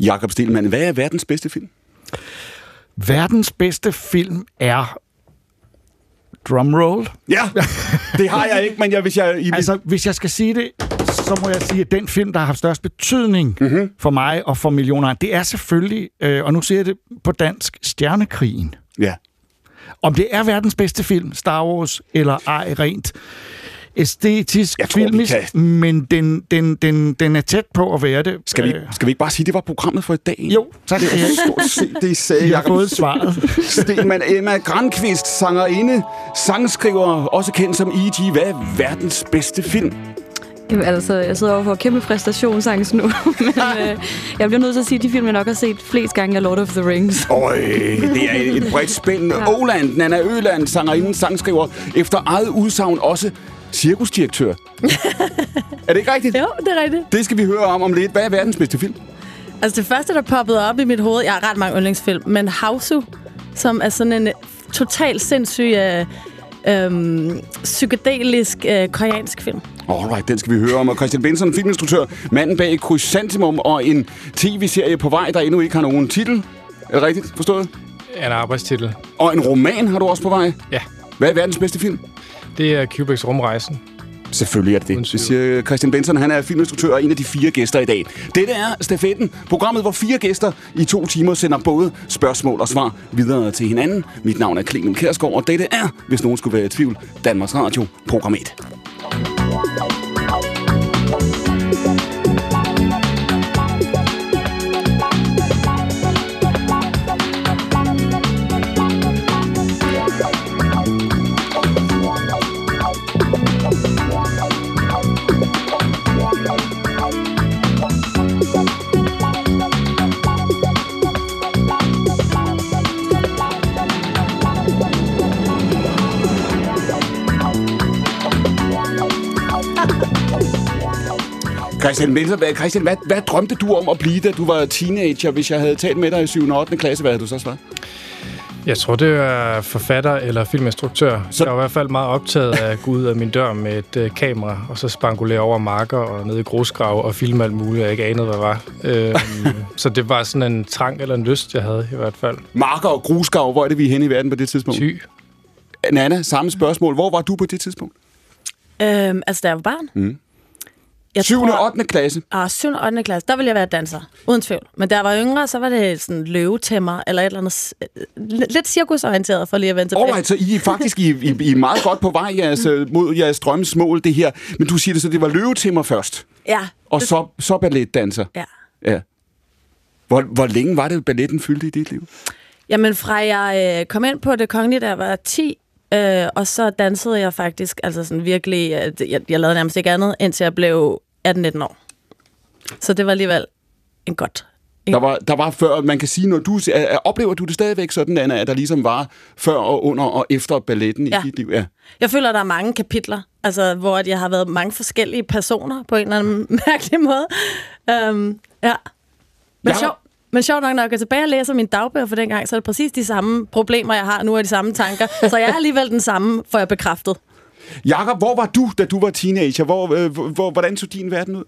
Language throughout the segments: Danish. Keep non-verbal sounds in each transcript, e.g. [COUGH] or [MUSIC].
Jakob Stilman, hvad er verdens bedste film? Verdens bedste film er drumroll. Ja, det har jeg ikke, men jeg, hvis jeg... I... Altså, hvis jeg skal sige det, så må jeg sige, at den film, der har haft størst betydning mm-hmm. for mig og for millioner, det er selvfølgelig, øh, og nu siger jeg det på dansk, Stjernekrigen. Ja. Om det er verdens bedste film, Star Wars, eller ej rent æstetisk, Jeg tror, filmisk, kan- men den, den, den, den er tæt på at være det. Skal vi, Øh, skal vi ikke bare sige, at det var programmet for i dag? Jo, tak I have. Stort set, det sagde [LAUGHS] Jeg har fået svaret. [LAUGHS] Stelman Emma Grandqvist, sangerinde, sangskriver, også kendt som E.G. Hvad er verdens bedste film? Jamen, altså, jeg sidder over for kæmpe præstationsangst nu, [LAUGHS] men øh, jeg bliver nødt til at sige, at de film, jeg nok har set flest gange, er Lord of the Rings. Øj, det er et bredt spændende. Ja. Åland, Nana Øland, sangerinde, sangskriver, efter eget udsagn også cirkusdirektør. [LAUGHS] er det ikke rigtigt? Jo, det er rigtigt. Det skal vi høre om om lidt. Hvad er verdens bedste film? Altså det første, der poppede op i mit hoved, jeg har ret mange yndlingsfilm, men Hausu, som er sådan en total sindssyg, øh, øh, psykedelisk øh, koreansk film. Alright, den skal vi høre om. Og Christian Benson, filminstruktør, manden bag Chrysanthemum og en tv-serie på vej, der endnu ikke har nogen titel. Er det rigtigt forstået? En arbejdstitel. Og en roman har du også på vej. Ja. Hvad er verdens bedste film? Det er Cubics rumrejsen. Selvfølgelig er det det. Det siger Christian Benson. Han er filminstruktør og en af de fire gæster i dag. Dette er Stafetten, programmet, hvor fire gæster i to timer sender både spørgsmål og svar videre til hinanden. Mit navn er Clemen Kærsgaard, og dette er, hvis nogen skulle være i tvivl, Danmarks Radio, program 1. Christian hvad, Christian, hvad, hvad drømte du om at blive, da du var teenager? Hvis jeg havde talt med dig i 7. og 8. klasse, hvad havde du så svaret? Jeg tror, det er forfatter eller filminstruktør. Så-. Jeg var i hvert fald meget optaget af at gå ud af min dør med et øh, kamera, og så spangulere over marker og ned i grusgrav og filme alt muligt, jeg ikke anede, hvad var. Øhm, [LAUGHS] så det var sådan en trang eller en lyst, jeg havde i hvert fald. Marker og grusgav, hvor er det, vi er henne i verden på det tidspunkt? Ty. Nana, samme spørgsmål. Hvor var du på det tidspunkt? Øhm, altså, da jeg var barn. Mm. Jeg 7. tror- og 8. klasse. Ah, 7. og 8. klasse, der ville jeg være danser. Uden tvivl. Men da jeg var yngre, så var det sådan løvetæmmer, eller et eller andet... øh, Lidt cirkusorienteret, for lige at vende tilbage. Alright, så I er faktisk I, I, I er meget godt på vej jeres, øh, mod jeres drømmesmål, det her. Men du siger det så, det var løvetimmer først, Ja. og så, så balletdanser. Ja. Ja. Hvor, hvor længe var det, balletten fyldte i dit liv? Jamen, fra jeg øh, kom ind på det kongelige, jeg var 10, øh, og så dansede jeg faktisk, altså sådan virkelig, øh, jeg, jeg lavede nærmest ikke andet, indtil jeg blev 18-19 år. Så det var alligevel en godt. Der var, der var før, man kan sige, når du er, er- oplever du det stadigvæk sådan, Anna, at der ligesom var før og under og efter balletten Ja. i dit liv? Ja. Jeg føler, der er mange kapitler, altså, hvor at jeg har været mange forskellige personer på en eller anden [LAUGHS] mærkelig måde. Um, ja. Men, Jeg- sjov, men sjovt nok, når jeg går tilbage og læser min dagbøger for dengang, så er det præcis de samme problemer, jeg har nu, og de samme tanker. Så jeg er alligevel den samme, for jeg bekræftet. Jakob, hvor var du, da du var teenager? Hvor, øh, hvor, hvordan så din verden ud?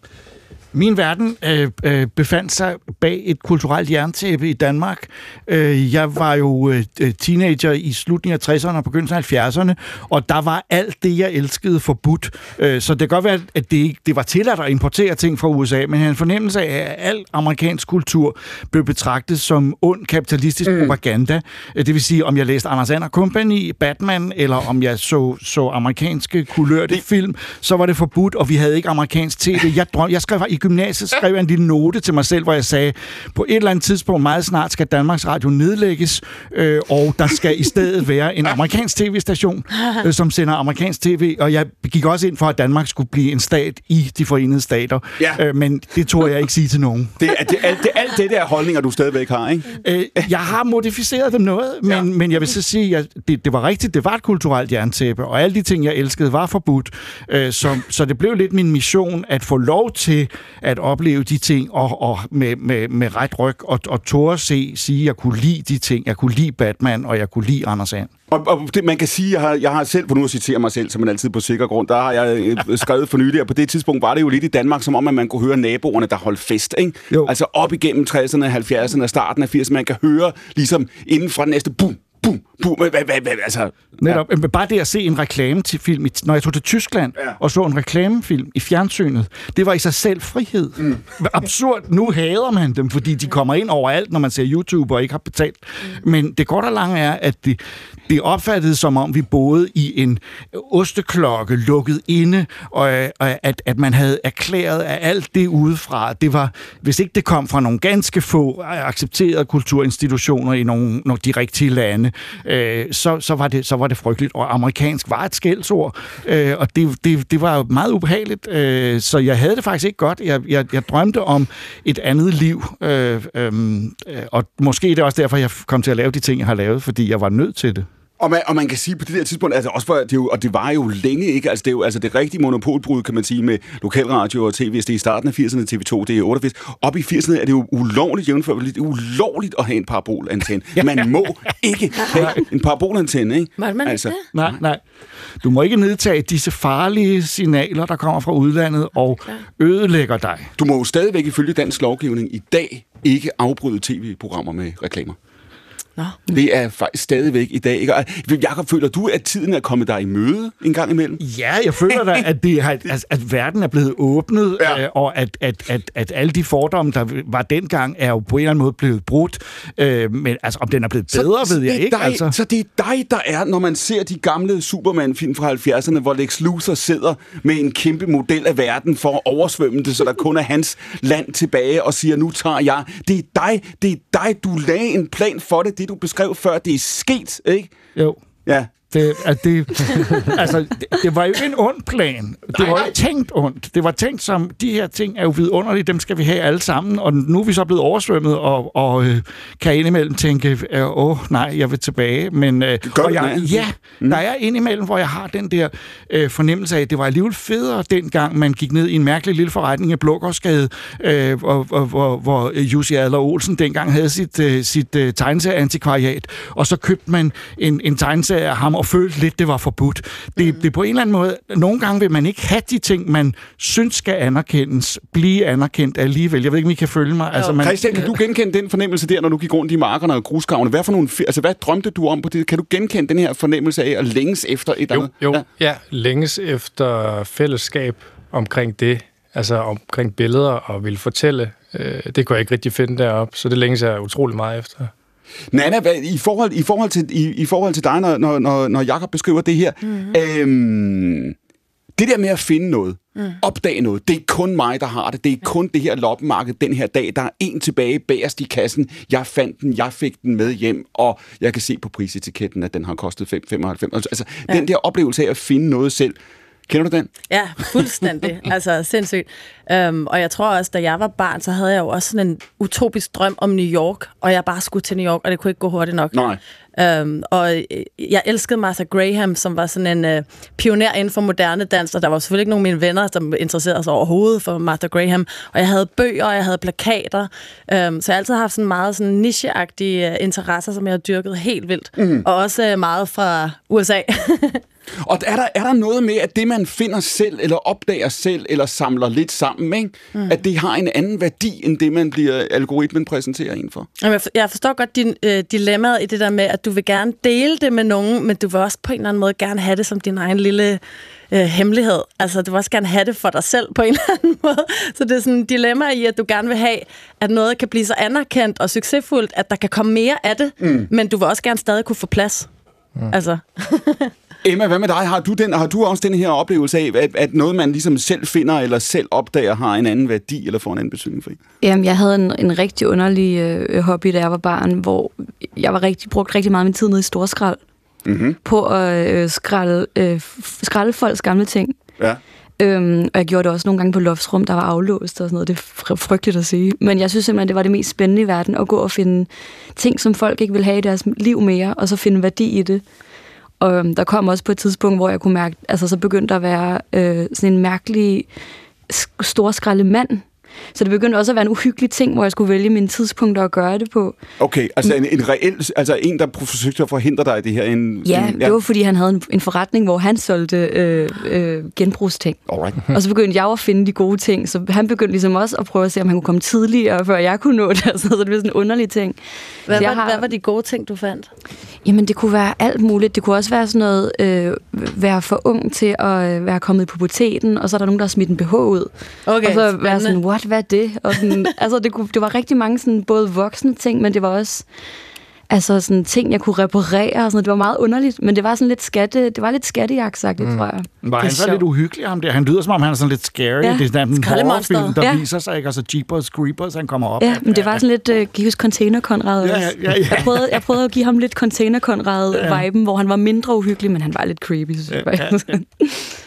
Min verden øh, øh, befandt sig bag et kulturelt jerntæppe i Danmark. Øh, jeg var jo øh, teenager i slutningen af 60'erne og begyndelsen af 70'erne, og der var alt det, jeg elskede, forbudt. Øh, så det kan godt være, at det, det var tilladt at importere ting fra USA, men en fornemmelse af, at al amerikansk kultur blev betragtet som ond kapitalistisk mm. propaganda. Det vil sige, om jeg læste Anders Ander Company, Batman, eller om jeg så, så amerikanske kulørte film, så var det forbudt, og vi havde ikke amerikansk tv. Jeg, drøm, jeg skrev i gymnasiet skrev jeg en lille note til mig selv, hvor jeg sagde, på et eller andet tidspunkt meget snart skal Danmarks Radio nedlægges, øh, og der skal i stedet være en amerikansk tv-station, [LAUGHS] øh, som sender amerikansk tv, og jeg gik også ind for, at Danmark skulle blive en stat i de forenede stater, Ja. øh, men det tror jeg ikke sige til nogen. Det er, det, alt, det, alt det der holdninger, du stadigvæk har, ikke? Øh, jeg har modificeret dem noget, men, ja. men jeg vil så sige, at det, det var rigtigt, det var et kulturelt jerntæppe, og alle de ting, jeg elskede, var forbudt. Øh, så, så det blev lidt min mission at få lov til at opleve de ting og, og med, med, med ret ryg og, og tåre se, sige, at jeg kunne lide de ting. Jeg kunne lide Batman, og jeg kunne lide Anders And. Og, og det, man kan sige, jeg har, jeg har selv, for nu at citere mig selv, som man altid på sikker grund, der har jeg øh, skrevet for nylig, og på det tidspunkt var det jo lidt i Danmark, som om at man kunne høre naboerne, der holdt fest. Ikke? Jo. Altså op igennem 60'erne, 70'erne og starten af 80'erne, man kan høre ligesom inden fra den næste bum, bum, bum, hvad, hvad, hvad, altså, Netop. Ja. Bare det at se en reklame til film, i- når jeg tog til Tyskland Ja. og så en reklamefilm i fjernsynet, det var i sig selv frihed. Mm. Absurd. Nu hader man dem, fordi de kommer ind overalt, når man ser YouTube og ikke har betalt. Men det godt og lange er, at det, det opfattede som om, vi boede i en osteklokke lukket inde, og, og at, at man havde erklæret, at alt det udefra, det var, hvis ikke det kom fra nogle ganske få accepterede kulturinstitutioner i nogle, nogle de rigtige lande, øh, så, så, var det, så var det frygteligt. Og amerikansk var et skældsord, øh, og det, det, det var meget ubehageligt, øh, så jeg havde det faktisk ikke godt. Jeg, jeg, jeg drømte om et andet liv, øh, øhm, øh, og måske det er også derfor, jeg kom til at lave de ting, jeg har lavet, fordi jeg var nødt til det. Og man, og man kan sige på det der tidspunkt, altså også for, det er jo, og det var jo længe, ikke? Altså det er jo altså det rigtige monopolbrud, kan man sige, med lokalradio og tv, det er i starten af 80'erne, TV2, det er 88. Op i 80'erne er det jo ulovligt, jævnført, det er ulovligt at have en parabolantenne. [LAUGHS] Man må ikke have en parabolantenne, ikke? Må man ikke det? Nej, nej. Du må ikke nedtage disse farlige signaler, der kommer fra udlandet og ødelægger dig. Du må jo stadigvæk ifølge dansk lovgivning i dag ikke afbryde tv-programmer med reklamer. Nå. Det er faktisk stadigvæk i dag. Ikke? Og, Jakob, føler du, at tiden er kommet dig i møde en gang imellem? Ja, jeg føler da, at, det har, at, at verden er blevet åbnet, Ja. øh, og at, at, at, at alle de fordomme, der var dengang, er jo på en eller anden måde blevet brudt. Øh, men altså, om den er blevet bedre, ved det jeg ikke. Dig, Altså. Så det er dig, der er, når man ser de gamle Superman-film fra 70'erne, hvor Lex Luthor sidder med en kæmpe model af verden for at oversvømme det, så der kun er hans land tilbage, og siger, nu tager jeg. Det er dig, det er dig, du lagde en plan for det, det du beskrev før, det er sket, ikke? Jo. Ja. Det, at det, [LAUGHS] altså, det, det var jo en ond plan. Det var jo tænkt ondt. Det var tænkt som, de her ting er jo vidunderlige, dem skal vi have alle sammen, og nu er vi så blevet oversvømmet, og, og øh, kan indimellem tænke, øh, åh nej, jeg vil tilbage. Men, øh, gør og jeg, ja, der er indimellem, hvor jeg har den der øh, fornemmelse af, at det var alligevel federe dengang, man gik ned i en mærkelig lille forretning i Blågårdsgade, øh, hvor, hvor, hvor, hvor øh, Jussi Adler Olsen dengang havde sit, øh, sit øh, tegneserieantikvariat, og så købte man en, en tegneserie af ham og følte lidt, det var forbudt. Det, det er på en eller anden måde, nogle gange vil man ikke have de ting, man synes skal anerkendes, blive anerkendt alligevel. Jeg ved ikke, om I kan følge mig. Altså, man, Christian, kan du genkende den fornemmelse der, når du gik rundt i markerne og grusgravene? Hvad, for nogle, altså, hvad drømte du om på det? Kan du genkende den her fornemmelse af at længes efter et Jo, eller jo. andet? Ja. ja, længes efter fællesskab omkring det, altså omkring billeder og vil fortælle. Øh, det kunne jeg ikke rigtig finde deroppe, så det længes jeg utrolig meget efter. Nana, hvad, i, forhold, i, forhold til, i, i forhold til dig, når, når, når, når Jacob beskriver det her, mm. øhm, det der med at finde noget, mm. opdage noget, det er kun mig, der har det. Det er kun det her loppemarked den her dag. Der er en tilbage bagerst i kassen. Jeg fandt den, jeg fik den med hjem, og jeg kan se på prisetiketten, at den har kostet 5,95. Altså, ja. den der oplevelse af at finde noget selv. Kender du den? Ja, fuldstændig. [LAUGHS] altså sindssygt. Um, og jeg tror også, da jeg var barn, så havde jeg jo også sådan en utopisk drøm om New York, og jeg bare skulle til New York, og det kunne ikke gå hurtigt nok. Nej. Um, og øh, jeg elskede Martha Graham, som var sådan en uh, pioner inden for moderne dans, og der var selvfølgelig ikke nogen af mine venner, som interesserede sig overhovedet for Martha Graham. Og jeg havde bøger, og jeg havde plakater, um, så jeg har altid haft sådan meget sådan nicheagtige uh, interesser, som jeg har dyrket helt vildt. Mm. Og også uh, meget fra USA. [LAUGHS] Og er der, er der noget med, at det, man finder selv, eller opdager selv, eller samler lidt sammen, ikke? Mm. at det har en anden værdi, end det, man bliver algoritmen præsenterer en for? Jamen, jeg for- Jeg forstår godt din øh, dilemmaet i det der med, at du vil gerne dele det med nogen, men du vil også på en eller anden måde gerne have det som din egen lille øh, hemmelighed. Altså, du vil også gerne have det for dig selv på en [LAUGHS] eller anden måde. Så det er sådan et dilemma i, at du gerne vil have, at noget kan blive så anerkendt og succesfuldt, at der kan komme mere af det, mm. men du vil også gerne stadig kunne få plads. Mm. Altså, [LAUGHS] Emma, hvad med dig? Har du, den, har du også den her oplevelse af, at, at noget, man ligesom selv finder eller selv opdager, har en anden værdi eller får en anden betydning for en? Jamen, jeg havde en, en rigtig underlig øh, hobby, da jeg var barn, hvor jeg var rigtig, brugt rigtig meget af min tid nede i Storskrald Mm-hmm. på at øh, skralde, øh, skralde folks gamle ting. Ja. Øhm, og jeg gjorde det også nogle gange på loftsrum, der var aflåst og sådan noget. Det er fr- frygteligt at sige. Men jeg synes simpelthen, det var det mest spændende i verden, at gå og finde ting, som folk ikke vil have i deres liv mere, og så finde værdi i det. Og øhm, der kom også på et tidspunkt, hvor jeg kunne mærke, altså så begyndte der at være øh, sådan en mærkelig sk- stor skraldemand, så det begyndte også at være en uhyggelig ting, hvor jeg skulle vælge mine tidspunkter at gøre det på. Okay, altså en, en reel, altså en, der forsøgte at forhindre dig i det her. En, Ja, en, det var fordi, han havde en, en forretning, hvor han solgte øh, øh, genbrugsting. Alright. Og så begyndte jeg at finde de gode ting, så han begyndte ligesom også at prøve at se, om han kunne komme tidligere, før jeg kunne nå det, noget. [LAUGHS] så det blev sådan en underlig ting. Hvad, var, har- hvad var de gode ting, du fandt? Jamen, det kunne være alt muligt. Det kunne også være sådan noget, øh, være for ung til at øh, være kommet i puberteten, og så er der nogen, der har smidt en BH ud. Okay, og så være spændende. sådan, what, hvad være det? Og sådan, [LAUGHS] altså, det, kunne, det var rigtig mange sådan, både voksne ting, men det var også altså, sådan, ting, jeg kunne reparere. Og sådan, noget. det var meget underligt, men det var sådan lidt skatte, det var lidt skattejagtsagtigt, mm. tror jeg. Var Det han er så sjovt. lidt uhyggelig, ham der? Han lyder, som om han er sådan lidt scary. Ja. Det er sådan en horrorfilm, der Ja. viser sig, ikke? Og så Jeepers Creepers, han kommer op. Ja, men det var sådan lidt, øh, kan I huske Container Conrad Ja, også? ja, ja, ja. Jeg, prøvede, jeg prøvede at give ham lidt Container Conrad-viben, hvor han var mindre uhyggelig, men han var lidt creepy, synes jeg. Ja, ja,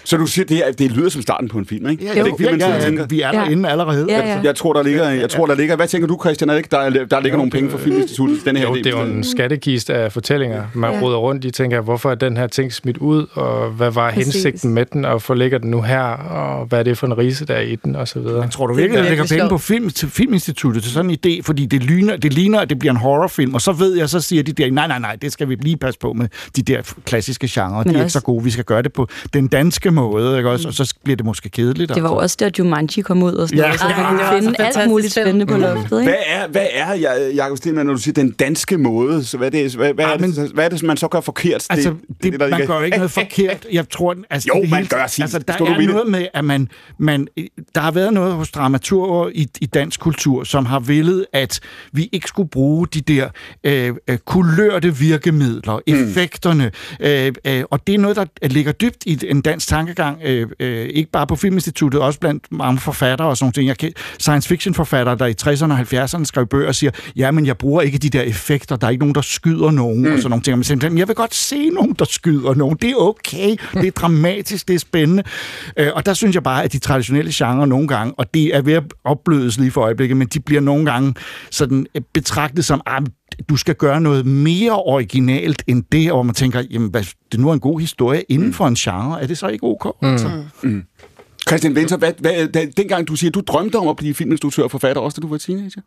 Så du siger, det, her, det lyder som starten på en film, ikke? Ja, er det ikke man ja, ja, vi er Ja. derinde allerede. Ja, ja. Jeg tror, der ligger, jeg tror, der ligger... Hvad tænker du, Christian? Er ikke, der, der ligger nogle penge for Filminstituttet? Den her Jo, idé, det er jo en skattekiste af fortællinger. Man Ja. ja. roder rundt i, tænker, hvorfor er den her ting smidt ud, og hvad var Præcis. hensigten med den, og hvorfor ligger den nu her, og hvad er det for en rise, der er i den, og så videre. Men tror du Det er virkelig, at der ligger virkelig penge på film, til Filminstituttet til sådan en idé? Fordi det ligner, det ligner, at det bliver en horrorfilm, og så ved jeg, så siger de der, nej, nej, nej, det skal vi lige passe på med de der klassiske genrer. De Men er ikke også- så gode. Vi skal gøre det på den danske måde, ikke også? Og så bliver det måske kedeligt. Det var jo også der, Jumanji kom ud og sådan Ja. noget, så man var kunne finde alt muligt spændende på loftet. Ikke? Hvad er, hvad er Ja- Jacob Stilman, når du siger den danske måde? Så hvad, er det, hvad, hvad, Ej, er det, hvad er det, man så gør forkert? Altså, det, det, det, der man gør jo ikke noget forkert. Jeg tror, altså, Jo, det man hele- gør, sig. Altså, der Stå er ved det. noget med, at man, man, der har været noget hos dramaturger i, i dansk kultur, som har villet, at vi ikke skulle bruge de der øh, øh, kulørte virkemidler, Mm. effekterne, øh, øh, og det er noget, der ligger dybt i en dansk tankegang, øh, øh, ikke bare på Filminstituttet, også blandt mange forfattere og sådan nogle ting. Jeg kan, science fiction forfattere, der i 60'erne og 70'erne skrev bøger og siger, ja, men jeg bruger ikke de der effekter, der er ikke nogen, der skyder nogen, mm. og sådan nogle ting. Men simpelthen, jeg vil godt se nogen, der skyder nogen. Det er okay, det er dramatisk, det er spændende. Øh, og der synes jeg bare, at de traditionelle genrer nogle gange, og det er ved at opblødes lige for øjeblikket, men de bliver nogle gange sådan øh, betragtet som, ah, du skal gøre noget mere originalt end det, hvor man tænker, jamen, hvad, det nu er en god historie inden for en genre, er det så ikke ok? Mm. Altså, Christian Winter, hvad, hvad, da, dengang du siger, du drømte om at blive filminstruktør og forfatter, også da du var teenager.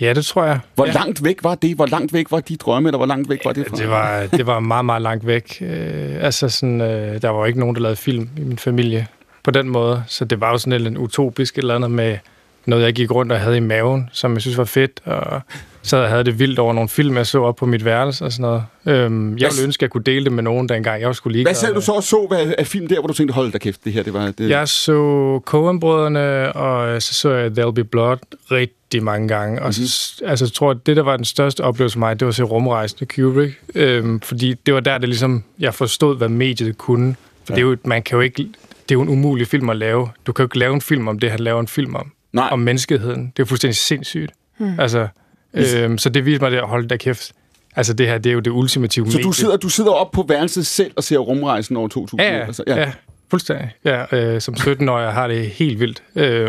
Ja, det tror jeg. Hvor ja. langt væk var det? Hvor langt væk var de drømme, eller hvor langt væk var det fra? Det var, det var meget, meget langt væk. Øh, altså sådan, øh, der var jo ikke nogen, der lavede film i min familie på den måde. Så det var jo sådan lidt en utopisk et eller andet med noget, jeg gik rundt og havde i maven, som jeg synes var fedt. Og så havde det vildt over nogle film, jeg så op på mit værelse og sådan noget. Øhm, jeg ville ønske, at jeg kunne dele det med nogen dengang. Jeg var skulle lige Hvad sagde du så og så hvad, af film der, hvor du tænkte, hold da kæft, det her, det var... Det... Jeg så Coen-brødrene, og så så jeg There'll Be Blood rigtig mange gange. Og så, altså, jeg tror, at det, der var den største oplevelse for mig, det var at se Rumrejsende Kubrick. Øhm, fordi det var der, det ligesom, jeg forstod, hvad mediet kunne. For ja. det er jo, man kan jo ikke, det er jo en umulig film at lave. Du kan jo ikke lave en film om det, han laver en film om. Nej. Om menneskeheden. Det er jo fuldstændig sindssygt. Hmm. Altså, øhm, så det viste mig det at holde da kæft. Altså, det her, det er jo det ultimative Så medie. du sidder, du sidder op på værelset selv og ser rumrejsen over 2000? Ja, ja, Altså, ja. ja fuldstændig. Ja, øh, som 17-årig har det helt vildt. Øh,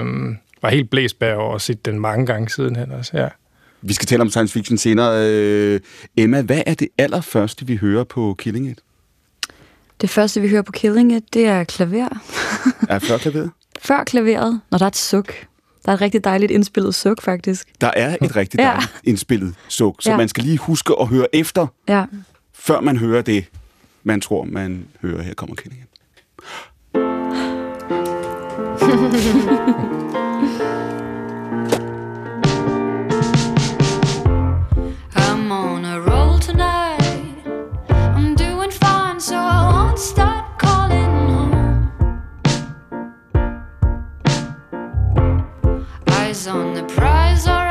var helt blæst bagover og set den mange gange sidenhen også, ja. Vi skal tale om science fiction senere. Øh, Emma, hvad er det allerførste, vi hører på Killing It? Det første, vi hører på Killing It, det er klaver. Er før klaveret? [LAUGHS] Før klaveret, når der er et suk. Der er et rigtig dejligt indspillet suk, faktisk. Der er et rigtig Ja. dejligt indspillet suk, så Ja. man skal lige huske at høre efter, Ja. før man hører det, man tror, man hører. Her kommer It. [LAUGHS] I'm on a roll tonight. I'm doing fine, so I won't start on the prize, alright.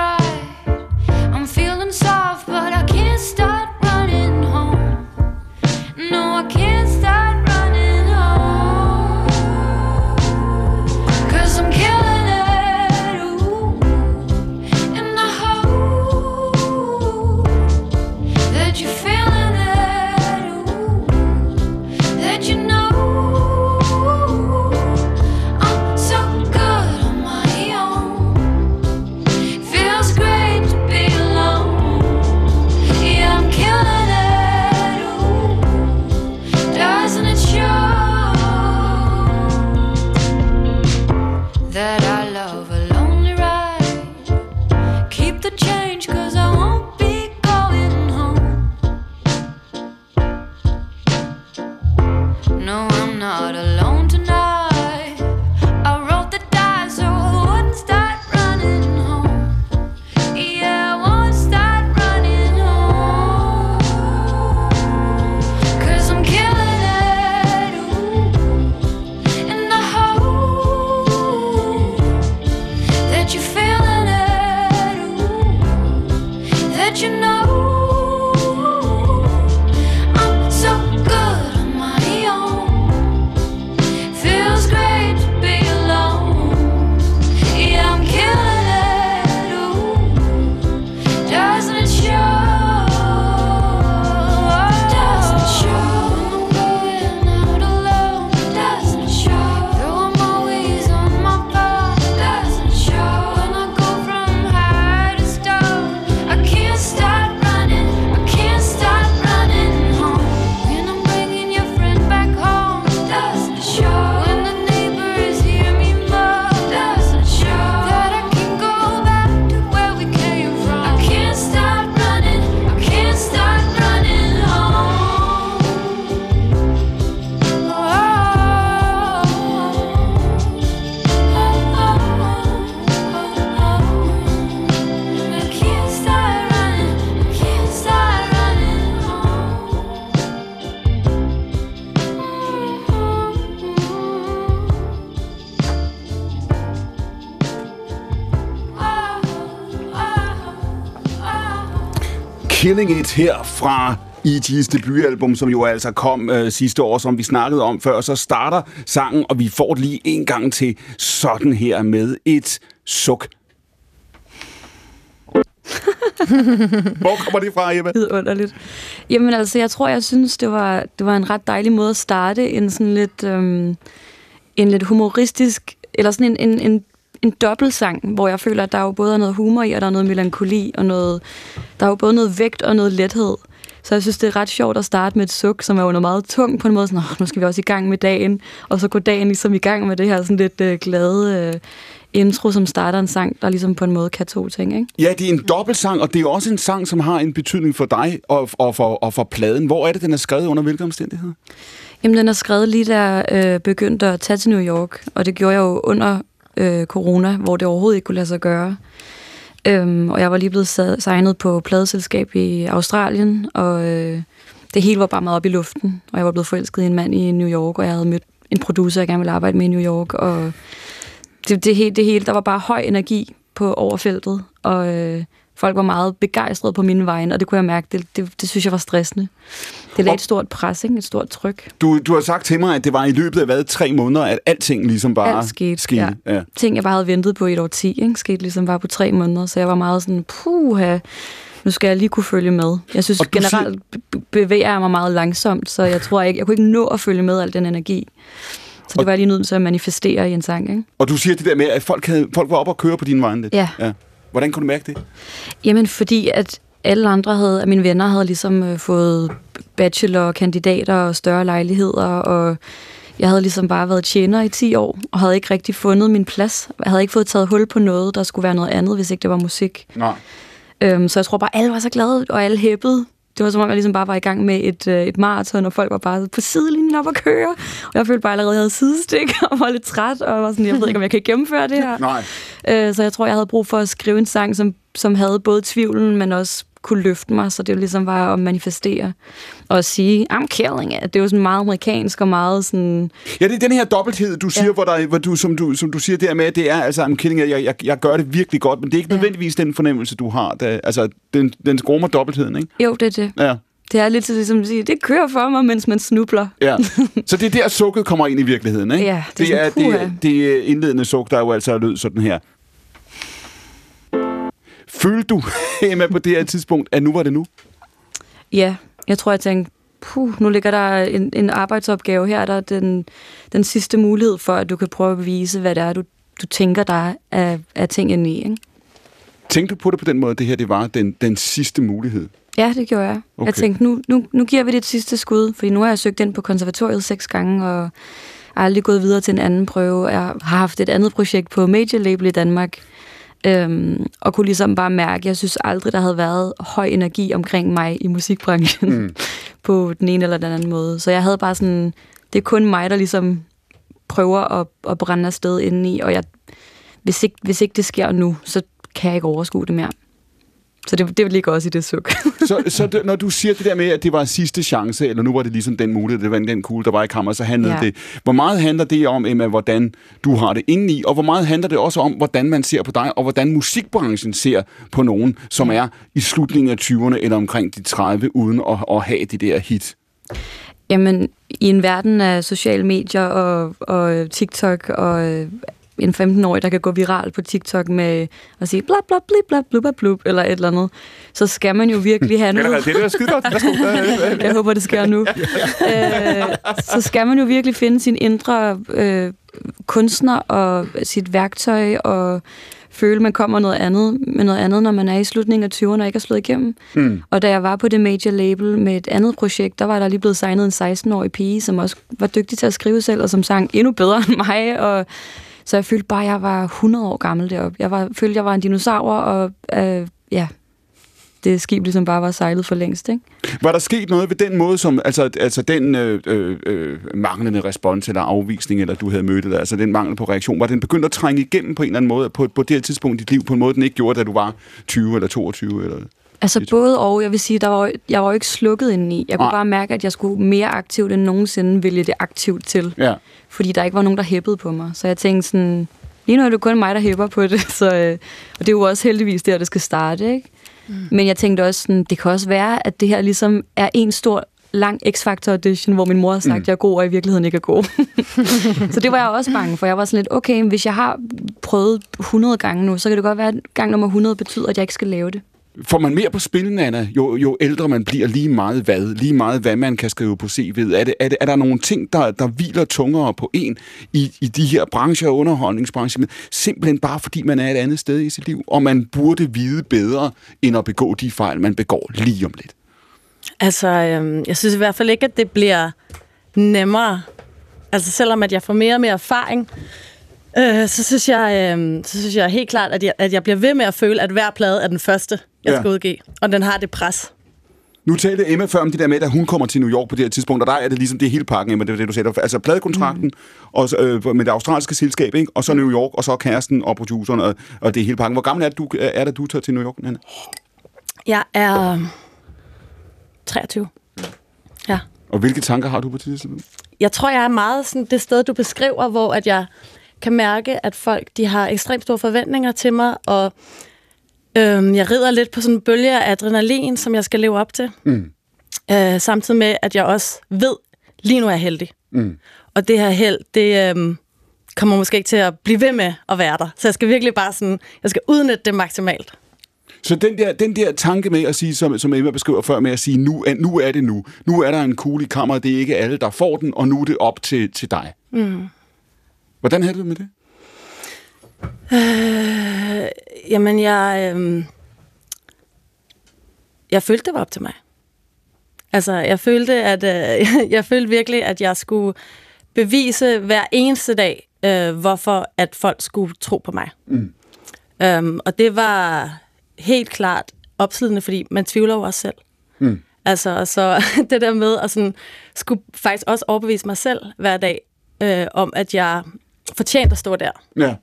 Killing It her fra E.G.'s debutalbum, som jo altså kom øh, sidste år, som vi snakkede om før. Så starter sangen, og vi får det lige en gang til sådan her med et suk. [LAUGHS] Hvor kommer det fra, Emma? vidunderligt. Jamen altså, jeg tror, jeg synes, det var, det var en ret dejlig måde at starte en sådan lidt, øhm, en lidt humoristisk, eller sådan en, en, en, en dobbeltsang, hvor jeg føler, at der er jo både er noget humor i, og der er noget melankoli, og noget, der er jo både noget vægt og noget lethed. Så jeg synes, det er ret sjovt at starte med et suk, som er noget meget tungt på en måde. Sådan, "Åh, nu skal vi også i gang med dagen. Og så går dagen ligesom i gang med det her sådan lidt øh, glade øh, intro, som starter en sang, der ligesom på en måde kan to ting, ikke? Ja, det er en dobbeltsang, og det er også en sang, som har en betydning for dig og, og, for, og for pladen. Hvor er det, den er skrevet under hvilke omstændigheder? Jamen, den er skrevet lige da jeg øh, begyndte at tage til New York, og det gjorde jeg jo under øh, corona, hvor det overhovedet ikke kunne lade sig gøre. Øhm, og jeg var lige blevet signet på pladeselskab i Australien, og øh, det hele var bare meget op i luften. Og jeg var blevet forelsket i en mand i New York, og jeg havde mødt en producer, jeg gerne ville arbejde med i New York, og det, det, hele, det hele, der var bare høj energi på overfeltet, og øh, folk var meget begejstrede på mine vegne, og det kunne jeg mærke, det, det, det synes jeg var stressende. Det lagde et stort pres, ikke? et stort tryk. Du, du har sagt til mig, at det var i løbet af hvad, tre måneder, at alting ligesom bare Alt skete, skete. ja. Ja. ting, jeg bare havde ventet på i et år 10, ikke? skete ligesom bare på tre måneder, så jeg var meget sådan, puha, nu skal jeg lige kunne følge med. Jeg synes Og generelt be- bevæger jeg mig meget langsomt, så jeg tror ikke, jeg kunne ikke nå at følge med al den energi. Så det var lige nødt til at manifestere i en sang, ikke? Og du siger det der med, at folk, havde, folk var op og køre på din vegne lidt. Ja. ja. Hvordan kunne du mærke det? Jamen, fordi at alle andre havde, at mine venner havde ligesom øh, fået bachelor, kandidater og større lejligheder, og jeg havde ligesom bare været tjener i 10 år, og havde ikke rigtig fundet min plads. Jeg havde ikke fået taget hul på noget, der skulle være noget andet, hvis ikke det var musik. Nej. Øhm, så jeg tror bare, alle var så glade, og alle hæppede. Det var som om, jeg ligesom bare var i gang med et, øh, et maraton, og folk var bare på sidelinjen op at køre. Og jeg følte bare allerede, at jeg havde sidestik, [LAUGHS] og var lidt træt, og var sådan, jeg ved ikke, om jeg kan gennemføre det her. Nej. Øh, så jeg tror, jeg havde brug for at skrive en sang, som, som havde både tvivlen, men også kunne løfte mig, så det jo ligesom var at manifestere og at sige, I'm killing it. Det er jo sådan meget amerikansk og meget sådan... Ja, det er den her dobbelthed, du siger, ja. hvor, der, hvor du, som, du, som du siger der med, det er, altså, I'm kidding, jeg, jeg, jeg gør det virkelig godt, men det er ikke Ja. nødvendigvis den fornemmelse, du har. Da, altså, den, den skrummer dobbeltheden, ikke? Jo, det er det. Ja. Det er lidt til ligesom at sige, det kører for mig, mens man snubler. Ja. Så det er der, sukket kommer ind i virkeligheden, ikke? Ja, det er det, er, det, det er indledende suk, der jo altså lød sådan her. Følte du, [LAUGHS] Emma, på det her tidspunkt, at nu var det nu? Ja, jeg tror, jeg tænkte, puh, nu ligger der en, en arbejdsopgave her, der er den, den sidste mulighed for, at du kan prøve at bevise, hvad det er, du, du tænker, der er af, af ting inde i. Ikke? Tænkte du på det på den måde, at det her det var den, den sidste mulighed? Ja, det gjorde jeg. Okay. Jeg tænkte, nu, nu, nu giver vi det et sidste skud, fordi nu har jeg søgt ind på konservatoriet seks gange, og aldrig gået videre til en anden prøve. Jeg har haft et andet projekt på Major Label i Danmark, øhm, og kunne ligesom bare mærke, jeg synes aldrig, der havde været høj energi omkring mig i musikbranchen mm. [LAUGHS] på den ene eller den anden måde. Så jeg havde bare sådan, det er kun mig, der ligesom prøver at, at brænde afsted indeni, og jeg, hvis, ikke, hvis ikke det sker nu, så kan jeg ikke overskue det mere. Så det, det ligger også i det suk. [LAUGHS] Så, så det, når du siger det der med, at det var sidste chance, eller nu var det ligesom den mulighed, det var den kugle, der var i kammer, så handlede Ja. det. Hvor meget handler det om, Emma, hvordan du har det indeni, og hvor meget handler det også om, hvordan man ser på dig, og hvordan musikbranchen ser på nogen, som er i slutningen af 20'erne eller omkring de 30, uden at, at have det der hit? Jamen, i en verden af sociale medier og, og TikTok og en 15-årig, der kan gå viral på TikTok med at sige bla bla bli bla blub blub eller et eller andet, så skal man jo virkelig have [LAUGHS] Det er noget. det, er skide godt. [LAUGHS] Jeg håber, det sker nu. øh, så skal man jo virkelig finde sin indre øh, kunstner og sit værktøj og føle, man kommer noget andet, med noget andet, når man er i slutningen af 20'erne og ikke er slået igennem. Mm. Og da jeg var på det major label med et andet projekt, der var der lige blevet signet en 16-årig pige, som også var dygtig til at skrive selv, og som sang endnu bedre end mig. Og så jeg følte bare, at jeg var 100 år gammel deroppe. Jeg var, følte, jeg var en dinosaur, og øh, ja, det skib ligesom bare var sejlet for længst, ikke? Var der sket noget ved den måde, som, altså, altså den øh, øh, øh, manglende respons eller afvisning, eller du havde mødt det, altså den mangel på reaktion, var den begyndt at trænge igennem på en eller anden måde, på, på det her tidspunkt i dit liv, på en måde, den ikke gjorde, da du var 20 eller 22? Eller? Altså Det- både og, jeg vil sige, der var, jeg var jo ikke slukket indeni. Jeg kunne Nej. bare mærke, at jeg skulle mere aktivt end nogensinde vælge det aktivt til. Ja. Fordi der ikke var nogen, der hæppede på mig. Så jeg tænkte sådan, lige nu er det kun mig, der hæpper på det. [LAUGHS] Så, øh, og det er jo også heldigvis der, det skal starte, ikke? Mm. Men jeg tænkte også, sådan, det kan også være, at det her ligesom er en stor lang X-Factor audition, hvor min mor har sagt, mm. at jeg er god, og i virkeligheden ikke er god. [LAUGHS] [LAUGHS] så det var jeg også bange for. Jeg var sådan lidt, okay, hvis jeg har prøvet 100 gange nu, så kan det godt være, at gang nummer 100 betyder, at jeg ikke skal lave det. Får man mere på spil, Nana, jo, jo ældre man bliver, lige meget hvad, lige meget hvad man kan skrive på CV'et? Er, det, er, det, er der nogle ting, der, der hviler tungere på en i, i de her brancher, underholdningsbrancher, simpelthen bare fordi man er et andet sted i sit liv, og man burde vide bedre, end at begå de fejl, man begår lige om lidt? Altså, øhm, jeg synes i hvert fald ikke, at det bliver nemmere. Altså, selvom at jeg får mere og mere erfaring, øh, så, synes jeg, øh, så synes jeg helt klart, at jeg, at jeg bliver ved med at føle, at hver plade er den første, jeg Ja. skal udgive. Og den har det pres. Nu talte Emma før om det der med, at hun kommer til New York på det her tidspunkt, og der er det ligesom det er hele pakken, Emma, det er det, du sagde. Altså pladekontrakten mm. og, øh, med det australske selskab, ikke? og så New York, og så kæresten og produceren, og, og det er hele pakken. Hvor gammel er du, er det, du tager til New York, Nana? Jeg er 23. Ja. Og hvilke tanker har du på det tidspunkt? Jeg tror, jeg er meget sådan det sted, du beskriver, hvor at jeg kan mærke, at folk de har ekstremt store forventninger til mig, og øhm, jeg rider lidt på sådan en bølge af adrenalin, som jeg skal leve op til. Mm. Øh, samtidig med, at jeg også ved, lige nu er jeg heldig. Mm. Og det her held, det øhm, kommer måske ikke til at blive ved med at være der. Så jeg skal virkelig bare sådan, jeg skal udnytte det maksimalt. Så den der, den der tanke med at sige, som, som Emma beskriver før, med at sige, nu er, nu er det nu. Nu er der en kugle i kammeret, det er ikke alle, der får den, og nu er det op til, til dig. Mm. Hvordan havde du det med det? Øh, jamen, jeg, øh, jeg følte, det var op til mig. Altså, jeg følte, at øh, [LAUGHS] jeg følte virkelig, at jeg skulle bevise hver eneste dag, øh, hvorfor at folk skulle tro på mig. Mm. Um, og det var helt klart opslidende, fordi man tvivler over sig selv. Mm. Altså, så [LAUGHS] det der med at sådan, skulle faktisk også overbevise mig selv hver dag, øh, om at jeg fortjente at stå der. Ja.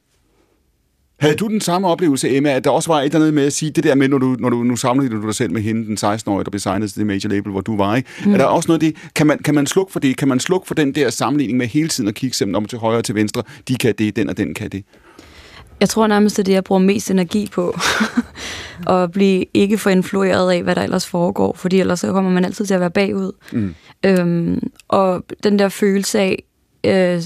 Havde du den samme oplevelse, Emma, at der også var et eller andet med at sige, det der med, når du, når du nu sammenligner du dig selv med hende, den 16-årige, der blev signet til det major label, hvor du var, ikke? Mm. Er der også noget af det, kan man, kan man slukke for det? Kan man slukke for den der sammenligning med hele tiden at kigge simpelthen om til højre og til venstre? De kan det, den og den kan det. Jeg tror nærmest, det er det, jeg bruger mest energi på. [LAUGHS] at blive ikke for influeret af, hvad der ellers foregår, fordi ellers så kommer man altid til at være bagud. Mm. Øhm, og den der følelse af, øh,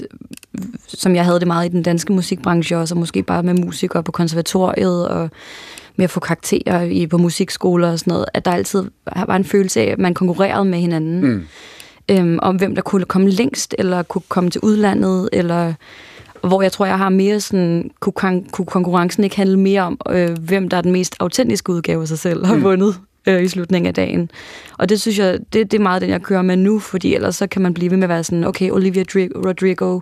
som jeg havde det meget i den danske musikbranche også, og måske bare med musikere på konservatoriet, og med at få karakterer i, på musikskoler og sådan noget, at der altid var en følelse af, at man konkurrerede med hinanden. Mm. Øhm, om hvem der kunne komme længst, eller kunne komme til udlandet, eller hvor jeg tror, jeg har mere sådan, kunne, kon- kunne konkurrencen ikke handle mere om, øh, hvem der er den mest autentiske udgave af sig selv, har Mm. vundet øh, i slutningen af dagen. Og det synes jeg, det, det er meget den, jeg kører med nu, fordi ellers så kan man blive ved med at være sådan, okay, Olivia Dri- Rodrigo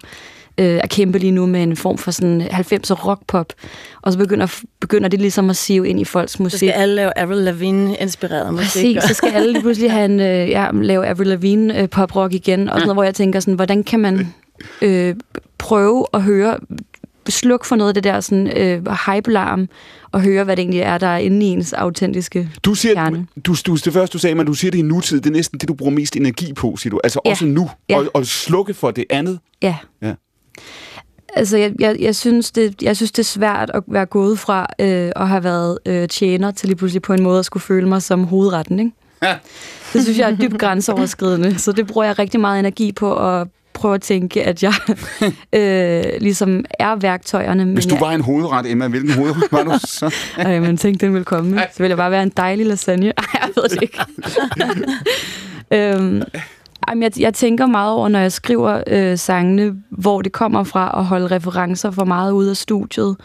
øh, er kæmpe lige nu med en form for sådan 90'er rockpop, og så begynder, begynder det ligesom at sive ind i folks Så musik. skal alle lave Avril Lavigne-inspireret musik. Præcis, så skal alle lige pludselig have en, [LAUGHS] øh, ja, lave Avril Lavigne øh, poprock igen, og sådan noget, hvor jeg tænker sådan, hvordan kan man øh, prøve at høre, sluk for noget af det der sådan, øh, hype-larm, og høre, hvad det egentlig er, der er inde i ens autentiske Du siger, kerne. du, du, det første, du sagde, men du siger det i nutid, det er næsten det, du bruger mest energi på, siger du. Altså Ja. også nu, Ja. og, og slukke for det andet. Ja. Ja. Altså, jeg, jeg, jeg, synes, det, jeg synes, det er svært at være gået fra øh, at have været øh, tjener til lige pludselig på en måde at skulle føle mig som hovedretten, ikke? Ja. Det synes jeg er dybt grænseoverskridende, så det bruger jeg rigtig meget energi på at prøve at tænke, at jeg [LAUGHS] øh, ligesom er værktøjerne. Men Hvis du jeg, var en hovedret, Emma, hvilken hovedret var du så? [LAUGHS] øh, man tænkte, den ville komme. Så ville jeg bare være en dejlig lasagne. Ej, jeg ved det ikke. [LAUGHS] øhm, jamen, jeg, jeg tænker meget over, når jeg skriver øh, sangene, hvor det kommer fra at holde referencer for meget ude af studiet.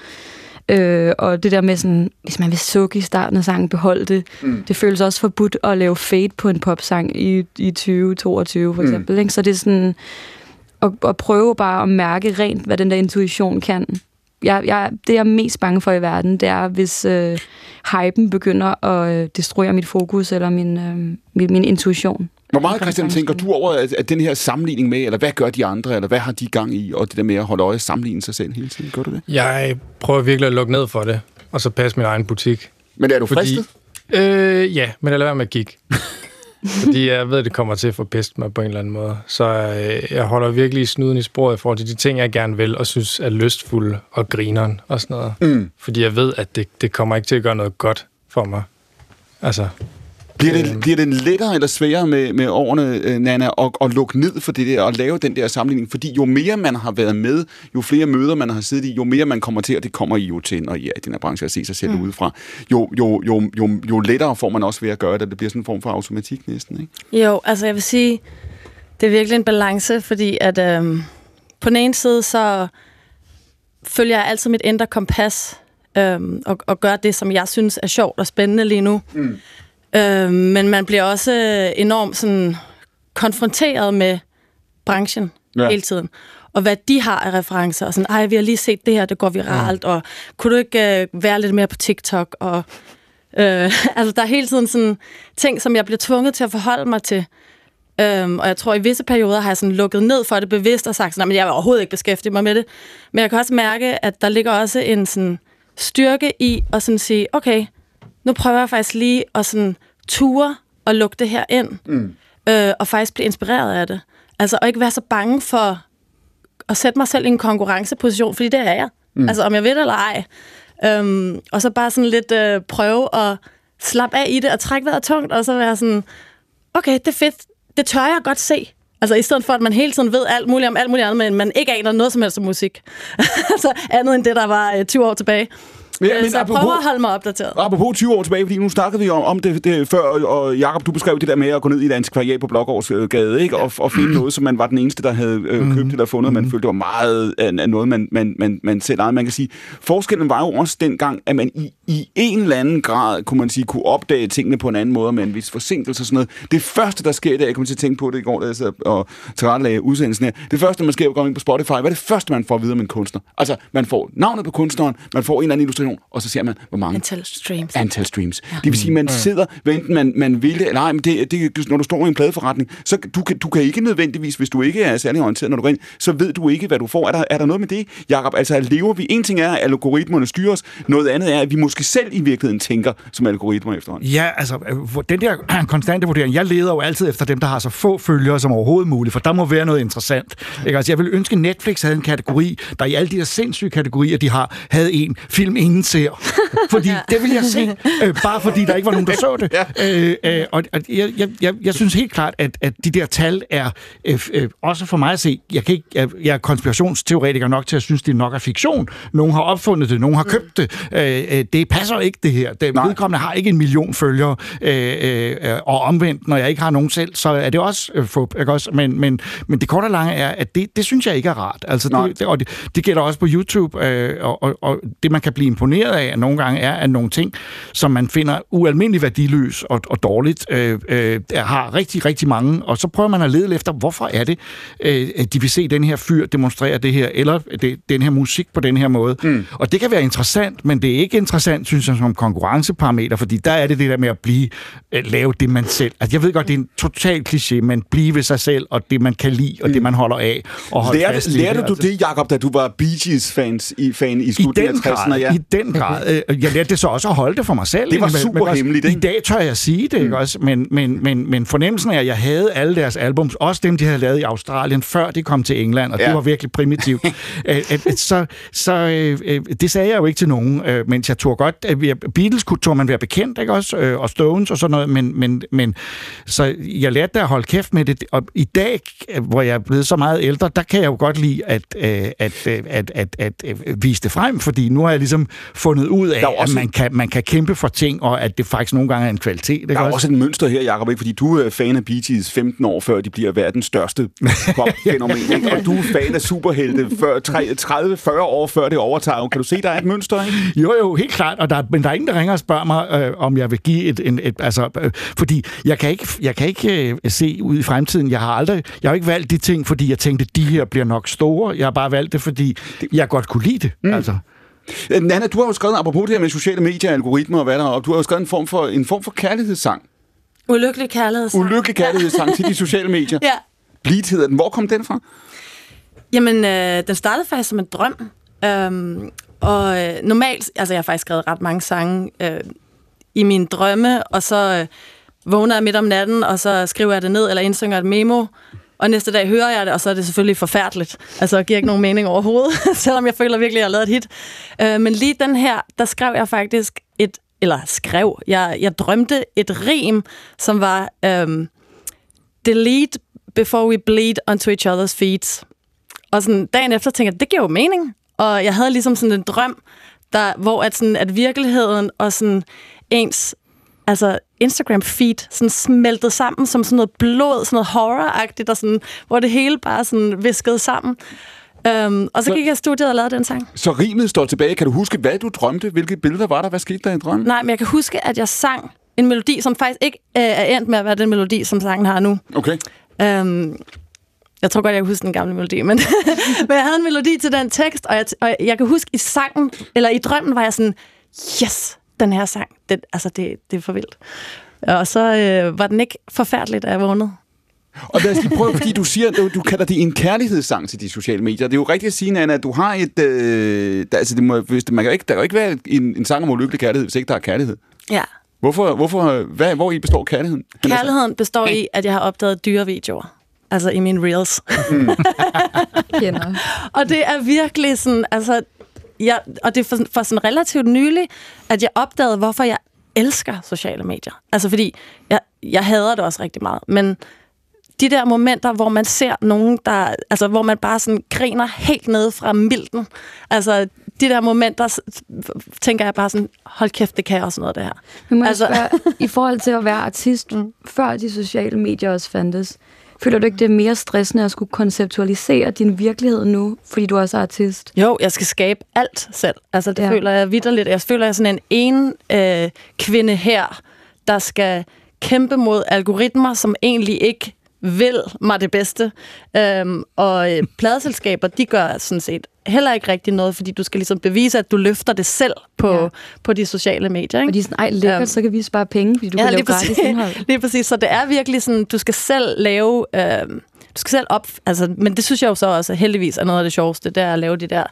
Øh, og det der med sådan, hvis man vil sukke i starten af sangen, beholde det. Mm. Det føles også forbudt at lave fade på en popsang i, i 2022 for Mm. eksempel. Ikke? Så det er sådan at, at prøve bare at mærke rent, hvad den der intuition kan. Jeg, jeg, det jeg er mest bange for i verden, det er, hvis øh, hypen begynder at øh, destruere mit fokus eller min, øh, min, min intuition. Hvor meget, Christian, tænker du over at, at den her sammenligning med, eller hvad gør de andre, eller hvad har de gang i, og det der med at holde øje og sammenligne sig selv hele tiden? Gør du det? Jeg prøver virkelig at lukke ned for det, og så passe min egen butik. Men er du Fordi- fristet? Øh, ja, men jeg lader være med at kigge. [LAUGHS] Fordi jeg ved, at det kommer til at forpeste mig på en eller anden måde. Så øh, jeg holder virkelig snuden i sporet i forhold til de ting, jeg gerne vil, og synes er lystfulde og grineren og sådan noget. Mm. Fordi jeg ved, at det, det kommer ikke til at gøre noget godt for mig. Altså, Bliver det, bliver det lettere eller sværere med, med årene, øh, Nana, at, at lukke ned for det der, og lave den der sammenligning? Fordi jo mere man har været med, jo flere møder man har siddet i, jo mere man kommer til, og det kommer I jo til, når I er i den her branche at se sig selv mm. udefra, jo, jo, jo, jo, jo lettere får man også ved at gøre det. Det bliver sådan en form for automatik næsten, ikke? Jo, altså jeg vil sige, det er virkelig en balance, fordi at øhm, på den ene side, så følger jeg altid mit indre kompas, øhm, og, og gør det, som jeg synes er sjovt og spændende lige nu. Mm. Øhm, men man bliver også enormt sådan, konfronteret med branchen Ja. ja. hele tiden. Og hvad de har af referencer. Og sådan, ej, vi har lige set det her, det går viralt, og kunne du ikke øh, være lidt mere på TikTok? Og, øh, [LAUGHS] altså, der er hele tiden sådan ting, som jeg bliver tvunget til at forholde mig til. Øhm, og jeg tror, i visse perioder har jeg sådan lukket ned for det bevidst og sagt, sådan, at jeg vil overhovedet ikke beskæftige mig med det. Men jeg kan også mærke, at der ligger også en sådan styrke i at sådan sige, okay, nu prøver jeg faktisk lige at sådan ture og lukke det her ind. Mm. Øh, og faktisk blive inspireret af det. Altså, og ikke være så bange for at sætte mig selv i en konkurrenceposition, fordi det er jeg. Mm. Altså, om jeg ved det eller ej. Øhm, og så bare sådan lidt øh, prøve at slappe af i det, og trække vejret tungt, og så være sådan, okay, det er fedt, det tør jeg godt se. Altså i stedet for, at man hele tiden ved alt muligt om alt muligt andet, men man ikke aner noget som helst om musik. [LAUGHS] altså andet end det, der var øh, 20 år tilbage. Ja, Ja, men så jeg apropos- prøver at holde mig opdateret. Apropos 20 år tilbage, fordi nu snakkede vi om, om det, det før, og Jakob, du beskrev det der med at gå ned i et antikvariat på Blågårdsgade, ikke? Og, og finde noget, som man var den eneste, der havde øh, købt eller fundet, man følte, det var meget af, af noget, man, man, man, man selv ejede. Man kan sige, forskellen var jo også dengang, at man i, i en eller anden grad, kunne man sige, kunne opdage tingene på en anden måde, med en vis forsinkelse og sådan noget. Det første, der sker i dag, jeg kom til at tænke på det i går, da jeg sad og tilrettelagde udsendelsen her, det første, man sker, går ind på Spotify, hvad er det første, man får at vide om en kunstner? Altså, man får navnet på kunstneren, man får en eller anden illustration, og så ser man, hvor mange Antal streams. antal streams. Det vil sige, at man sidder, hvad enten man, man vil det eller ej, men det, det, når du står i en pladeforretning, så du kan, du kan ikke nødvendigvis, hvis du ikke er særlig orienteret, når du går ind, så ved du ikke, hvad du får. Er der, er der noget med det, Jacob? Altså, lever vi? En ting er, at algoritmerne styrer os, noget andet er, at vi måske selv i virkeligheden tænker som algoritmer efterhånden. Ja, altså, øh, den der [CLEARS THROAT] konstante vurdering, jeg leder jo altid efter dem, der har så få følgere som overhovedet muligt, for der må være noget interessant. Ikke? Altså, jeg vil ønske, at Netflix havde en kategori, der i alle de der sindssyge kategorier, de har, havde en film, ingen ser. [LAUGHS] Fordi det vil jeg se, øh, bare fordi der ikke var nogen, der så det. Øh, øh, og og jeg, jeg, jeg, jeg synes helt klart, at, at de der tal er, øh, øh, også for mig at se, jeg, kan ikke, jeg, jeg er konspirationsteoretiker nok til at synes, det nok er fiktion. Nogen har opfundet det, nogen har købt det. Øh, øh, det passer ikke, det her. Det, vedkommende har ikke en million følgere, øh, øh, øh, og omvendt, når jeg ikke har nogen selv, så er det også øh, fup, ikke også? Men, men, men det korte og lange er, at det, det synes jeg ikke er rart. Altså, det, det, og det, det gælder også på YouTube, øh, og, og, og det man kan blive imponeret af nogle gange er, at nogle ting, som man finder ualmindeligt værdiløs og, og dårligt, øh, øh, har rigtig, rigtig mange, og så prøver man at lede efter, hvorfor er det, øh, at de vil se den her fyr demonstrere det her, eller det, den her musik på den her måde. Mm. Og det kan være interessant, men det er ikke interessant, synes jeg, som konkurrenceparameter, fordi der er det det der med at blive, øh, lave det man selv. Altså, jeg ved godt, det er en total kliché, men blive ved sig selv, og det man kan lide, og det man holder af, og holde Lærte, fast lærte det. du altså. det, Jacob, da du var Bee Gees fans i, fan i slutningen af 60'erne? grad, Ja. i den grad. Øh, Jeg lærte det så også at holde det for mig selv. Det var? Men- super men også- hemmeligt, I ikke? dag tør jeg sige det, ikke også? Men, men, men, men fornemmelsen af, at jeg havde alle deres albums, også dem, de havde lavet i Australien, før de kom til England, og Ja. det var virkelig primitivt. [LAUGHS] Øh, at- at så så øh, øh, det sagde jeg jo ikke til nogen, øh, mens jeg tog godt... at vi- Beatles kunne tog man være bekendt, ikke også? Øh, Og Stones og sådan noget, men, men, men så jeg lærte da at holde kæft med det. Og i dag, øh, hvor jeg er blevet så meget ældre, der kan jeg jo godt lide at, øh, at, øh, at, at, at, at vise det frem, fordi nu har jeg ligesom fundet ud af, at man kan, man kan kæmpe for ting, og at det faktisk nogle gange er en kvalitet. Ikke Der er også? også et mønster her, Jacob, ikke? fordi du er fan af Bee Gees 15 år før de bliver verdens største [LAUGHS] popfænomen, ikke? og du er fan af superhelte før 30-40 år før det overtager. Kan du se, der er et mønster? Ikke? Jo, jo, helt klart. Og der, men der er ingen, der ringer og spørger mig, øh, om jeg vil give et... En, et altså, øh, fordi jeg kan ikke, jeg kan ikke øh, se ud i fremtiden. Jeg har aldrig... Jeg har ikke valgt de ting, fordi jeg tænkte, de her bliver nok store. Jeg har bare valgt det, fordi jeg godt kunne lide det. Mm. Altså. Øh, Nana, du har jo skrevet, apropos det her med sociale medier, algoritmer og hvad der er, og du har jo skrevet en form for, en form for kærlighedssang. Ulykkelig kærlighed. Ulykkelig kærlighedssang til de sociale medier. [LAUGHS] Ja. Bleed hedder den. Hvor kom den fra? Jamen, øh, den startede faktisk som en drøm. Øhm, og øh, normalt, altså jeg har faktisk skrevet ret mange sange øh, i mine drømme, og så øh, vågner jeg midt om natten, og så skriver jeg det ned, eller indsynger et memo, og næste dag hører jeg det, og så er det selvfølgelig forfærdeligt. Altså, det giver ikke nogen mening overhovedet, [LAUGHS] selvom jeg føler virkelig, at jeg har lavet et hit. Øh, men lige den her, der skrev jeg faktisk et, eller skrev, jeg, jeg drømte et rim, som var øhm, delete before we bleed onto each other's feet. Og sådan dagen efter tænkte jeg, det giver jo mening. Og jeg havde ligesom sådan en drøm, der, hvor at, sådan, at virkeligheden og sådan ens altså Instagram feed sådan smeltet sammen som sådan noget blod, sådan noget horror-agtigt, og sådan, hvor det hele bare sådan viskede sammen. Um, og så Så- gik jeg studiet og lavede den sang. Så rimet står tilbage. Kan du huske, hvad du drømte? Hvilke billeder var der? Hvad skete der i drømmen? Nej, men jeg kan huske, at jeg sang en melodi, som faktisk ikke øh, er endt med at være den melodi, som sangen har nu. Okay. Um, jeg tror godt, jeg kan huske den gamle melodi, men, [LAUGHS] men jeg havde en melodi til den tekst, og jeg, og jeg kan huske i sangen, eller i drømmen var jeg sådan, yes, den her sang, det, altså det, det er for vildt. Og så øh, var den ikke forfærdeligt, da jeg vågnede. Og lad os lige prøve, fordi du siger, du, du kalder det en kærlighedssang til de sociale medier. Det er jo rigtigt at sige, Nana, at du har et... Øh, der, altså det må, hvis det, man kan jo ikke, der kan jo ikke være en, en sang om ulykkelig kærlighed, hvis ikke der er kærlighed. Ja. Hvorfor, hvorfor, hvad, hvor i består kærligheden? Kærligheden består i, at jeg har opdaget dyrevideoer. Altså i mine reels. [LAUGHS] Kender. Og det er virkelig sådan, altså, jeg, og det er for, for sådan relativt nylig, at jeg opdagede, hvorfor jeg elsker sociale medier. Altså fordi, jeg, jeg hader det også rigtig meget, men de der momenter, hvor man ser nogen, der, altså hvor man bare sådan griner helt ned fra milten, altså de der momenter, tænker jeg bare sådan, hold kæft, det kan også noget, det her. Men må Altså- altså... spørge, i forhold til at være artist, [LAUGHS] mm. før de sociale medier også fandtes, føler du ikke, det er mere stressende at skulle konceptualisere din virkelighed nu, fordi du også er artist? Jo, jeg skal skabe alt selv. Altså, det ja. Føler jeg vidderligt. Jeg føler, jeg er sådan en en øh, kvinde her, der skal kæmpe mod algoritmer, som egentlig ikke vil mig det bedste. Øhm, og øh, [LAUGHS] pladeselskaber, de gør sådan set heller ikke rigtig noget, fordi du skal ligesom bevise, at du løfter det selv på, ja. Ja. på de sociale medier. Ikke? Og de er sådan, ej lækkert, Øhm. så kan vi spare penge, fordi du kan lave lige gratis præcis, indhold. [LAUGHS] lige præcis. Så det er virkelig sådan, du skal selv lave... Øh, du skal selv op... Altså, men det synes jeg jo så også heldigvis er noget af det sjoveste, det er at lave de der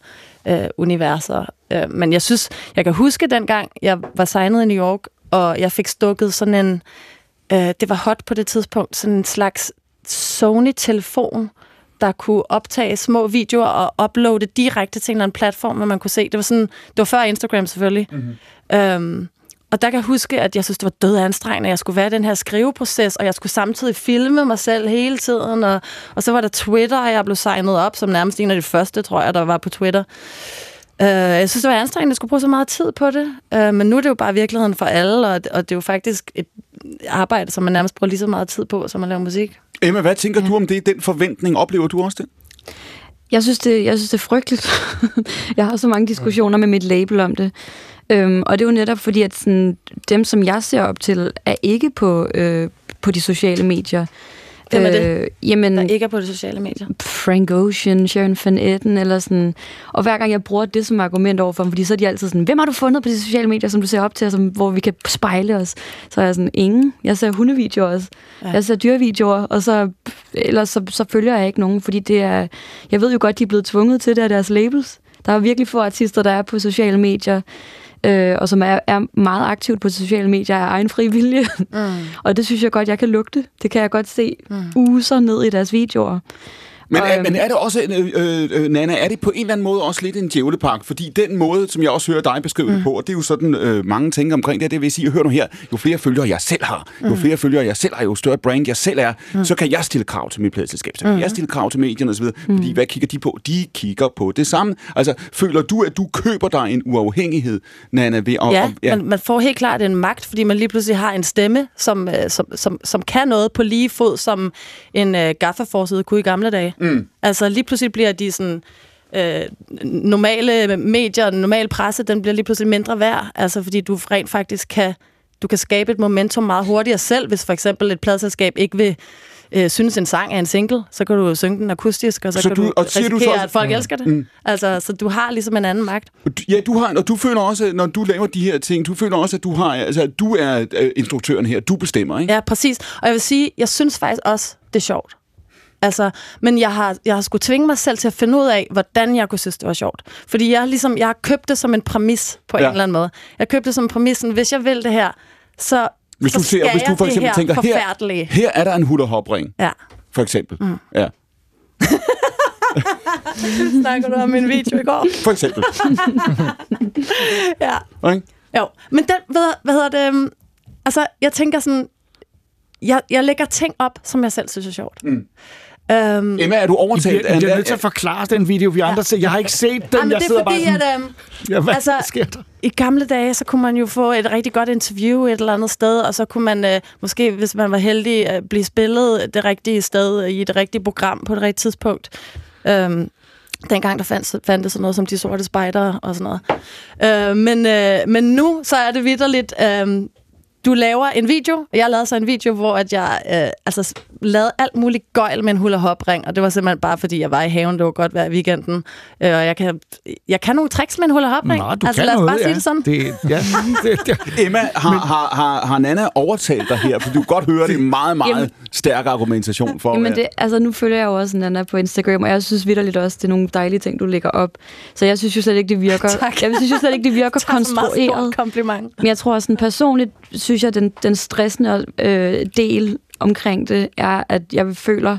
øh, universer. Øh, men jeg synes, jeg kan huske dengang, jeg var signet i New York, og jeg fik stukket sådan en... Øh, det var hot på det tidspunkt, sådan en slags Sony-telefon, der kunne optage små videoer og uploade direkte til en eller anden platform, hvor man kunne se. Det var, sådan, det var før Instagram selvfølgelig. Mm-hmm. Øhm, og der kan jeg huske, at jeg synes, det var død anstrengende. Jeg skulle være i den her skriveproces, og jeg skulle samtidig filme mig selv hele tiden. Og, og så var der Twitter, og jeg blev signet op som nærmest en af de første, tror jeg, der var på Twitter. Uh, jeg synes, det var anstrengende, at jeg skulle bruge så meget tid på det. Uh, men nu er det jo bare virkeligheden for alle, og, og det er jo faktisk et arbejde, som man nærmest bruger lige så meget tid på, som at lave musik. Emma, hvad tænker ja. du om det? Den forventning, oplever du også det? Jeg synes, det, jeg synes, det er frygteligt. [LAUGHS] jeg har så mange diskussioner med mit label om det. Øhm, og det er jo netop fordi, at sådan, dem, som jeg ser op til, er ikke på, øh, på de sociale medier. Hvem er det? Jamen, Der ikke er på de sociale medier. Frank Ocean, Sharon Van Etten, eller sådan. Og hver gang jeg bruger det som argument over for dem, fordi så er de altid sådan, hvem har du fundet på de sociale medier, som du ser op til, og som, hvor vi kan spejle os? Så er jeg sådan, ingen. Jeg ser hundevideoer også. Ja. Jeg ser dyrevideoer, og så, ellers så, så følger jeg ikke nogen, fordi det er, jeg ved jo godt, de er blevet tvunget til det af deres labels. Der er virkelig få artister, der er på sociale medier, øh, og som er, er meget aktivt på sociale medier af egen fri vilje. Mm. [LAUGHS] og det synes jeg godt, jeg kan lugte. Det kan jeg godt se mm. user ned i deres videoer. Men, Og, er, øhm, men er det også, øh, øh, øh, Nana, er det på en eller anden måde også lidt en djævlepark? Fordi den måde, som jeg også hører dig beskrive mm. det på, og det er jo sådan, øh, mange tænker omkring det, det vil sige, hør nu her, jo flere følgere jeg selv har, jo Mm. flere følgere jeg selv har, jo større brand jeg selv er, mm. så kan jeg stille krav til mit pladselskab, så kan mm. jeg stille krav til medierne osv., mm. fordi hvad kigger de på? De kigger på det samme. Altså, føler du, at du køber dig en uafhængighed, Nana, ved at... Ja, at- ja. Man, man får helt klart en magt, fordi man lige pludselig har en stemme, som, øh, som, som, som kan noget på lige fod, som en øh, gaffaforside kunne i gamle dage. Mm. Altså lige pludselig bliver de sådan... Øh, normale medier, normal presse, den bliver lige pludselig mindre værd, altså fordi du rent faktisk kan, du kan skabe et momentum meget hurtigere selv, hvis for eksempel et pladselskab ikke vil øh, synes en sang er en single, så kan du synge den akustisk, og så, Så kan du- du, og du risikere, så også- at folk mm. elsker det. Mm. Altså, så du har ligesom en anden magt. Ja, du har, og du føler også, når du laver de her ting, du føler også, at du har, altså, at du er øh, instruktøren her, du bestemmer, ikke? Ja, præcis. Og jeg vil sige, jeg synes faktisk også, det er sjovt. Altså, men jeg har, jeg har skulle tvinge mig selv til at finde ud af, hvordan jeg kunne synes, det var sjovt. Fordi jeg, ligesom, jeg har købt det som en præmis på ja. En eller anden måde. Jeg har købt det som præmissen, hvis jeg vil det her, så, Hvis så du, ser, hvis du for eksempel her tænker, her, her er der en hullerhopring, Ja. for eksempel. Mm. Ja, [LAUGHS] Snakker du om min video i går? for eksempel. [LAUGHS] Ja. Ikke? Jo, men den, hvad, hvad hedder det, øhm, altså, jeg tænker sådan, jeg, jeg lægger ting op, som jeg selv synes er sjovt. Mm. Øhm, Emma, er du overtalt? I bliver nødt til at forklare den video, vi andre ser. Jeg har ikke set den. Jamen, jeg det sidder er fordi, bare sådan, at øhm, ja, hvad altså, sker der? i gamle dage, så kunne man jo få et rigtig godt interview et eller andet sted, og så kunne man øh, måske, hvis man var heldig, øh, blive spillet det rigtige sted i det rigtige program på det rigtige tidspunkt. Øhm, dengang der fandt, fandt sådan noget som de sorte spejdere og sådan noget. Øh, men, øh, men nu så er det vidderligt... Øh, du laver en video, og jeg lavede så en video, hvor at jeg øh, altså, lavede alt muligt gøjl med en hula hop ring, og det var simpelthen bare, fordi jeg var i haven, det var godt hver weekenden, øh, og jeg kan, jeg kan nogle tricks med en hula hop ring. Nå, du altså, kan lad os noget, bare ja. sige det sådan. Det, ja, [LAUGHS] det, det, Emma, har, har, har, har Nana overtalt dig her? For du kan godt høre, det er meget, meget Jamen- stærk argumentation for. Jamen det, altså nu følger jeg jo også Nana på Instagram, og jeg synes vidderligt også, det er nogle dejlige ting, du lægger op. Så jeg synes jo slet ikke, det virker, [LAUGHS] Tak. jeg synes jo slet ikke, det virker [LAUGHS] Tak for meget konstrueret. kompliment. Men jeg tror sådan personligt, synes jeg, den, den stressende øh, del omkring det, er, at jeg føler,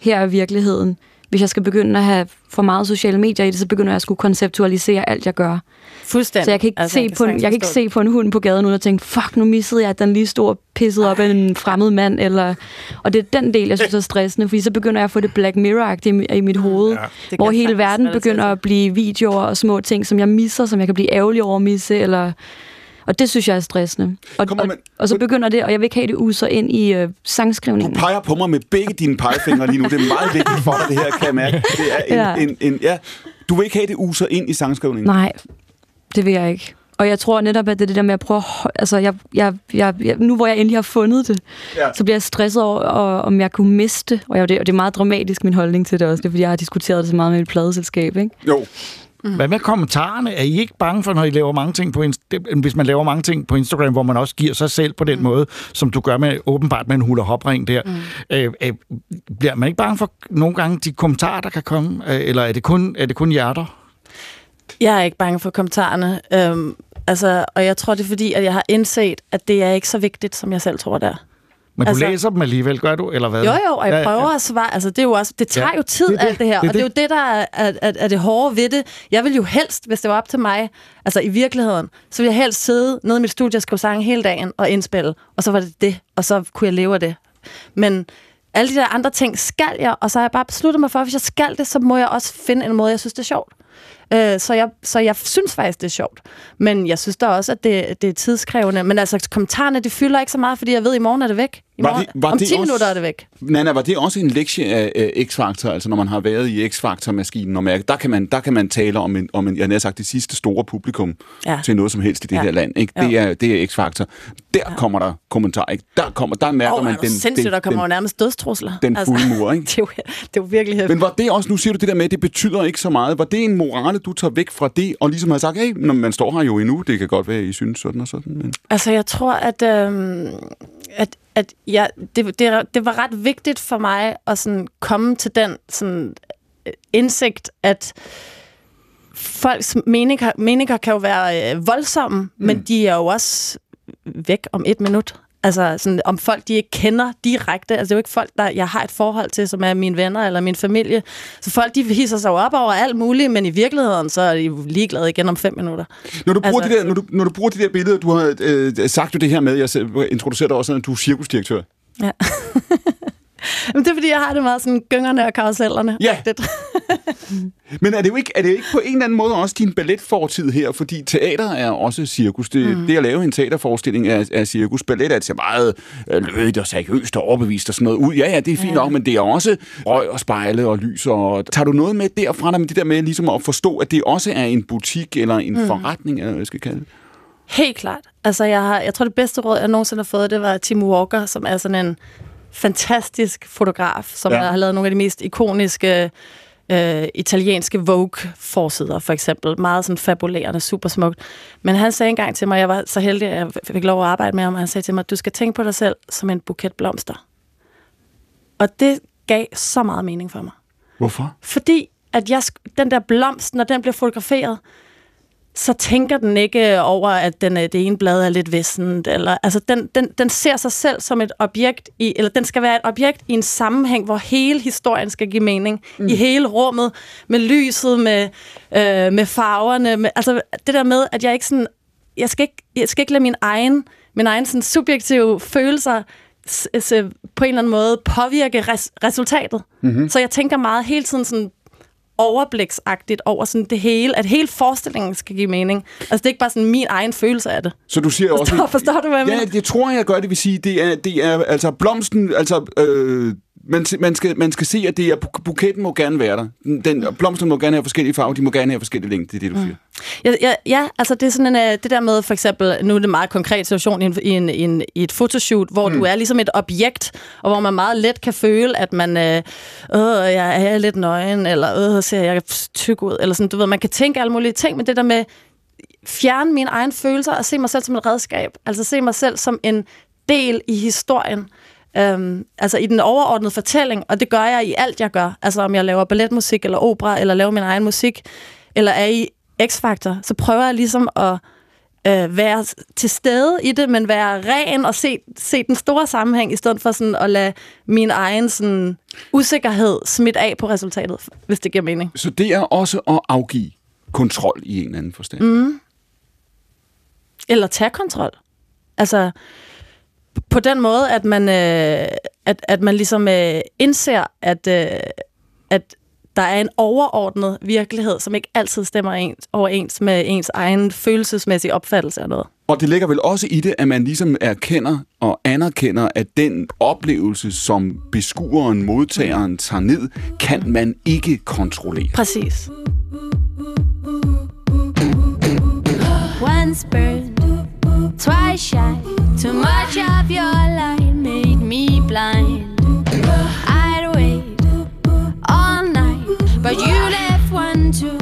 her er virkeligheden. Hvis jeg skal begynde at have for meget sociale medier i det, så begynder jeg at skulle konceptualisere alt, jeg gør. Fuldstændig. Så jeg kan ikke, altså, se, kan på en, jeg kan ikke se på en hund på gaden uden at tænke, fuck, nu missede jeg, at den lige stod og pissede op af en fremmed mand. Eller, og det er den del, jeg synes er stressende, fordi så begynder jeg at få det Black Mirror-agtigt i, mit hoved, ja, hvor jeg hele verden begynder at blive videoer og små ting, som jeg misser, som jeg kan blive ærgerlig over at misse, eller... Og det synes jeg er stressende. Og, Kom og, men- og så begynder det, og jeg vil ikke have det user ind i øh, Du sangskrivningen. peger på mig med begge dine pegefingre lige nu. Det er meget vigtigt for dig, det her, kan jeg mærke. Det er en, Ja. En, en, ja. Du vil ikke have det user ind i sangskrivningen? Nej, det vil jeg ikke. Og jeg tror netop, at det er det der med at prøve Altså, jeg, jeg, jeg, jeg, nu hvor jeg endelig har fundet det, Ja. så bliver jeg stresset over, og, om jeg kunne miste det. Og, jeg, og det er meget dramatisk, min holdning til det også. Det er, fordi jeg har diskuteret det så meget med mit pladeselskab, ikke? Jo. Hvad med kommentarerne? Er I ikke bange for, når I laver mange ting på Inst- hvis man laver mange ting på Instagram, hvor man også giver sig selv på den mm. måde, som du gør med åbenbart med en hula hop ring der? Mm. Øh, øh, bliver man ikke bange for nogle gange de kommentarer, der kan komme? Øh, eller er det kun, er det kun hjerter? Jeg er ikke bange for kommentarerne. Øhm, altså, og jeg tror, det er fordi, at jeg har indset, at det er ikke så vigtigt, som jeg selv tror, det er. Men Altså- du læser dem alligevel, gør du? Eller hvad? Jo, jo, og jeg Ja, ja, ja. prøver at svare. Altså, det, er jo også, det tager Ja, jo tid, det det. alt det her. Det og det er jo det, der er, er, er, det hårde ved det. Jeg vil jo helst, hvis det var op til mig, altså i virkeligheden, så ville jeg helst sidde nede i mit studie og skrive sange hele dagen og indspille. Og så var det det, og så kunne jeg leve af det. Men alle de der andre ting skal jeg, og så har jeg bare besluttet mig for, at hvis jeg skal det, så må jeg også finde en måde, jeg synes, det er sjovt. Øh, så, jeg, så jeg synes faktisk, det er sjovt. Men jeg synes da også, at det, det er tidskrævende. Men altså, kommentarerne, de fylder ikke så meget, fordi jeg ved, at i morgen er det væk. I Var morgen, det- var om det 10 også- minutter er det væk. Nana, var det også en lektie af øh, X-Factor, altså når man har været i X-Factor-maskinen og mærke, der kan man, der kan man tale om, en, om en, jeg har sagt, det sidste store publikum Ja. til noget som helst i det Ja. her land. Ikke? Det, Jo. er, det er X-Factor. Der ja. kommer der kommentarer. Ikke? Der, kommer, der mærker Åh, man den, sindssygt, den, der kommer jo den, nærmest dødstrusler. den fulde mur. [LAUGHS] Ikke? det, er jo, det er jo virkelig hæftigt. Men var det også, nu siger du det der med, at det betyder ikke så meget. Var det en morale, du tager væk fra det, og ligesom har sagt, hey, når man står her jo endnu, det kan godt være, I synes sådan og sådan. Men... Altså, jeg tror, at, øhm, at, at jeg, det, det, det var ret vigtigt for mig at sådan komme til den sådan, øh, indsigt, at folks meninger, meninger kan jo være øh, voldsomme, mm. men de er jo også væk om et minut. Altså, sådan, om folk, de ikke kender direkte. Altså, det er jo ikke folk, der jeg har et forhold til, som er mine venner eller min familie. Så folk, de hisser sig op over alt muligt, men i virkeligheden, så er de ligeglade igen om fem minutter. Når du, bruger Altså- de der, når, du, når du bruger de der billeder, du har øh, sagt jo det her med, jeg introducerede dig også, at du er cirkusdirektør. Ja. [LAUGHS] [LAUGHS] Men det er, fordi jeg har det meget sådan gyngerne og karusellerne. Ja. [LAUGHS] Men er det jo ikke, er det ikke på en eller anden måde også din balletfortid her? Fordi teater er også cirkus. Det, mm. det at lave en teaterforestilling er, er cirkus. Ballet er altså meget øh, lødigt og seriøst og overbevist og sådan noget ud. Ja, ja, det er fint ja. nok, men det er også røg og spejle og lys. Og... Tager du noget med derfra, der med det der med ligesom at forstå, at det også er en butik eller en mm. forretning, eller hvad jeg skal kalde det? Helt klart. Altså, jeg, har, jeg tror, det bedste råd, jeg nogensinde har fået, det var Tim Walker, som er sådan en fantastisk fotograf, som Ja. har lavet nogle af de mest ikoniske øh, italienske Vogue-forsider, for eksempel. Meget sådan fabulerende, super smukt. Men han sagde engang til mig, jeg var så heldig, at jeg fik lov at arbejde med ham, han sagde til mig, du skal tænke på dig selv som en buket blomster. Og det gav så meget mening for mig. Hvorfor? Fordi at jeg, den der blomst, når den bliver fotograferet, så tænker den ikke over, at den, øh, det ene blad er lidt vissent. Eller, altså den, den, den ser sig selv som et objekt, i, eller den skal være et objekt i en sammenhæng, hvor hele historien skal give mening. Mm. I hele rummet, med lyset, med, øh, med farverne. Med, altså det der med, at jeg ikke sådan jeg skal ikke, jeg skal ikke lade min egen, min egen sådan, subjektive følelser på en eller anden måde påvirke res- resultatet. Mm-hmm. Så jeg tænker meget hele tiden sådan overbliksagtigt over sådan det hele, at hele forestillingen skal give mening. Altså det er ikke bare sådan min egen følelse af det. Så du siger Forstår- også... forstår du, hvad jeg ja, mener? det tror jeg gør det vil sige. Det er, det er altså blomsten, altså... Øh, man, man, skal, man skal se, at det er, bu- buketten må gerne være der. Den, blomsten må gerne have forskellige farver, de må gerne have forskellige længder, det er det, du siger. Ja, ja, ja altså det er sådan en, øh, det der med for eksempel, nu er det en meget konkret situation i, en, i, en, i, en, i et fotoshoot, hvor mm. du er ligesom et objekt, og hvor man meget let kan føle, at man, øh, øh jeg er lidt nøgen, eller øh, ser jeg tyk ud, eller sådan, du ved, man kan tænke alle mulige ting, men det der med fjerne mine egne følelser og se mig selv som et redskab, altså se mig selv som en del i historien, Øhm, altså i den overordnede fortælling, og det gør jeg i alt, jeg gør. Altså om jeg laver balletmusik, eller opera, eller laver min egen musik, eller er i X-Factor, så prøver jeg ligesom at øh, være til stede i det, men være ren og se, se den store sammenhæng, i stedet for sådan at lade min egen sådan, usikkerhed smitte af på resultatet, hvis det giver mening. Så det er også at afgive kontrol i en eller anden forstand. Mm. Eller tage kontrol. Altså på den måde, at man, øh, at, at man ligesom øh, indser, at, øh, at der er en overordnet virkelighed, som ikke altid stemmer ens, overens med ens egen følelsesmæssige opfattelse af noget. Og det ligger vel også i det, at man ligesom erkender og anerkender, at den oplevelse, som beskueren, modtageren tager ned, kan man ikke kontrollere. Præcis. Once burned, twice shy. Too much of your light made me blind. I'd wait all night, but you left one too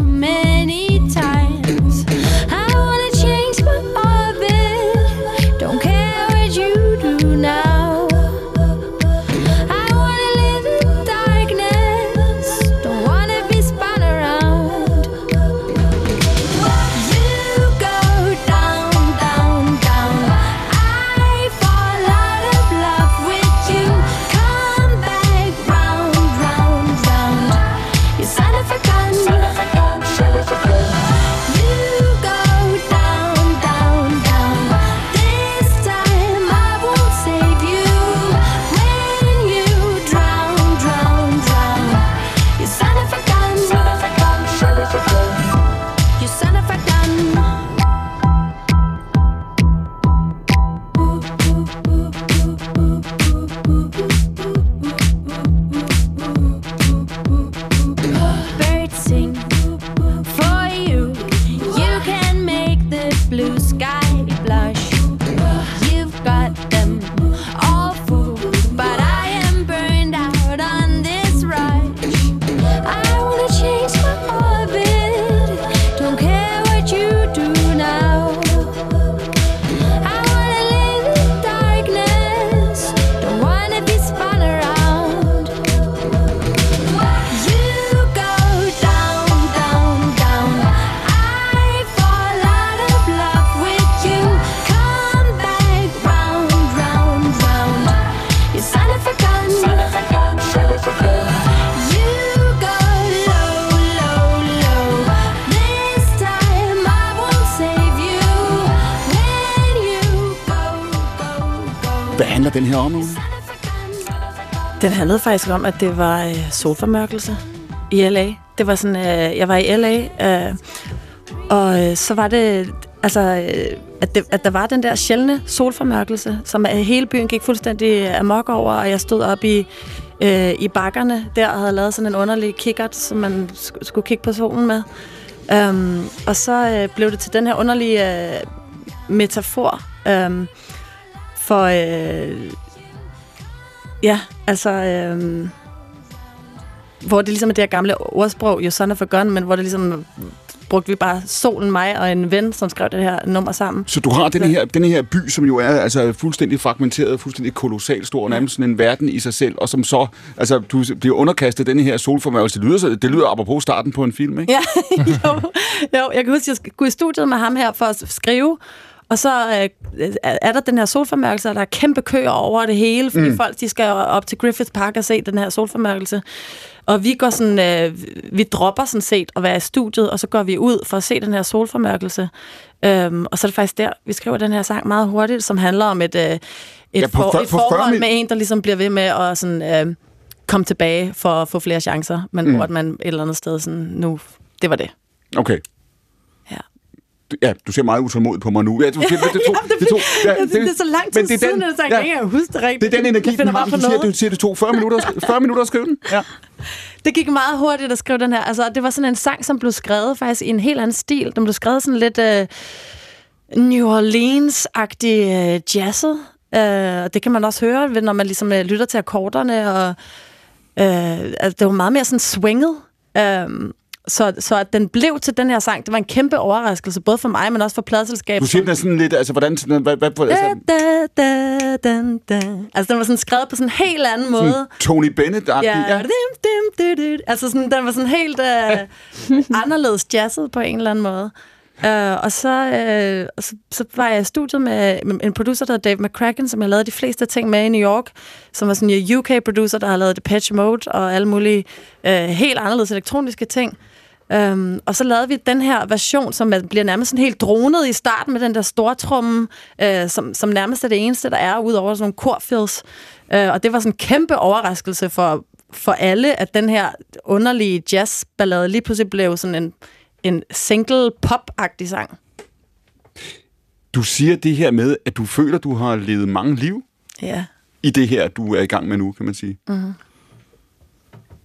faktisk om, at det var øh, solformørkelse i LA. Det var sådan, øh, jeg var i LA, øh, og øh, så var det, altså, øh, at, det, at der var den der sjældne solformørkelse, som øh, hele byen gik fuldstændig amok over, og jeg stod op i, øh, i bakkerne der og havde lavet sådan en underlig kikkert, som man sk- skulle kigge på solen med. Um, og så øh, blev det til den her underlige øh, metafor øh, for... Øh, Ja, altså... Øhm, hvor det ligesom er det her gamle ordsprog, jo son of a gun, men hvor det ligesom brugte vi bare solen, mig og en ven, som skrev det her nummer sammen. Så du har den her, den her by, som jo er altså, fuldstændig fragmenteret, fuldstændig kolossalt stor, nærmest sådan en verden i sig selv, og som så, altså, du bliver underkastet den her solformørkelse. Det lyder, så- det lyder apropos starten på en film, ikke? Ja, [LAUGHS] jo, jo, jeg kan huske, jeg skulle i studiet med ham her for at skrive, Og så øh, er der den her solformørkelse, og der er kæmpe køer over det hele, fordi mm. folk de skal op til Griffith Park og se den her solformørkelse. Og vi går sådan, øh, vi dropper sådan set at være i studiet, og så går vi ud for at se den her solformørkelse. Øhm, og så er det faktisk der, vi skriver den her sang meget hurtigt, som handler om et, øh, et, Ja, på for, fyr- et forhold 40 med en, der ligesom bliver ved med at sådan, øh, komme tilbage for at få flere chancer, men mm. hvor man et eller andet sted sådan, nu, det var det. Okay. Ja. Du- Ja, ser meget utålmodigt på mig nu. Ja, du siger, [LAUGHS] det, det, to, Jamen, det, det, to, ja, synes, det er så lang tid det er siden, den- at jeg ja, ikke huske det rigtigt. Det er den energi, den har. Du siger, du siger, det tog 40 minutter, at sk- 40 minutter at skrive den. Ja. [LAUGHS] Det gik meget hurtigt at skrive den her. Altså, det var sådan en sang, som blev skrevet faktisk i en helt anden stil. Den blev skrevet sådan lidt øh, New Orleans-agtig øh, jazzet. Øh, og det kan man også høre, når man ligesom øh, lytter til akkorderne. Og, øh, altså, det var meget mere sådan swinget. Øh, så, så at den blev til den her sang, det var en kæmpe overraskelse, både for mig, men også for pladselskabet. Du siger, den er sådan lidt, altså, hvordan, sådan- hvad, hvad, hvad, altså, da, da, da, da. Altså, den var sådan skrevet på sådan en helt anden måde. sådan Tony bennett Ja, ja. Dim, dim, dim, dim. Altså sådan, den var sådan helt øh, [LAUGHS] anderledes jazzet på en eller anden måde. Uh, og så, og så, så var jeg i studiet med, med en producer, der hedder Dave McCracken, som jeg lavede de fleste ting med i New York, som var sådan en UK-producer, der har lavet Depeche Mode og alle mulige øh, helt anderledes elektroniske ting. Um, og så lavede vi den her version, som er- bliver nærmest sådan helt dronet i starten med den der stortrumme, øh, som, som nærmest er det eneste, der er, udover sådan nogle korfills. Uh, og det var sådan en kæmpe overraskelse for, for alle, at den her underlige jazzballade lige pludselig blev sådan en, en single pop-agtig sang. Du siger det her med, at du føler, du har levet mange liv Ja. i det her, du er i gang med nu, kan man sige. Mm-hmm.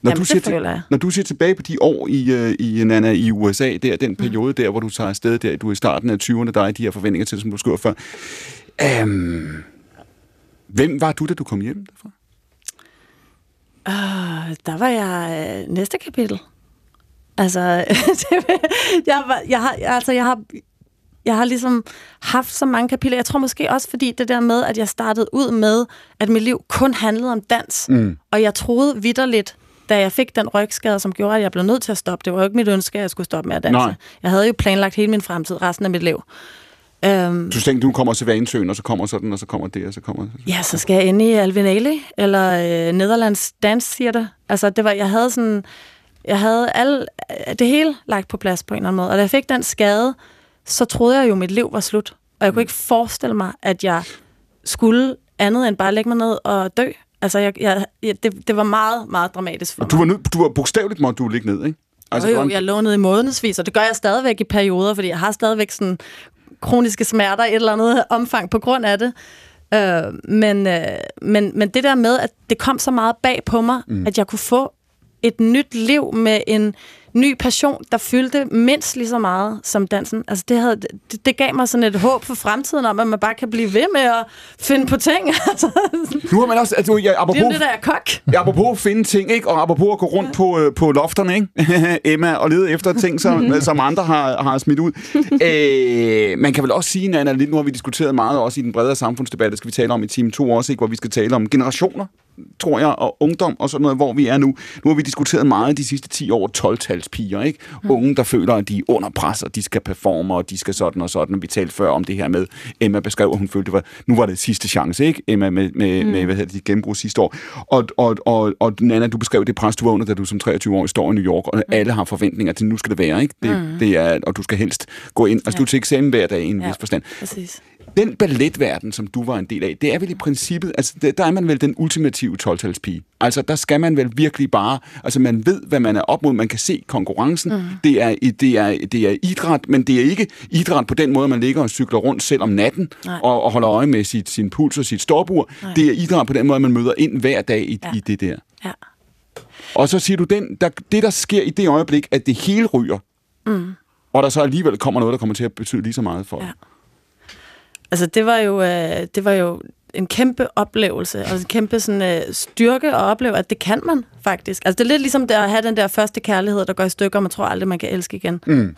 Når, Jamen, du ser føler jeg. når du ser tilbage på de år i, øh, i, Nana, i USA, der, den periode der, hvor du tager afsted, der, du er i starten af 20'erne, der er de her forventninger til, som du skriver før. Øhm, hvem var du, da du kom hjem derfra? Uh, der var jeg øh, næste kapitel. Altså, [LAUGHS] jeg, var, jeg, har, altså jeg, har, jeg har ligesom haft så mange kapitler. Jeg tror måske også, fordi det der med, at jeg startede ud med, at mit liv kun handlede om dans. Mm. Og jeg troede vidderligt, da jeg fik den rygskade, som gjorde, at jeg blev nødt til at stoppe. Det var jo ikke mit ønske, at jeg skulle stoppe med at danse. Nej. Jeg havde jo planlagt hele min fremtid, resten af mit liv. Um, Du tænkte, du kommer til Vanesøen, og så kommer sådan, og så kommer det, og så kommer... Ja, så skal jeg ind i Alvin Ailey, eller øh, Netherlands Dance Theater. Altså, det var, jeg havde sådan, jeg havde alle, det hele lagt på plads på en eller anden måde. Og da jeg fik den skade, så troede jeg jo, at mit liv var slut. Og jeg kunne ikke forestille mig, at jeg skulle andet end bare lægge mig ned og dø. Altså, jeg, jeg, jeg, det, det var meget, meget dramatisk for Du mig. var, nød, du var bogstaveligt måtte du ligge ned, ikke? Altså, jo, var jo, jeg lå ned i månedsvis, og det gør jeg stadigvæk i perioder, fordi jeg har stadigvæk sådan kroniske smerter i et eller andet omfang på grund af det. Øh, men, øh, men, men det der med, at det kom så meget bag på mig, mm. at jeg kunne få et nyt liv med en ny passion, der fyldte mindst lige så meget som dansen. Altså det, havde, det, det gav mig sådan et håb for fremtiden om, at man bare kan blive ved med at finde på ting. [LAUGHS] Altså, Nu har man også... Altså, ja, det er apropos, det, der er kok. Ja, apropos at finde ting, ikke? og apropos at gå rundt på, øh, på lofterne, ikke? [LAUGHS] Emma, og lede efter ting, som, [LAUGHS] som andre har, har smidt ud. Øh, man kan vel også sige, Nana, lidt nu har vi diskuteret meget også i den bredere samfundsdebat, det skal vi tale om i time 2 også, ikke? hvor vi skal tale om generationer, tror jeg, og ungdom og sådan noget, hvor vi er nu. Nu har vi diskuteret meget de sidste 10 år 12-talspiger, ikke? Mm. Unge, der føler, at de er under pres, og de skal performe, og de skal sådan og sådan. Vi talte før om det her med, Emma beskrev, at hun følte, var, nu var det sidste chance, ikke? Emma med, med, mm. med hvad hedder det, gennembrud sidste år. Og, og, og, og Nana, du beskrev det pres, du var under, da du som 23-årig står i New York, og mm. alle har forventninger til, nu skal det være, ikke? Det, mm. det er, og du skal helst gå ind, altså ja. du er til eksamen hver dag i en ja. Ja. vis forstand. Præcis. Den balletverden, som du var en del af, det er vel i princippet, altså der, der er man vel den ultimative 12-talspige. Altså der skal man vel virkelig bare, altså man ved, hvad man er op mod, man kan se konkurrencen. Mm. Det, er, det, er, det er idræt, men det er ikke idræt på den måde, man ligger og cykler rundt selv om natten Nej. og, og holder øje med sit, sin puls og sit stopur. Det er idræt på den måde, man møder ind hver dag i. Ja. i det der. Ja. Og så siger du, den, der, det der sker i det øjeblik, at det hele ryger, mm. og der så alligevel kommer noget, der kommer til at betyde lige så meget for Ja. Altså, det var jo, øh, det var jo en kæmpe oplevelse, og en kæmpe sådan, øh, styrke at opleve, at det kan man faktisk. Altså, det er lidt ligesom det at have den der første kærlighed, der går i stykker, og man tror aldrig, man kan elske igen. Mm.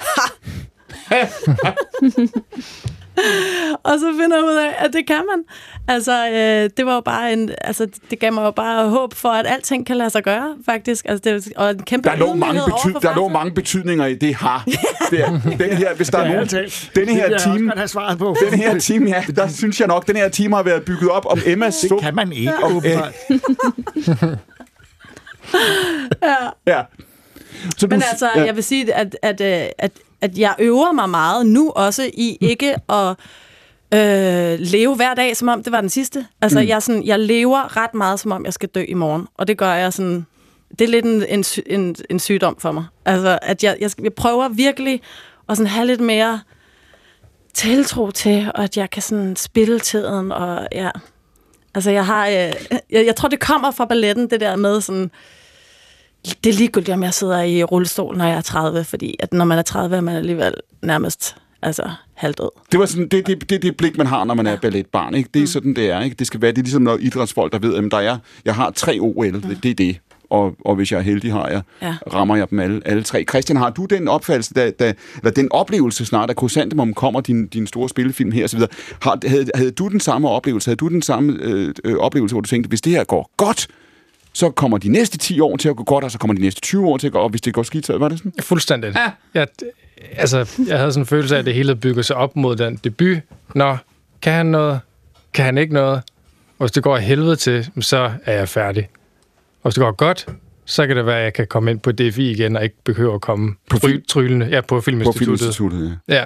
[LAUGHS] [LAUGHS] [LAUGHS] og så finder jeg ud af, at det kan man. Altså, øh, det var jo bare en, altså, det gav mig jo bare håb for, at alting kan lade sig gøre, faktisk. Altså, det, er- og en kæmpe Der lå, mange bety- der lå mange betydninger i det har. [LAUGHS] Det er, den her, hvis der er Ja, nogen, ærligt denne her jeg også team, godt have svaret på. den her team, ja, der synes jeg nok, den her team har været bygget op om Emmas Det kan man ikke, Og, åbenbart. Ja. [LAUGHS] Så Men du- altså, ja. jeg vil sige, at, at, øh, at, at jeg øver mig meget nu også i ikke at øh, leve hver dag, som om det var den sidste. Altså, mm. jeg, sådan, jeg lever ret meget, som om jeg skal dø i morgen. Og det gør jeg sådan... Det er lidt en, en, en, en sygdom for mig. Altså, at jeg, jeg, jeg prøver virkelig at sådan have lidt mere tiltro til, og at jeg kan sådan spille tiden, og ja... Altså, jeg har... Øh, jeg, jeg tror, det kommer fra balletten, det der med sådan det er ligegyldigt, om jeg sidder i rullestol, når jeg er 30, fordi at når man er 30, er man alligevel nærmest altså, halvdød. Det var sådan, det, det, det, det blik, man har, når man er balletbarn. Ikke? Det er sådan, det er. Ikke? Det skal være det er ligesom når idrætsfolk, der ved, at der er, jeg har tre OL, det, det er det. Og, og hvis jeg er heldig, har jeg, Ja. rammer jeg dem alle, alle tre. Christian, har du den opfattelse, da, da, eller den oplevelse snart, at Chrysanthemum kommer, din, din store spillefilm her osv., har, havde, havde du den samme oplevelse? Havde du den samme øh, øh, oplevelse, hvor du tænkte, hvis det her går godt, så kommer de næste 10 år til at gå godt, og så kommer de næste 20 år til at gå, og hvis det går skidt, så var det sådan? Fuldstændig. Ja. Jeg, altså, jeg havde sådan en følelse af, at det hele bygger sig op mod den debut. Nå, kan han noget? Kan han ikke noget? Og hvis det går af helvede til, så er jeg færdig. Og hvis det går godt, så kan det være, at jeg kan komme ind på DFI igen, og ikke behøver at komme På på film- tryllende. Ja, på På Filminstituttet. Filminstituttet, ja. Ja,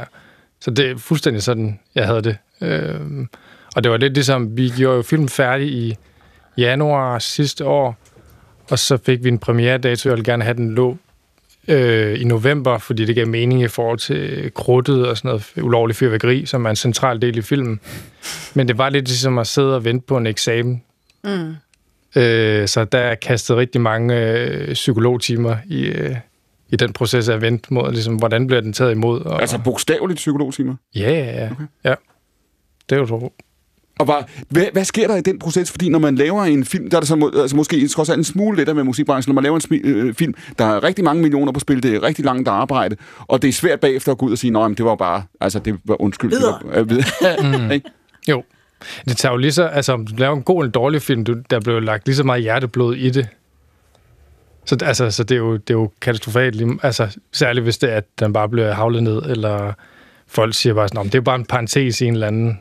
så det er fuldstændig sådan, jeg havde det. Øhm, og det var lidt ligesom, vi gjorde jo filmen færdig i januar sidste år, og så fik vi en premieredato, jeg ville gerne have den lå øh, i november, fordi det gav mening i forhold til krudtet og sådan noget ulovlig fyrværkeri, som er en central del i filmen. Men det var lidt ligesom at sidde og vente på en eksamen. Mm. Øh, så der er kastet rigtig mange øh, psykologtimer i, øh, i den proces af at vente mod, ligesom, hvordan bliver den taget imod. Og, Altså bogstaveligt psykologtimer. Ja, ja, ja. Okay. ja. Det er jo. Og var, hvad, hvad sker der i den proces? Fordi når man laver en film, der er der så må, altså måske trods alt en smule lettere med musikbranchen, når man laver en smi, øh, film, der er rigtig mange millioner på spil, det er rigtig langt arbejde, og det er svært bagefter at gå ud og sige, nej, det var bare, altså det var undskyld. Det var, øh. [LAUGHS] [LAUGHS] Ikke? Jo. Det tager jo lige så, altså om du laver en god eller dårlig film, du, der blev lagt lige så meget hjerteblod i det. Så, altså, så det, er jo, det er jo katastrofalt, lige- altså særligt hvis det er, at den bare bliver havlet ned, eller folk siger bare sådan, "Nå, men det er bare en parentes i en eller anden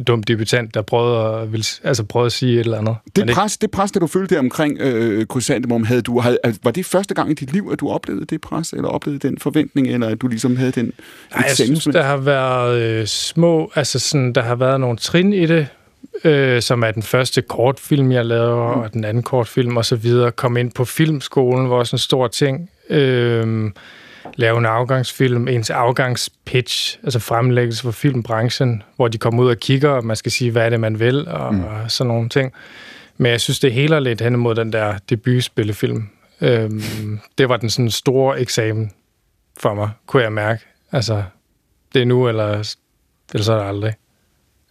dum debutant, der prøvede at, vil, altså prøvede at sige et eller andet. Det pres, det pres, der du følte der omkring øh, Chrysanthemum, havde du, havde, var det første gang i dit liv, at du oplevede det pres, eller oplevede den forventning, eller at du ligesom havde den Nej, jeg synes, der har været øh, små, altså sådan, der har været nogle trin i det, øh, som er den første kortfilm, jeg laver, mm. og den anden kortfilm og så videre. Kom ind på filmskolen, var også en stor ting. Øh, lave en afgangsfilm, ens afgangspitch, altså fremlæggelse for filmbranchen, hvor de kommer ud og kigger, og man skal sige, hvad er det, man vil, og, mm. og sådan nogle ting. Men jeg synes, det heler lidt hen imod den der debutspillefilm. Øhm, det var den sådan store eksamen for mig, kunne jeg mærke. Altså, det er nu, eller, eller så er det aldrig.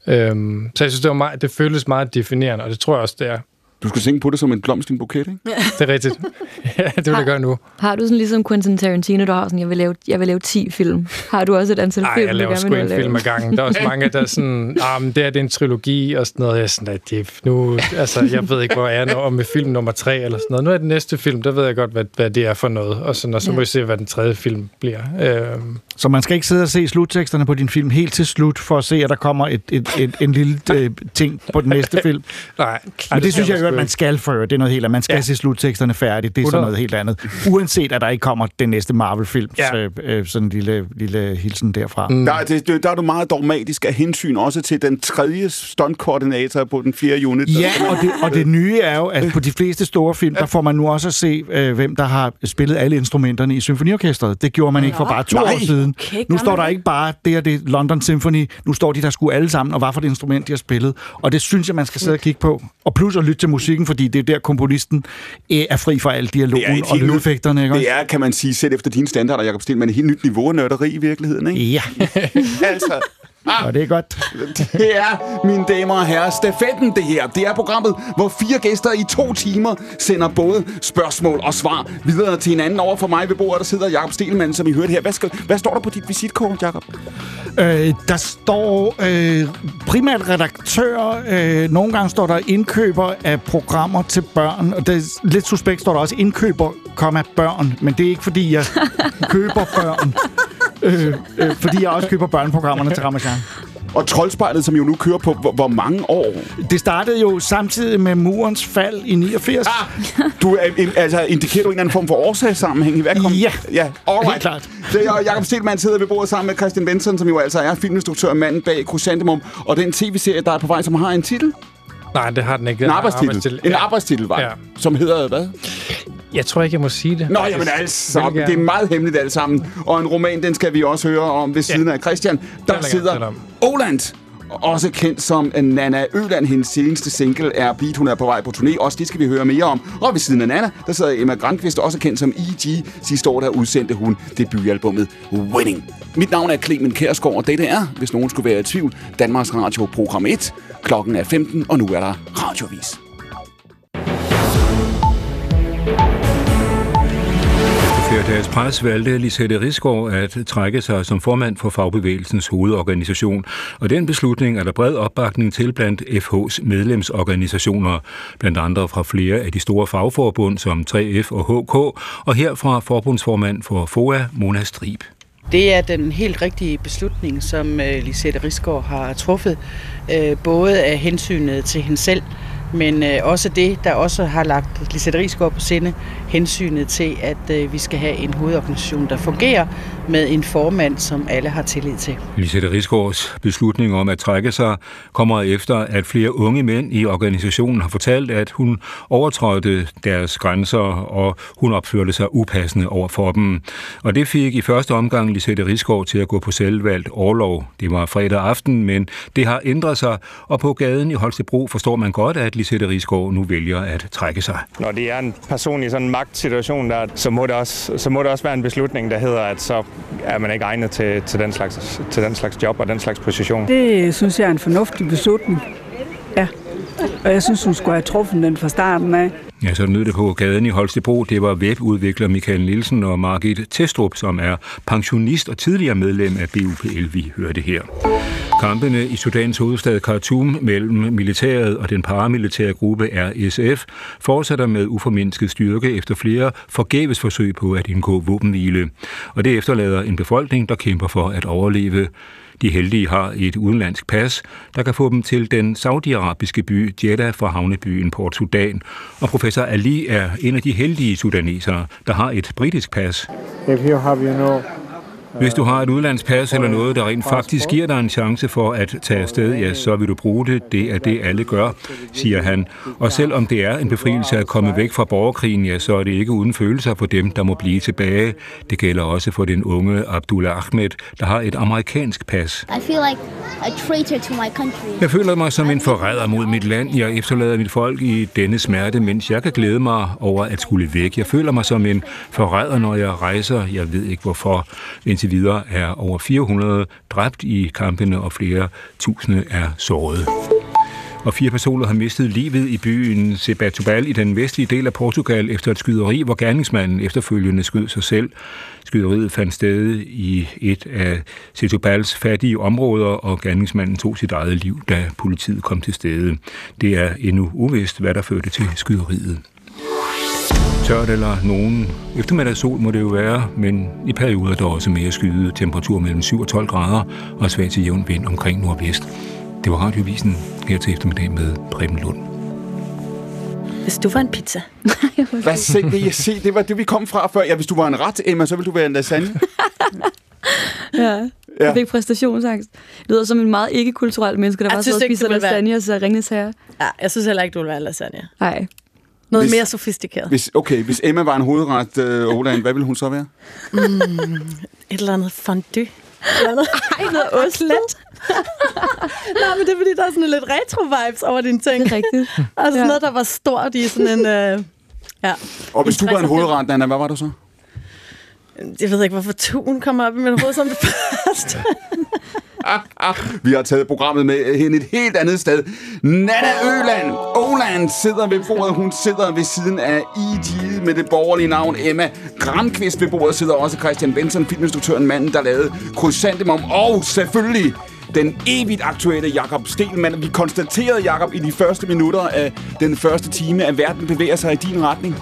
Øhm, så jeg synes, det, var meget, det føles meget definerende, og det tror jeg også, det er. Du skal tænke på det som en blomst i en buket, ikke? Det er rigtigt. [LAUGHS] ja, det vil jeg gøre nu. Har du sådan ligesom Quentin Tarantino, der har sådan, jeg vil lave, jeg vil lave 10 film. Har du også et antal Nej, film, jeg laver sgu en film ad gangen. Der er også mange, der er sådan, ah, men det er, det er en trilogi og sådan noget. Jeg er sådan, at det nu, altså, jeg ved ikke, hvor jeg er nu, om med film nummer tre eller sådan noget. Nu er det næste film, der ved jeg godt, hvad, hvad det er for noget. Og, sådan, og så må Ja. vi se, hvad den tredje film bliver. Øhm, Så man skal ikke sidde og se slutteksterne på din film helt til slut, for at se, at der kommer et, et, et, en lille øh, ting på den næste [LAUGHS] film. nej, Men det, synes skal jeg sgu man ikke. skal for Det er noget helt andet. Man skal Ja. se slutteksterne færdigt. Det er sådan 100. noget helt andet. Uanset at der ikke kommer den næste Marvel-film. Ja. Ja. Øh, øh, sådan en lille, lille hilsen derfra. Mm. Der, er det, det- der er du meget dogmatisk af hensyn også til den tredje stuntkoordinator på den fjerde unit. Ja, og det, og det nye er jo, at på de fleste store film, der får man nu også at se, øh, hvem der har spillet alle instrumenterne i symfoniorkestret. Det gjorde man ikke for bare to Nej. år siden. Okay, nu står man der det? ikke bare, det er det London Symphony, nu står de der sgu alle sammen, og hvad for et instrument de har spillet. Og det synes jeg, man skal sidde og kigge på. Og plus at lytte til musikken, fordi det er der komponisten øh, er fri fra al dialogen og lydeffekterne. Ikke? Det er, kan man sige, set efter dine standarder, Jacob Stil, men et helt nyt niveau af nørderi i virkeligheden, ikke? Ja, [LAUGHS] altså, Og det er godt. [LAUGHS] Det er, mine damer og herrer, stafetten det her. Det er programmet, hvor fire gæster i to timer sender både spørgsmål og svar videre til hinanden. Over for mig ved bordet, der sidder Jakob Stelmann, som I hørte her. Hvad, skal, hvad står der på dit visitkort, Jakob? Øh, der står øh, primært redaktør. Øh, nogle gange står der indkøber af programmer til børn. Og det er lidt suspekt, står der også indkøber, komma, børn. Men det er ikke, fordi jeg [LAUGHS] køber børn. Øh, øh, fordi jeg også køber børneprogrammerne til Ramachan. Og Troldspejlet, som jo nu kører på hvor, hvor mange år? Det startede jo samtidig med murens fald i 89. Ah, du er, altså, indikerer du en eller anden form for årsagssammenhæng? Hvad kom? Ja. ja all right. Helt klart. Det er Jakob Stelmann sidder ved bordet sammen med Christian Benson, som jo altså er filminstruktør og manden bag Chrysanthemum, og den tv-serie, der er på vej, som har en titel. Nej, det har den ikke. En Den har arbejdstitel. En Ja. arbejdstitel, var Ja. Som hedder hvad? Jeg tror ikke, jeg må sige det. Nå, jamen altså, det er meget hemmeligt alt sammen. Og en roman, den skal vi også høre om ved siden af Christian. Der sidder. Oland, også kendt som Nana Øland. Hendes seneste single er Beat. Hun er på vej på turné. Også det skal vi høre mere om. Og ved siden af Nana, der sidder Emma Grandqvist, også kendt som E.G. Sidste år, der udsendte hun debutalbummet Winning. Mit navn er Clemen Kærsgaard, og dette er, hvis nogen skulle være i tvivl, Danmarks Radio Program 1. Klokken er 15, og nu er der radiovis. Dagens øh, Pres valgte Lisette Risgaard at trække sig som formand for fagbevægelsens hovedorganisation, og den beslutning er der bred opbakning til blandt FH's medlemsorganisationer, blandt andre fra flere af de store fagforbund som 3F og HK, og her fra forbundsformand for FOA, Mona Strib. Det er den helt rigtige beslutning, som øh, Lisette Risgaard har truffet, øh, både af hensynet til hende selv, men også det, der også har lagt Lisette Risgaard på sinde, hensynet til, at øh, vi skal have en hovedorganisation, der fungerer med en formand, som alle har tillid til. Lisette Risgaards beslutning om at trække sig kommer efter, at flere unge mænd i organisationen har fortalt, at hun overtrådte deres grænser, og hun opførte sig upassende over for dem. Og det fik i første omgang Lisette Risgaard til at gå på selvvalgt overlov. Det var fredag aften, men det har ændret sig, og på gaden i Holstebro forstår man godt, at Lisette Risgaard nu vælger at trække sig. Når det er en person i sådan en magtsituation, der, så, må det også, så må det også være en beslutning, der hedder, at så er man ikke egnet til, til, den, slags, til den slags job og den slags position. Det synes jeg er en fornuftig beslutning. Ja. Og jeg synes, hun skulle have truffet den fra starten af. Ja, så lød det på gaden i Holstebro. Det var webudvikler Michael Nielsen og Margit Testrup, som er pensionist og tidligere medlem af BUPL, vi hørte her. Kampene i Sudans hovedstad Khartoum mellem militæret og den paramilitære gruppe RSF fortsætter med uformindsket styrke efter flere forgæves forsøg på at indgå våbenhvile. Og det efterlader en befolkning, der kæmper for at overleve. De heldige har et udenlandsk pas, der kan få dem til den saudiarabiske by Jeddah fra havnebyen Port Sudan. Og professor Ali er en af de heldige sudanesere, der har et britisk pas. If you have, you know, hvis du har et udlandspas eller noget, der rent faktisk giver dig en chance for at tage afsted, ja, så vil du bruge det. Det er det, alle gør, siger han. Og selvom det er en befrielse at komme væk fra borgerkrigen, ja, så er det ikke uden følelser for dem, der må blive tilbage. Det gælder også for den unge Abdullah Ahmed, der har et amerikansk pas. I feel like a traitor to my country. Jeg føler mig som en forræder mod mit land. Jeg efterlader mit folk i denne smerte, mens jeg kan glæde mig over at skulle væk. Jeg føler mig som en forræder, når jeg rejser. Jeg ved ikke hvorfor. Indtil videre er over 400 dræbt i kampene, og flere tusinde er såret. Og fire personer har mistet livet i byen Sebatubal i den vestlige del af Portugal efter et skyderi, hvor gerningsmanden efterfølgende skød sig selv. Skyderiet fandt sted i et af Setubals fattige områder, og gerningsmanden tog sit eget liv, da politiet kom til stede. Det er endnu uvist, hvad der førte til skyderiet. Tørt eller nogen eftermiddagssol må det jo være, men i perioder er der også mere skyde temperatur mellem 7 og 12 grader og svag til jævn vind omkring nordvest. Det var radiovisen her til eftermiddag med Preben Lund. Hvis du var en pizza. Hvad se, det, jeg se, det var det, vi kom fra før. Ja, hvis du var en ret, Emma, så ville du være en lasagne. [LAUGHS] Ja. Jeg fik præstationsangst. Det lyder som en meget ikke-kulturel menneske, der Jeg bare synes sidder og ikke, spiser ville være- lasagne og så Ringnes Herre. Ja, jeg synes heller ikke, du vil være lasagne. Nej. Noget Hvis- mere sofistikeret. Hvis, okay, hvis Emma var en hovedret, øh, [LAUGHS] Oland, hvad ville hun så være? Mm, et eller andet fondue. Eller [LAUGHS] noget. Ej, noget oslet. [LAUGHS] Nej, men det er fordi, der er sådan lidt retro-vibes over dine ting. Det er rigtigt. Altså sådan Ja. noget, der var stort i sådan en... Øh, ja. Og hvis du var en 60'er hovedret, Nana, hvad var du så? Jeg ved ikke, hvorfor tuen kommer op i mit hoved som det første. Vi har taget programmet med hen et helt andet sted. Nana Øland, Oland sidder ved bordet. Hun sidder ved siden af E.G. med det borgerlige navn Emma Granqvist. Ved bordet sidder også Christian Benson, filminstruktøren, manden, der lavede Chrysanthemum. Og selvfølgelig den evigt aktuelle Jakob Stelmann. Vi konstaterede, Jakob, i de første minutter af den første time, at verden bevæger sig i din retning.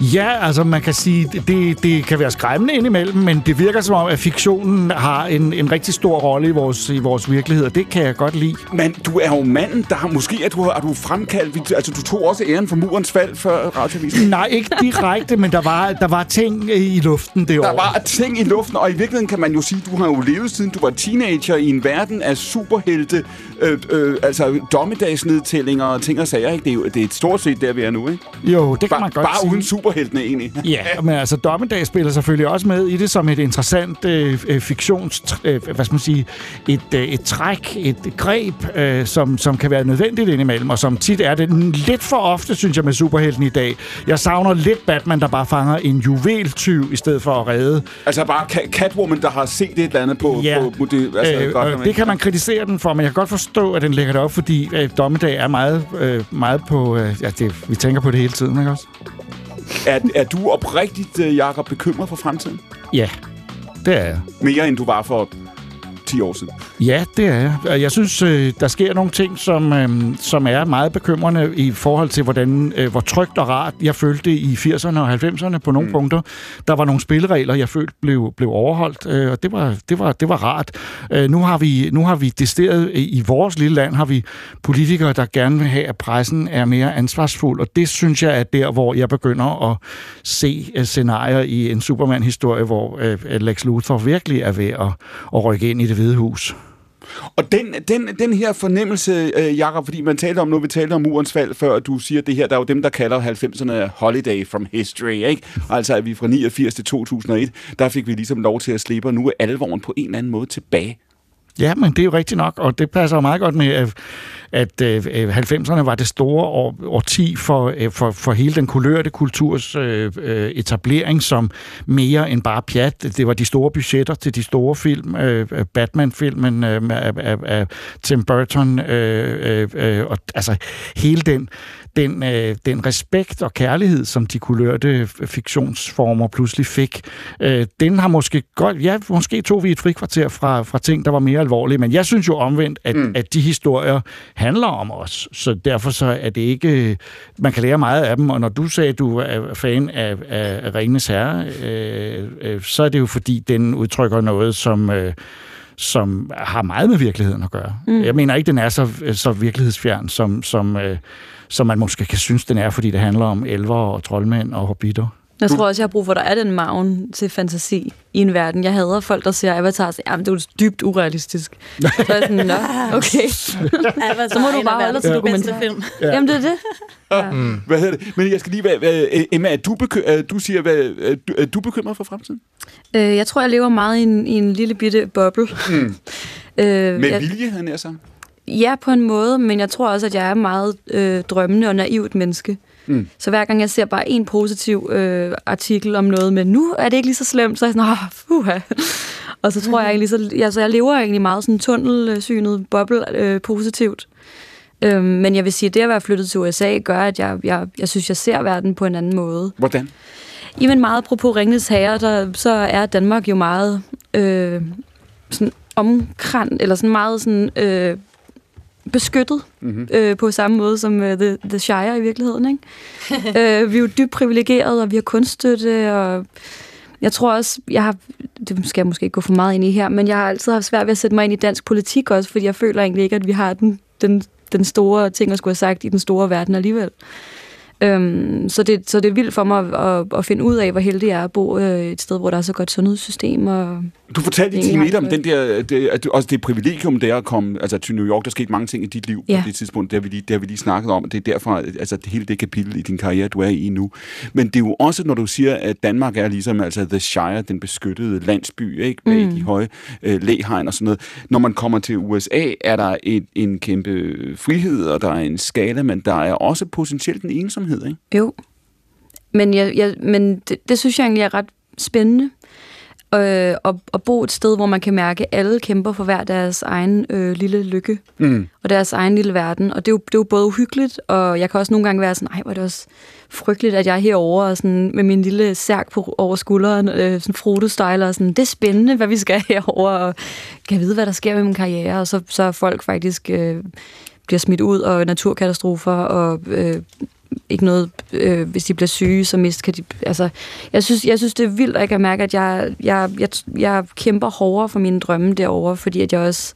Ja, altså man kan sige, det- det, kan være skræmmende indimellem, men det virker som om, at fiktionen har en, en rigtig stor rolle i vores, i vores virkelighed, og det kan jeg godt lide. Men du er jo manden, der har måske, at du har, du fremkaldt, altså du tog også æren for murens fald før radioavisen. Nej, ikke direkte, men der var, der var ting i luften det Der år. var ting i luften, og i virkeligheden kan man jo sige, du har jo levet siden du var teenager i en verden af superhelte, øh, øh, altså dommedagsnedtællinger og ting og sager. Ikke? Det, er jo, det er stort set der, vi er nu, ikke? Jo, det kan Bare, man godt bare sige. uden superheltene egentlig. Ja, men altså Dommedag spiller selvfølgelig også med i det som et interessant øh, øh, fiktions... Øh, hvad skal man sige? Et, øh, et træk, et greb, øh, som, som kan være nødvendigt indimellem, og som tit er det lidt for ofte, synes jeg, med superhelten i dag. Jeg savner lidt Batman, der bare fanger en juveltyv, i stedet for at redde. Altså bare Ca- Catwoman, der har set et eller andet på, Ja. på, på det. Altså, Øh, godt, og det kan man kritisere den for, men jeg kan godt forstå, at den lægger det op, fordi øh, Dommedag er meget, øh, meget på... Øh, ja, det, vi tænker på det hele tiden, ikke også? Er, er du oprigtigt, øh, Jakob, bekymret for fremtiden? Ja, det er jeg. Mere end du var for 10 år siden. Ja, det er jeg. Jeg synes, øh, der sker nogle ting, som, øh, som er meget bekymrende i forhold til, hvordan, øh, hvor trygt og rart jeg følte i 80'erne og 90'erne på nogle mm. punkter. Der var nogle spilleregler, jeg følte blev, blev overholdt, og det var, det var, det var rart. Nu, har vi, nu har vi desteret, i vores lille land har vi politikere, der gerne vil have, at pressen er mere ansvarsfuld, og det synes jeg er der, hvor jeg begynder at se scenarier i en Superman-historie, hvor Lex Luthor virkelig er ved at, at rykke ind i det hvide hus. Og den, den, den her fornemmelse, øh, Jakob, fordi man talte om, nu vi talte om murens fald, før du siger det her, der er jo dem, der kalder 90'erne holiday from history, ikke? Altså, at vi fra 89 til 2001, der fik vi ligesom lov til at slippe, og nu er alvoren på en eller anden måde tilbage. Ja, men det er jo rigtigt nok, og det passer jo meget godt med, at, at øh, øh, 90'erne var det store år, årti for, øh, for, for hele den kulørte kulturs øh, etablering som mere end bare pjat. Det var de store budgetter til de store film, øh, Batman-filmen øh, af, af, af Tim Burton, øh, øh, øh, og altså hele den, den, øh, den respekt og kærlighed, som de kulørte fiktionsformer pludselig fik, øh, den har måske godt, ja, måske tog vi et frikvarter fra, fra ting, der var mere alvorlige, men jeg synes jo omvendt, at, mm. at de historier handler om os, så derfor så er det ikke, man kan lære meget af dem, og når du sagde, at du er fan af, af, Ringenes Herre, øh, øh, så er det jo fordi, den udtrykker noget, som... Øh, som har meget med virkeligheden at gøre. Mm. Jeg mener ikke, den er så, så virkelighedsfjern, som, som, øh, som man måske kan synes, den er, fordi det handler om elver og troldmænd og hobbiter. Jeg tror også, jeg har brug for, at der er den maven til fantasi i en verden. Jeg hader folk, der ser Avatar og siger, det er jo dybt urealistisk. Så er jeg sådan, nå, okay. [LAUGHS] Avatar Så må du bare holde dig til dokumentar. film. Ja. Jamen, det er det. Ja. Mm. Hvad hedder det? Men jeg skal lige være... hvad- Emma, er du, øh, du siger, hvad, er du, er du bekymret for fremtiden? Øh, jeg tror, jeg lever meget i en, i en lille bitte boble. Mm. [LAUGHS] Øh, Med jeg, vilje, havde jeg sagt. Ja, på en måde, men jeg tror også, at jeg er meget øh, drømmende og naivt menneske. Mm. Så hver gang jeg ser bare en positiv øh, artikel om noget, men nu er det ikke lige så slemt, så er jeg sådan, åh, oh, [LAUGHS] Og så tror jeg egentlig, så, ja, så jeg lever egentlig meget sådan tunnelsynet, boble øh, positivt. Øhm, men jeg vil sige, at det at være flyttet til USA gør, at jeg, jeg, jeg synes, jeg ser verden på en anden måde. Hvordan? Jamen meget apropos Ringnes Herre, der, så er Danmark jo meget øh, sådan omkran, eller sådan meget sådan, øh, beskyttet mm-hmm. øh, på samme måde som øh, The, The Shire i virkeligheden. Ikke? [LAUGHS] øh, vi er jo dybt privilegerede, og vi har kunststøtte, og jeg tror også, jeg har, det skal jeg måske ikke gå for meget ind i her, men jeg har altid haft svært ved at sætte mig ind i dansk politik også, fordi jeg føler egentlig ikke, at vi har den, den, den store ting at skulle have sagt i den store verden alligevel. Øhm, så, det, så det er vildt for mig at, at, at finde ud af, hvor heldig jeg er at bo øh, et sted, hvor der er så godt sundhedssystem. Og Du fortalte i 1 om det. den der, det, at også det privilegium, der at komme altså, til New York. Der skete mange ting i dit liv Ja. på det tidspunkt. Det har, vi lige, det har vi lige snakket om. Det er derfor, altså det hele det kapitel i din karriere, du er i nu. Men det er jo også, når du siger, at Danmark er ligesom altså The Shire, den beskyttede landsby, ikke? Bag Mm. de høje øh, læhegn og sådan noget. Når man kommer til USA, er der et, en kæmpe frihed, og der er en skala, men der er også potentielt en ensomhed, ikke? Jo. Men, jeg, jeg, men det, det synes jeg egentlig er ret spændende. øh, og, og bo et sted, hvor man kan mærke, at alle kæmper for hver deres egen øh, lille lykke Mm. og deres egen lille verden. Og det er, jo, det er jo både uhyggeligt, og jeg kan også nogle gange være sådan, nej, hvor er det også frygteligt, at jeg er herovre og sådan, med min lille særk på, over skulderen, øh, sådan Frodo-style, og sådan, det er spændende, hvad vi skal [LAUGHS] herover og kan vide, hvad der sker med min karriere, og så, så er folk faktisk øh, bliver smidt ud, og naturkatastrofer, og øh, ikke noget, øh, hvis de bliver syge, så mist kan de... Altså, jeg synes, jeg synes, det er vildt, at jeg kan mærke, at jeg, jeg, jeg, jeg kæmper hårdere for mine drømme derovre, fordi at jeg også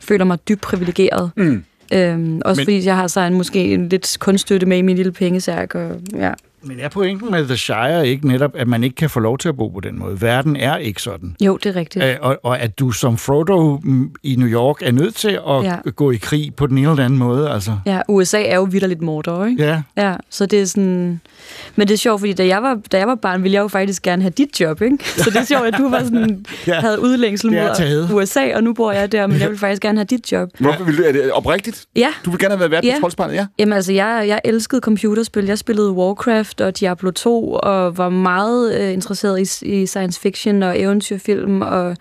føler mig dybt privilegeret. Mm. Øhm, også Men... fordi jeg har så en, måske en lidt kunststøtte med i min lille pengesærk. Og, ja. Men er pointen med The Shire ikke netop, at man ikke kan få lov til at bo på den måde? Verden er ikke sådan. Jo, det er rigtigt. Øh, og, og at du som Frodo i New York er nødt til at Ja. gå i krig på den ene eller den anden måde. Altså. Ja, USA er jo vildt lidt Mordor, ikke? Ja. Ja, så det er sådan... Men det er sjovt, fordi da jeg var, da jeg var barn, ville jeg jo faktisk gerne have dit job, ikke? [LAUGHS] Så det er sjovt, at du var sådan, Ja, havde udlængsel mod. USA, og nu bor jeg der, men jeg vil faktisk gerne have dit job. Hvorfor vil du, er det oprigtigt? Ja. Du vil gerne have været vært Ja. ja? Jamen altså, jeg, jeg elskede computerspil. Jeg spillede Warcraft og Diablo 2, og var meget øh, interesseret i, i science fiction og eventyrfilm, og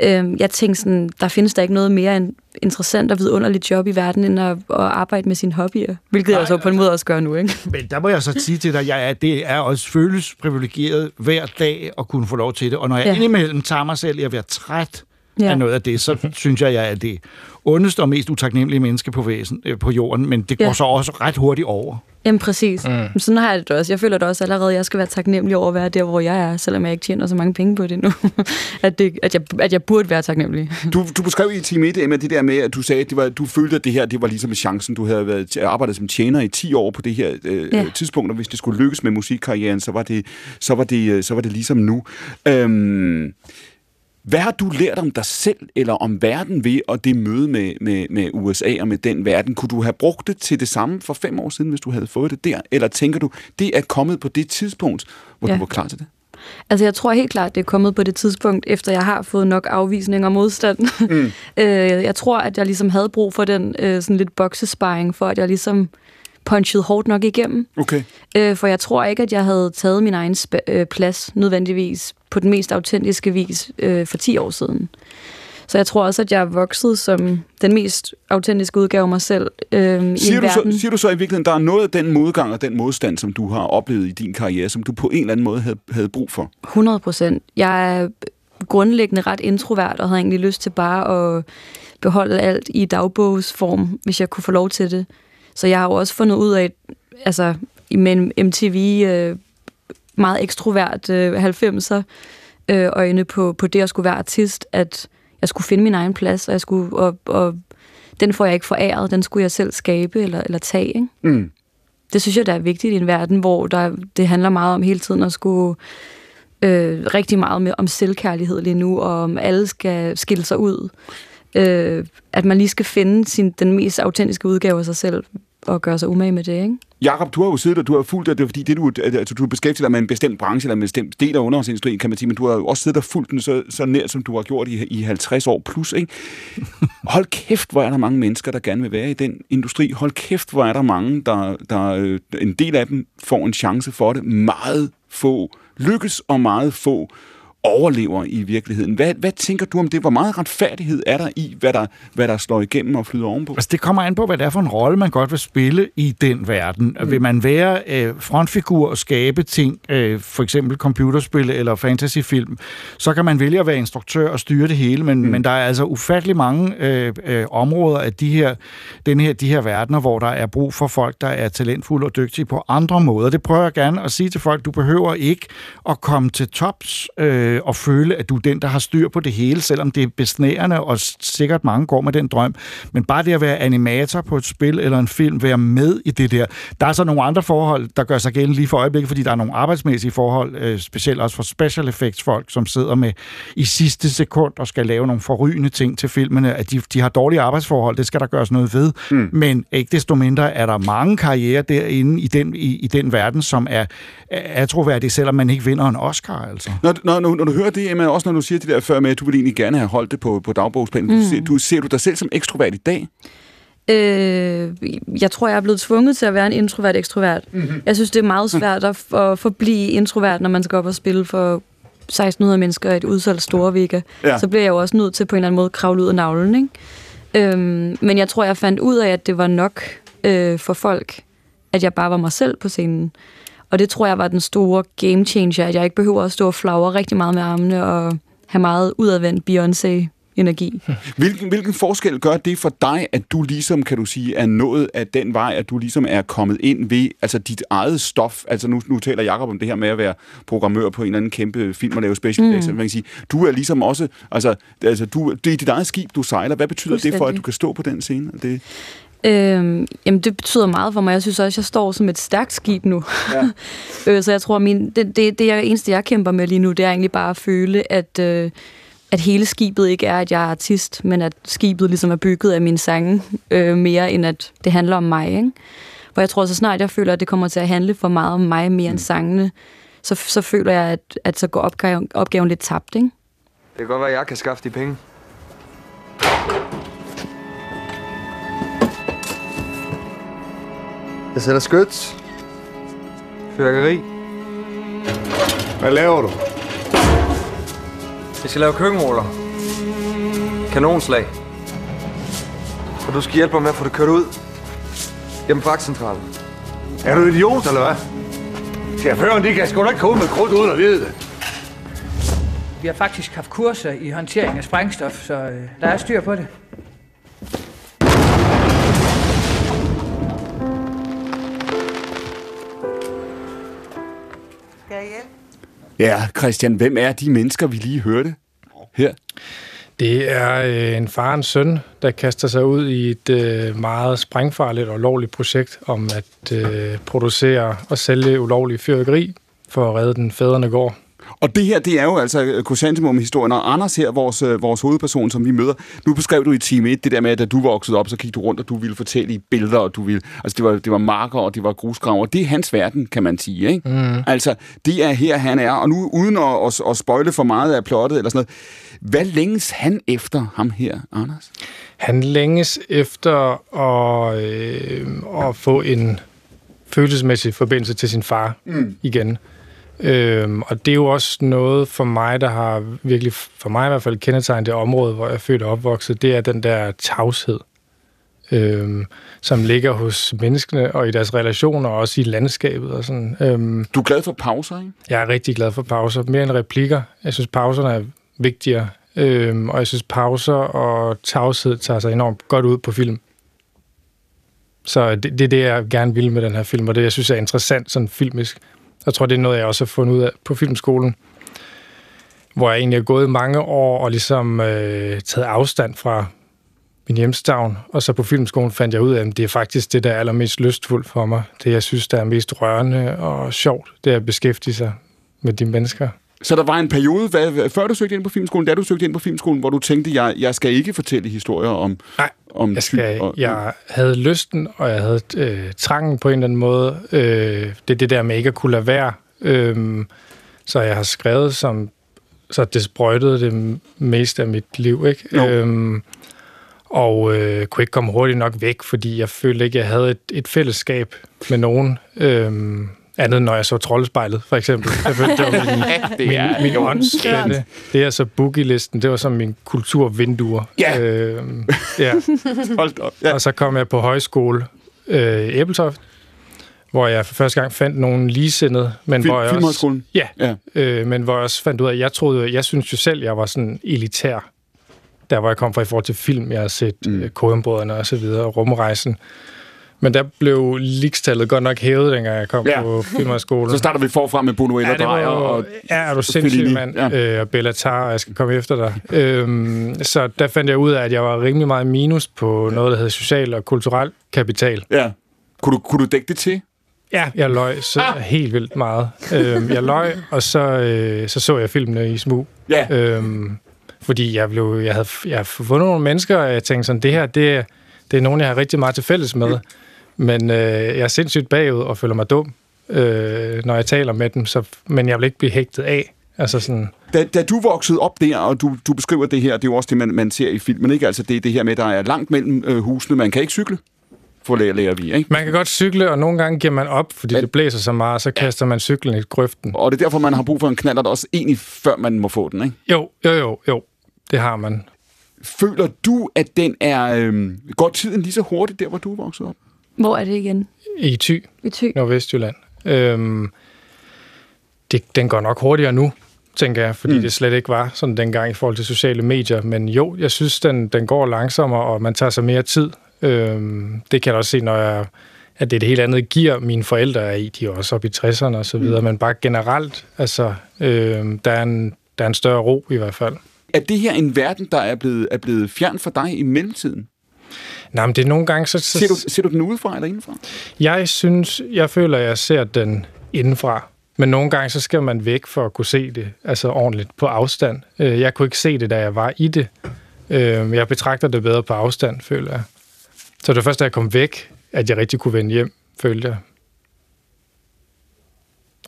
øh, jeg tænkte sådan, der findes der ikke noget mere en- interessant og vidunderligt job i verden, end at, at arbejde med sine hobbyer. Hvilket jeg så på en måde også gør nu, ikke? [LAUGHS] Men der må jeg så sige til dig, jeg er, det er også føles privilegeret hver dag at kunne få lov til det. Og når jeg ja. indimellem tager mig selv i at være træt Ja. af noget af det, så synes jeg, jeg er det ondeste og mest utaknemmelige menneske på, væsen, øh, på jorden. Men det går Ja. så også ret hurtigt over. Jamen præcis. Mm. Men sådan har jeg det også. Jeg føler da også allerede, at jeg skal være taknemmelig over at være der, hvor jeg er, selvom jeg ikke tjener så mange penge på det nu. [LAUGHS] at, det, at, jeg, at jeg burde være taknemmelig. Du, du beskrev i time 1 med det der med, at du sagde, at det var, du følte, at det her det var ligesom chancen. Du havde været, arbejdet som tjener i 10 år på det her øh, Ja. ja. tidspunkt, og hvis det skulle lykkes med musikkarrieren, så var det, så var det, øh, så var det ligesom nu. Øhm, hvad har du lært om dig selv, eller om verden ved at det møde med, med, med USA og med den verden? Kunne du have brugt det til det samme for fem år siden, hvis du havde fået det der? Eller tænker du, det er kommet på det tidspunkt, hvor Ja. du var klar til det? Altså, jeg tror helt klart, det er kommet på det tidspunkt, efter jeg har fået nok afvisning og modstand. Mm. [LAUGHS] øh, jeg tror, at jeg ligesom havde brug for den øh, sådan lidt boksesparring, for at jeg ligesom punchede hårdt nok igennem. Okay. Øh, for jeg tror ikke, at jeg havde taget min egen øh, plads nødvendigvis på den mest autentiske vis øh, for 10 år siden. Så jeg tror også, at jeg er vokset som den mest autentiske udgave af mig selv øh, i Siger en du, verden. så, siger du så i virkeligheden, der er noget af den modgang og den modstand, som du har oplevet i din karriere, som du på en eller anden måde havde, havde brug for? 100 procent. Jeg er grundlæggende ret introvert, og havde egentlig lyst til bare at beholde alt i dagbogsform, hvis jeg kunne få lov til det. Så jeg har jo også fundet ud af, altså med MTV øh, meget ekstrovert øh, 90'er øh, øjne på, på det at skulle være artist, at jeg skulle finde min egen plads, og, jeg skulle, og, og den får jeg ikke foræret, den skulle jeg selv skabe eller, eller tage. Ikke? Mm. det synes jeg, der er vigtigt i en verden, hvor der, det handler meget om hele tiden at skulle øh, rigtig meget med, om selvkærlighed lige nu, og om alle skal skille sig ud. Øh, at man lige skal finde sin, den mest autentiske udgave af sig selv, og gøre sig umage med det, ikke? Jakob, du har jo siddet og du har fulgt det, det er fordi det, du, altså, du beskæftiger dig med en bestemt branche eller en bestemt del af underholdningsindustrien, kan man sige, men du har jo også siddet og fulgt den så, så nær, som du har gjort i, i 50 år plus, ikke? [LAUGHS] Hold kæft, hvor er der mange mennesker, der gerne vil være i den industri. Hold kæft, hvor er der mange, der, der øh, en del af dem får en chance for det. Meget få lykkes, og meget få overlever i virkeligheden. Hvad, hvad tænker du om det? Hvor meget retfærdighed er der i, hvad der, hvad der slår igennem og flyder ovenpå? Altså, det kommer an på, hvad det er for en rolle, man godt vil spille i den verden. Mm. Vil man være øh, frontfigur og skabe ting, øh, for eksempel computerspil eller fantasyfilm, så kan man vælge at være instruktør og styre det hele, men, mm. men der er altså ufattelig mange øh, øh, områder af de her, den her, de her verdener, hvor der er brug for folk, der er talentfulde og dygtige på andre måder. Det prøver jeg gerne at sige til folk, du behøver ikke at komme til tops øh, og føle, at du er den, der har styr på det hele, selvom det er besnærende, og sikkert mange går med den drøm. Men bare det at være animator på et spil eller en film, være med i det der. Der er så nogle andre forhold, der gør sig gældende lige for øjeblikket, fordi der er nogle arbejdsmæssige forhold, øh, specielt også for special effects folk, som sidder med i sidste sekund og skal lave nogle forrygende ting til filmene, at de, de har dårlige arbejdsforhold, det skal der gøres noget ved. Mm. Men ikke desto mindre er der mange karrierer derinde i den, i, i den verden, som er, er atroværdige, selvom man ikke vinder en Oscar, altså. Når, når, når, når du hører det, Emma, også når du siger det der før med, at du vil egentlig gerne have holdt det på, på dagbogsplanen, mm. du, ser, du, ser du dig selv som ekstrovert i dag? Øh, jeg tror, jeg er blevet tvunget til at være en introvert ekstrovert. Mm-hmm. Jeg synes, det er meget [LAUGHS] svært at, at forblive introvert, når man skal op og spille for 1600 mennesker i et udsolgt Ja. ja. så bliver jeg jo også nødt til på en eller anden måde at kravle ud af navlen. Ikke? Øhm, men jeg tror, jeg fandt ud af, at det var nok øh, for folk, at jeg bare var mig selv på scenen. Og det tror jeg var den store game changer, at jeg ikke behøver at stå og flagre rigtig meget med armene og have meget udadvendt Beyoncé-energi. [LAUGHS] Hvilken, hvilken forskel gør det for dig, at du ligesom, kan du sige, er nået af den vej, at du ligesom er kommet ind ved altså dit eget stof? Altså nu, nu taler Jacob om det her med at være programmør på en eller anden kæmpe film og lave special effects. Mm. Man kan sige, du er ligesom også, altså, altså du, det er dit eget skib, du sejler. Hvad betyder det for, at du kan stå på den scene? Det, Øhm, jamen, det betyder meget for mig. Jeg synes også, at jeg står som et stærkt skib nu. Ja. [LAUGHS] øh, så jeg tror, min, det, det, det jeg, eneste, jeg kæmper med lige nu, det er egentlig bare at føle, at, øh, at hele skibet ikke er, at jeg er artist, men at skibet ligesom er bygget af mine sange, øh, mere end at det handler om mig. Ikke? Hvor jeg tror, så snart jeg føler, at det kommer til at handle for meget om mig, mere end sangene, så, så føler jeg, at, at så går opgaven, opgaven lidt tabt. Ikke? Det kan godt være, at jeg kan skaffe de penge. Jeg sætter skyts. Fyrkeri. Hvad laver du? Jeg skal lave køkkenruller. Kanonslag. Og du skal hjælpe mig med at få det kørt ud. Gennem fragtcentralen. Er du idiot, eller hvad? Chaufføren, de kan sgu da ikke komme med krudt uden at vide det. Vi har faktisk haft kurser i håndtering af sprængstof, så øh, der er styr på det. Ja, Christian, hvem er de mennesker, vi lige hørte her? Det er øh, en far og en søn, der kaster sig ud i et øh, meget sprængfarligt og ulovligt projekt om at øh, producere og sælge ulovlig fyrværkeri for at redde den fædrene gård. Og det her, det er jo altså Chrysanthemum-historien, og Anders her, vores, øh, vores hovedperson, som vi møder. Nu beskrev du i time 1 det der med, at da du voksede op, så gik du rundt, og du ville fortælle i billeder, og du ville, altså det var, det var marker, og det var grusgraver. Det er hans verden, kan man sige, ikke? Mm. Altså, det er her, han er. Og nu, uden at, at, at spoile for meget af plottet eller sådan noget, hvad længes han efter ham her, Anders? Han længes efter at, øh, at få en følelsesmæssig forbindelse til sin far Mm. igen. Øhm, og det er jo også noget for mig, der har virkelig, for mig i hvert fald, kendetegnet det område, hvor jeg er født og opvokset, det er den der tavshed, øhm, som ligger hos menneskene og i deres relationer, og også i landskabet. Og sådan. Øhm, du er glad for pauser, ikke? Jeg er rigtig glad for pauser. Mere end replikker. Jeg synes, pauserne er vigtigere. Øhm, og jeg synes, pauser og tavshed tager sig enormt godt ud på film. Så det, det er det, jeg gerne vil med den her film, og det, jeg synes er interessant sådan filmisk. Jeg tror, det er noget, jeg også har fundet ud af på filmskolen, hvor jeg egentlig har gået mange år og ligesom øh, taget afstand fra min hjemstavn, og så på filmskolen fandt jeg ud af, at det er faktisk det, der er allermest lystfuldt for mig. Det, jeg synes, der er mest rørende og sjovt, det er at beskæftige sig med de mennesker. Så der var en periode, hvad, før du søgte ind på filmskolen, da du søgte ind på filmskolen, hvor du tænkte, jeg, jeg skal ikke fortælle historier om, Nej, om jeg, skal, og, jeg havde lysten, og jeg havde øh, trangen på en eller anden måde. Øh, det er det der med ikke at kunne lade være. Øh, så jeg har skrevet som så det sprøjtede det meste af mit liv, ikke? Jo. Øhm, og øh, kunne ikke komme hurtigt nok væk, fordi jeg følte ikke, jeg havde et, et fællesskab med nogen. Øhm, andet når jeg så Troldespejlet, for eksempel. [LAUGHS] Jeg følte, det var min, Det er min, min jo åndsfælde. Det er så boogie-listen, det var så min kulturvinduer. Ja. Øhm, [LAUGHS] ja. Hold op. Ja. Og så kom jeg på højskole øh, i Æbeltoft, hvor jeg for første gang fandt nogen ligesindede. Men Film- hvor jeg også? Ja, Ja. Øh, men hvor jeg også fandt ud af, at jeg troede, jeg synes jo selv, jeg var sådan elitær. Der hvor jeg kom fra i forhold til film, jeg har set mm. øh, og så videre, og Rumrejsen. Men der blev likstallet godt nok hævet, dengang jeg kom Ja. på filmhøjskolen. Så starter vi forfra med Buñuel Ja, og Dreyer. Og, ja, er du sindssyg, mand. Ja. Ja. Øh, og Bellatar, og jeg skal komme efter dig. øhm, så der fandt jeg ud af, at jeg var rimelig meget minus på noget, der hedder social og kulturel kapital. Ja. Kunne du, kunne du dække det til? Ja, jeg løg så helt vildt meget. Øhm, jeg løg, og så, øh, så så jeg filmene i smug. Ja. Øhm, fordi jeg, blev, jeg, havde, jeg havde fundet nogle mennesker, og jeg tænkte sådan, det her, det, er- det er nogen, jeg har rigtig meget til fælles med. Men øh, jeg er sindssygt bagud og føler mig dum, øh, når jeg taler med dem. Så, men jeg vil ikke blive hægtet af. Altså sådan, Da, da du voksede op der, og du, du beskriver det her, det er jo også det, man, man ser i filmen, ikke? Altså det, det her med, at der er langt mellem øh, husene, man kan ikke cykle. for lærer, lærer vi, ikke? Man kan godt cykle, og nogle gange giver man op, fordi det blæser så meget, så kaster man cyklen i grøften. Og det er derfor, man har brug for en knald, der også egentlig før man må få den, ikke? Jo, jo, jo, jo. Det har man. Føler du, at den er... Øhm, går tiden lige så hurtigt der, hvor du er vokset op? Hvor er det igen? I Thy, I Thy. Nordvestjylland. Øhm, det, den går nok hurtigere nu, tænker jeg, fordi mm. det slet ikke var sådan dengang i forhold til sociale medier. Men jo, jeg synes, den, den går langsommere, og man tager sig mere tid. Øhm, det kan jeg også se, når jeg at det er det helt andet giver mine forældre er i. De er også oppe i 60'erne og så videre, mm. men bare generelt, altså, øhm, der, er en, der er en større ro i hvert fald. Er det her en verden, der er blevet, er blevet fjern for dig i mellemtiden? Nej, men det er nogle gange... Så, så Ser du, ser du den udefra eller indenfra? Jeg synes, jeg føler, at jeg ser den indenfra. Men nogle gange, så skal man væk for at kunne se det altså ordentligt på afstand. Øh, Jeg kunne ikke se det, da jeg var i det. Øh, Jeg betragter det bedre på afstand, føler jeg. Så det var først, da jeg kom væk, at jeg rigtig kunne vende hjem, følte jeg.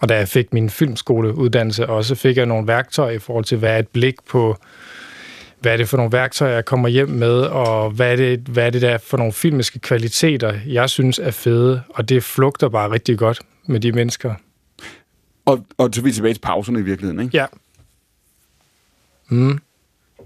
Og da jeg fik min filmskoleuddannelse også, fik jeg nogle værktøjer i forhold til, hvad er et blik på, hvad er det for nogle værktøjer, jeg kommer hjem med, og hvad er det, hvad er det der for nogle filmiske kvaliteter, jeg synes er fede, og det flugter bare rigtig godt med de mennesker. Og, og så er vi tilbage til pauserne i virkeligheden, ikke? Ja. Mm.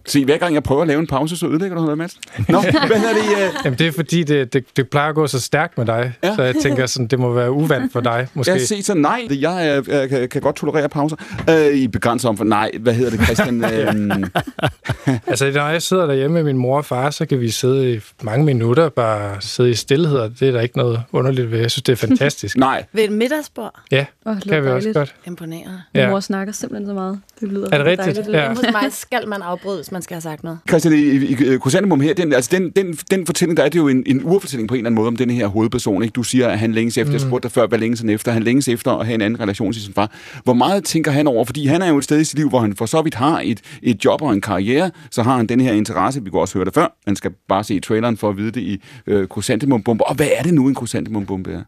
Se, hver gang jeg prøver at lave en pause, så ødelægger du noget, Mads. Nå, [LAUGHS] hvad er det? Uh... Jamen, det er fordi, det, det, det plejer at gå så stærkt med dig, ja. så jeg tænker, sådan, det må være uvandt for dig, måske. Jeg se, så nej, jeg, jeg, jeg kan, kan godt tolerere pauser. Uh, I begrænset om, for nej, hvad hedder det, Christian? [LAUGHS] uh, altså, når jeg sidder derhjemme med min mor og far, så kan vi sidde i mange minutter, bare sidde i stillhed, og det er der ikke noget underligt ved. Jeg synes, det er fantastisk. [LAUGHS] nej. Ved et middagsbord? Ja, Åh, det kan vi også godt. Imponerende. Ja. Min mor snakker simpelthen så meget. Det lyder Er det rigtigt? dejligt. Ja. Hos mig skal man afbryde, hvis man skal have sagt noget. Christian, i, i, i Chrysanthemum her, den, altså den, den, den fortælling, der er det jo en, en urfortælling på en eller anden måde om den her hovedperson. Ikke? Du siger, at han længes efter, mm. jeg spurgte dig før, hvad længes han efter? Han længes efter at have en anden relation til sin far. Hvor meget tænker han over? Fordi han er jo et sted i sit liv, hvor han for så vidt har et, et job og en karriere, så har han den her interesse, vi kunne også høre det før. Man skal bare se traileren for at vide det i øh, Chrysanthemum-bombe. Og hvad er det nu, en Chrysanthemum-bombe er?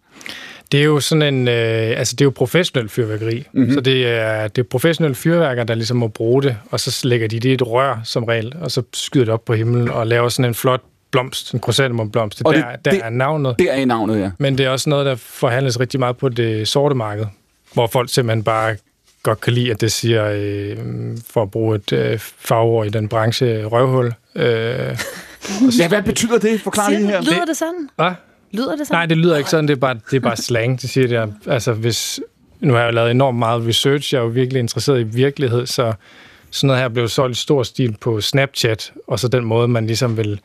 Det er jo sådan en, øh, altså det er jo professionel fyrværkeri, mm-hmm. så det er, det er professionelle fyrværker, der ligesom må bruge det, og så lægger de det i et rør som regel, og så skyder det op på himlen og laver sådan en flot blomst, en chrysanthemumblomst. Det, Og der, det- der det- er navnet. Det er i navnet, ja. Men det er også noget, der forhandles rigtig meget på det sorte marked, hvor folk simpelthen bare godt kan lide, at det siger, øh, for at bruge et øh, fagord i den branche, røvhul. Øh, [LAUGHS] Ja, hvad betyder det? Forklar lige her. Lyder det sådan? Hvad? Lyder det sådan? Nej, det lyder ikke sådan. Det er bare, det er bare slang, det siger det. er- Altså, hvis, nu har jeg jo lavet enormt meget research. Jeg er jo virkelig interesseret i virkelighed, så sådan noget her blev solgt i stor stil på Snapchat, og så den måde, man ligesom vil,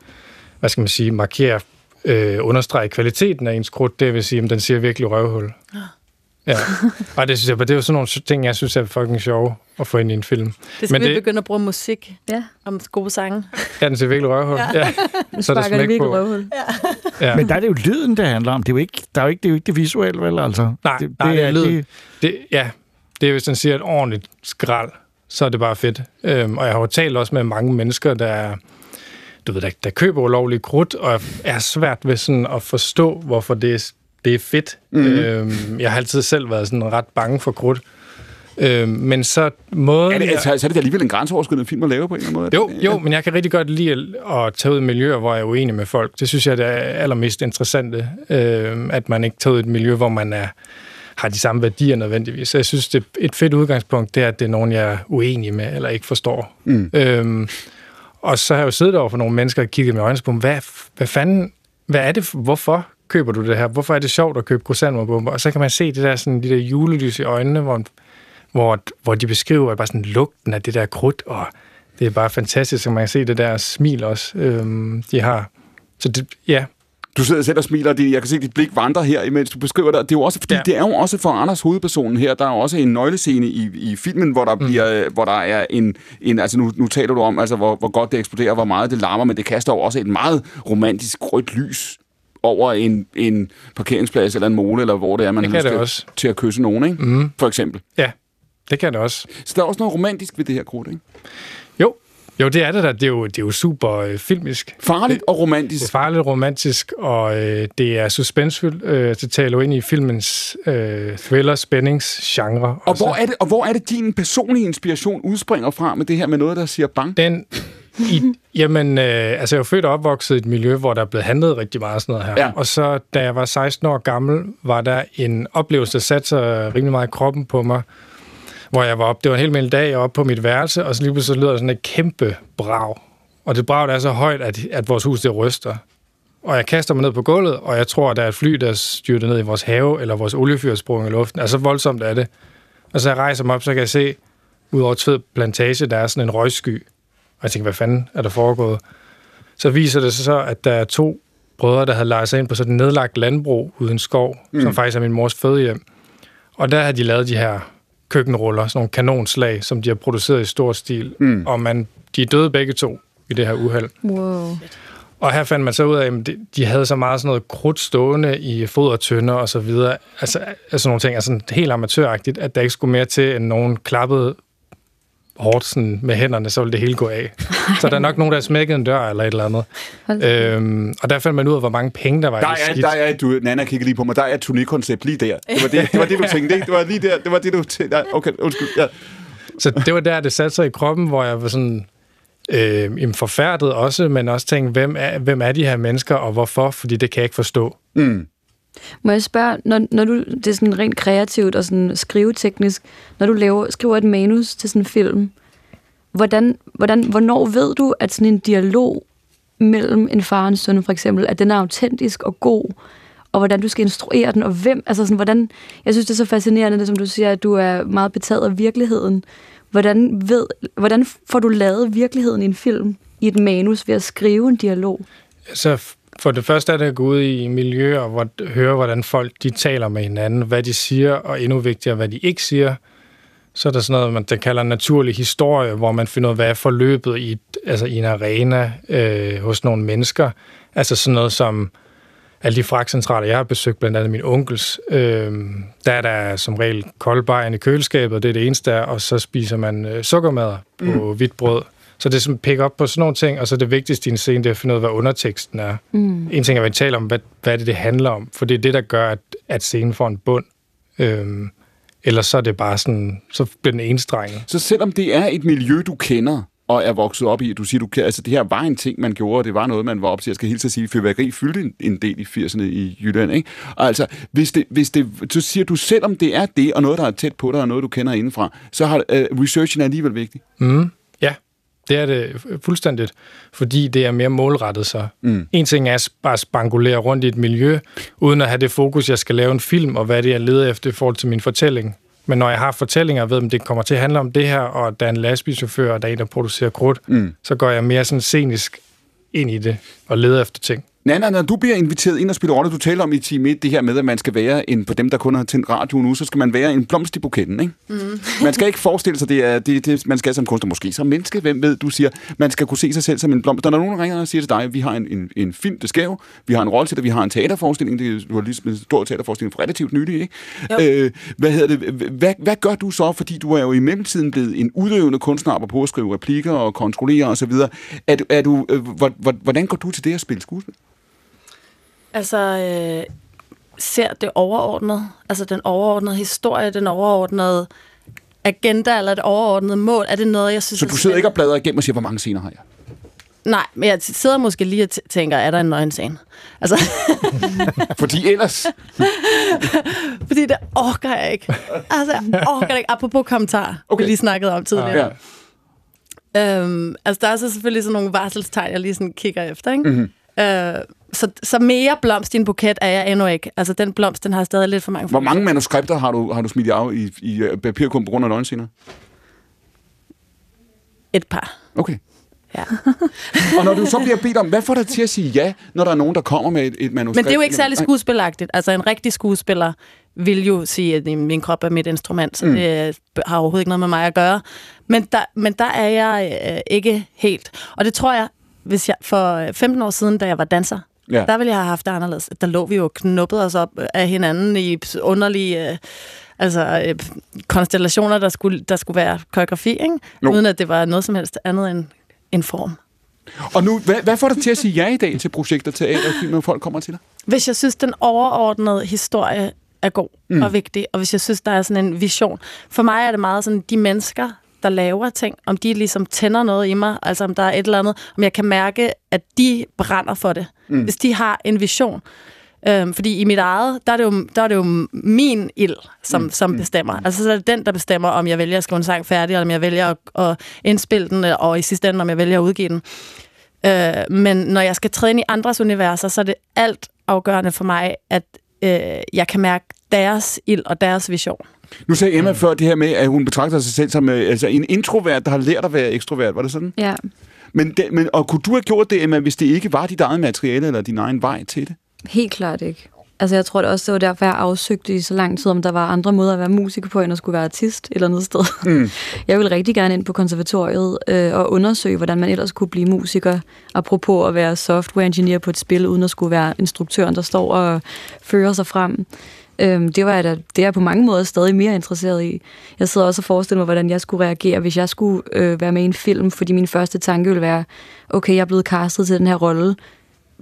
hvad skal man sige, markere, øh, understrege kvaliteten af ens krudt, det vil sige, at den siger virkelig røvhul. Ja, og det synes jeg, det er jo sådan nogle ting, jeg synes er fucking sjove at få ind i en film. Det skal Men vi det, begynde at bruge musik Ja. om gode sange. ja, den siger virkelig røvhul. Ja. ja. Nu [LAUGHS] Så er der sparker det smæk virkelig på. røvhul. Ja. Men der er det jo lyden, det handler om. Det er jo ikke, der er jo ikke, det, er jo ikke det visuelle, vel? Altså, Nej, det, nej, det er lyd. Det, ja, det er, hvis han siger et ordentligt skrald, så er det bare fedt. Øhm, og jeg har jo talt også med mange mennesker, der, du ved, der, der køber ulovlig krudt, og er svært ved sådan at forstå, hvorfor det er, det er fedt. Mm. Øhm, jeg har altid selv været sådan ret bange for krudt. Øhm, men så måden... Er det, altså, så er det alligevel en grænseoverskridende film at lave på en eller anden måde? jo, jo, men jeg kan rigtig godt lide at- tage ud i miljøer, hvor jeg er uenig med folk. Det synes jeg det er allermest interessante, øh, at man ikke tager ud i et miljø, hvor man er, har de samme værdier nødvendigvis. Så jeg synes, det er et fedt udgangspunkt, det er, at det er nogen, jeg er uenig med eller ikke forstår. Mm. Øhm, og så har jeg jo siddet over for nogle mennesker og kigget med øjnene på, hvad, hvad fanden, hvad er det, for- hvorfor køber du det her? Hvorfor er det sjovt at købe croissantumbomber? Og så kan man se det der, sådan, de der julelys i øjnene, hvor, hvor, hvor de beskriver bare sådan lugten af det der krudt, og det er bare fantastisk, at man kan se det der smil også, øhm, de har. Så det, ja, Du sidder selv og smiler, og jeg kan se, at dit blik vandrer her, imens du beskriver det. Det er jo også, fordi ja. Ja. det er jo også for Anders hovedpersonen her, der er jo også en nøglescene i, i filmen, hvor der, mm. bliver, hvor der er en, en altså nu, nu taler du om, altså, hvor, hvor godt det eksploderer, hvor meget det larmer, men det kaster jo også et meget romantisk rødt lys over en, en parkeringsplads eller en mole, eller hvor det er, man Det lyst det til, også. til at kysse nogen, ikke? Mm. For eksempel. ja, det kan det også. Så der er også noget romantisk ved det her krudt, ikke? Jo, jo det er det der. Det er jo, det er jo super øh, filmisk. Farligt og romantisk. Det er farligt romantisk, og øh, det er suspensfyldt. Øh, det taler jo ind i filmens øh, thriller-spændingsgenre. Og hvor, er det, og hvor er det, din personlige inspiration udspringer fra med det her med noget, der siger bang? Den, I, jamen, øh, altså jeg er født og opvokset i et miljø, hvor der er blevet handlet rigtig meget sådan noget her. Ja. Og så, da jeg var 16 år gammel, var der en oplevelse, der satte sig rimelig meget i kroppen på mig, hvor jeg var op. Det var en helt almindelig dag, jeg var oppe på mit værelse, og så lige pludselig så lyder der sådan et kæmpe brag. Og det brag, der er så højt, at, at vores hus det ryster. Og jeg kaster mig ned på gulvet, og jeg tror, at der er et fly, der styrter ned i vores have, eller vores oliefyr sprunget i luften. Altså voldsomt er det. Og så jeg rejser mig op, så kan jeg se, ud over Tved Plantage, der er sådan en røgsky. Og jeg tænker, hvad fanden er der foregået? Så viser det sig så, at der er to brødre, der havde lejet sig ind på sådan et nedlagt landbrug uden skov, mm. som faktisk er min mors fødehjem. Og der har de lavet de her køkkenruller, sådan nogle kanonslag, som de har produceret i stor stil. Mm. Og man, de er døde begge to i det her uheld. Wow. Og her fandt man så ud af, at de- de havde så meget sådan noget krudt stående i fodertønder og så videre. Altså, altså nogle ting er sådan helt amatøragtigt, at der ikke skulle mere til, end nogen klappede hårdt sådan med hænderne, så ville det hele gå af. så der er nok nogen, der har smækket en dør eller et eller andet. Øhm, og der fandt man ud af, hvor mange penge der var Der i er, det skidt. der er, du, Nana kigger lige på mig, der er et turnékoncept lige der. Det var det, det, var det du tænkte, ikke? Det var lige der, det var det, du tænkte. Nej, Okay, undskyld. Ja. Så det var der, det satte sig i kroppen, hvor jeg var sådan øh, forfærdet også, men også tænkte, hvem er, hvem er de her mennesker, og hvorfor? Fordi det kan jeg ikke forstå. Mm. Må jeg spørge, når, når du, det er sådan rent kreativt og sådan skriveteknisk, når du laver, skriver et manus til sådan en film, hvordan, hvordan, hvornår ved du, at sådan en dialog mellem en far og en søn for eksempel, at den er autentisk og god, og hvordan du skal instruere den, og hvem, altså sådan, hvordan, jeg synes det er så fascinerende, det som du siger, at du er meget betaget af virkeligheden. Hvordan, ved, hvordan får du lavet virkeligheden i en film, i et manus, ved at skrive en dialog? Altså, så for det første er det at gå ud i miljøer og høre, hvordan folk de taler med hinanden, hvad de siger, og endnu vigtigere, hvad de ikke siger. Så er der sådan noget, man der kalder naturlig historie, hvor man finder ud af, hvad er forløbet i, et, altså i en arena øh, hos nogle mennesker. Altså sådan noget som alle de fragtcentraler, jeg har besøgt, blandt andet min onkels, øh, der er der som regel koldbejen i køleskabet, det er det eneste der, og så spiser man øh, sukkermadder på mm. hvidt brød. Så det er sådan pick op på sådan nogle ting, og så det vigtigste i en scene, det er at finde ud af, hvad underteksten er. Mm. En ting er, hvad vi taler om, hvad, hvad er det, det handler om, for det er det, der gør, at, at scenen får en bund. Øhm, ellers så er det bare sådan, så bliver den enstrenget. Så selvom det er et miljø, du kender, og er vokset op i, du siger, du kan, altså det her var en ting, man gjorde, og det var noget, man var op til. Jeg skal helt at sige, at fyrværkeri fyldte en, en del i 80'erne i Jylland, ikke? Og altså, hvis det, hvis det, så siger du, selvom det er det, og noget, der er tæt på dig, og noget, du kender indenfra, så har uh, researchen er alligevel vigtig. Mm, det er det fuldstændigt, fordi det er mere målrettet så. Mm. En ting er at bare spangulere rundt i et miljø, uden at have det fokus, jeg skal lave en film, og hvad det er, jeg leder efter i forhold til min fortælling. Men når jeg har fortællinger, ved, at det kommer til at handle om det her, og der er en lastbilchauffør, og der er en, der producerer krudt, Mm. så går jeg mere sådan scenisk ind i det, og leder efter ting. Nana, når du bliver inviteret ind og spiller rolle, du taler om i time 1, det her med, at man skal være en, for dem, der kun har tændt radio nu, så skal man være en blomst i buketten, ikke? Mm. Man skal ikke forestille sig, det er det, det man skal som kunstner, måske som menneske, hvem ved, du siger, man skal kunne se sig selv som en blomst. Når der er nogen, der ringer og siger til dig, vi har en, en, en film, det skal jo, vi har en rolle til det, vi har en teaterforestilling, det er, du har lige en stor teaterforestilling for relativt nylig, ikke? Øh, hvad hedder det, hvad, hvad gør du så, fordi du er jo i mellemtiden blevet en udøvende kunstner, på at skrive replikker og kontrollere osv. Er, er du, øh, hvor- hvor- hvordan går du til det at spille skuespil? Altså, øh, ser det overordnet, altså den overordnede historie, den overordnede agenda eller det overordnede mål, er det noget, jeg synes Så du sidder ikke og bladrer igennem og siger, hvor mange scener har jeg? Nej, men jeg sidder måske lige og tænker, er der en nøgenscene? Altså, [LAUGHS] Fordi ellers... [LAUGHS] fordi det orker jeg ikke. Altså, jeg orker ikke. Apropos kommentar, okay. vi lige snakkede om tidligere. Ja. Øhm, altså, der er så selvfølgelig sådan nogle varselstegn, jeg lige sådan kigger efter, ikke? Mhm. Øh, så, så mere blomst i en buket er jeg endnu ikke. Altså, den blomst, den har stadig lidt for mange Hvor mange manuskripter har du, har du smidt af i, i øh, papirkurven på grund af nøgenscener? Et par. Okay. Ja. Og når du så bliver bedt om, hvad får dig til at sige ja, når der er nogen, der kommer med et, et manuskript? Men det er jo ikke særlig skuespilagtigt. Altså, en rigtig skuespiller vil jo sige, at min krop er mit instrument, så Mm. det har overhovedet ikke noget med mig at gøre. Men der, men der er jeg øh, ikke helt. Og det tror jeg, hvis jeg for øh, 15 år siden, da jeg var danser, Ja. der ville jeg have haft det anderledes. Der lå vi jo og knuppede os op af hinanden i underlige... Øh, altså øh, konstellationer, der skulle, der skulle være koreografi, ikke? Jo. uden at det var noget som helst andet end en form. Og nu, hvad, hvad får dig til at sige ja i dag til projekter, teater og film, når folk kommer til dig? Hvis jeg synes, den overordnede historie er god mm. og vigtig, og hvis jeg synes, der er sådan en vision. For mig er det meget sådan, de mennesker, der laver ting, om de ligesom tænder noget i mig, altså om der er et eller andet, om jeg kan mærke, at de brænder for det. Mm. Mm. Hvis de har en vision. Øhm, fordi i mit eget, der er det jo, der er det jo min ild, som, mm. som bestemmer. Altså så er det den, der bestemmer, om jeg vælger at skrive en sang færdig, eller om jeg vælger at, at indspille den, og i sidste ende, om jeg vælger at udgive den. Øh, men når jeg skal træde ind i andres universer, så er det alt afgørende for mig, at øh, jeg kan mærke deres ild og deres vision. Nu sagde Emma før det her med, at hun betragter sig selv som øh, altså en introvert, der har lært at være ekstrovert. Var det sådan? Ja. Men, det, men, og kunne du have gjort det, Emma, hvis det ikke var dit eget materiale eller din egen vej til det? Helt klart ikke. Altså, jeg tror det også, det var derfor, jeg afsøgte i så lang tid, om der var andre måder at være musiker på, end at skulle være artist et eller andet sted. Mm. [LAUGHS] Jeg ville rigtig gerne ind på konservatoriet øh, og undersøge, hvordan man ellers kunne blive musiker. Apropos at være software engineer på et spil, uden at skulle være instruktøren, der står og fører sig frem. Øhm, det var jeg da, det er jeg på mange måder stadig mere interesseret i. Jeg sidder også og forestiller mig, hvordan jeg skulle reagere, hvis jeg skulle øh, være med i en film, fordi min første tanke ville være, okay, jeg er blevet castet til den her rolle.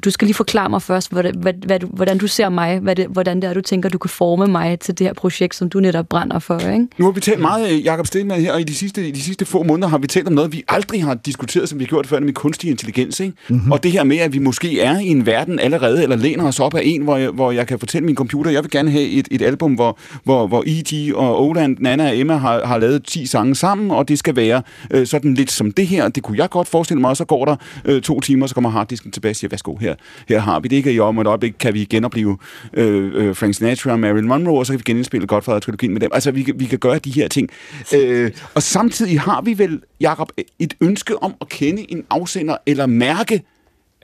Du skal lige forklare mig først, hvordan, hvad, hvad du, hvordan du ser mig, hvad det, hvordan det er, du tænker, du kan forme mig til det her projekt, som du netop brænder for, ikke? Nu har vi talt meget, øh, Jacob Stenman her, og i de sidste, i de sidste få måneder har vi talt om noget, vi aldrig har diskuteret, som vi har gjort før, nemlig kunstig intelligens. Ikke? Mhm. Mm-hmm. Og det her med, at vi måske er i en verden allerede, eller læner os op af en, hvor jeg, hvor jeg kan fortælle min computer, jeg vil gerne have et, et album, hvor, hvor, hvor E.G. og Oland, Nana og Emma har, har lavet 10 sange sammen, og det skal være øh, sådan lidt som det her. Det kunne jeg godt forestille mig, og så går der øh, to timer, så kommer harddisken tilbage og siger, værsgo, her, her har vi det ikke, og om et øjeblik kan vi genopleve øh, øh, Frank Sinatra og Marilyn Monroe, og så kan vi genindspille Godfather-trilogien med dem. Altså, vi, vi kan gøre de her ting. Øh, og samtidig har vi vel, Jacob, et ønske om at kende en afsender, eller mærke,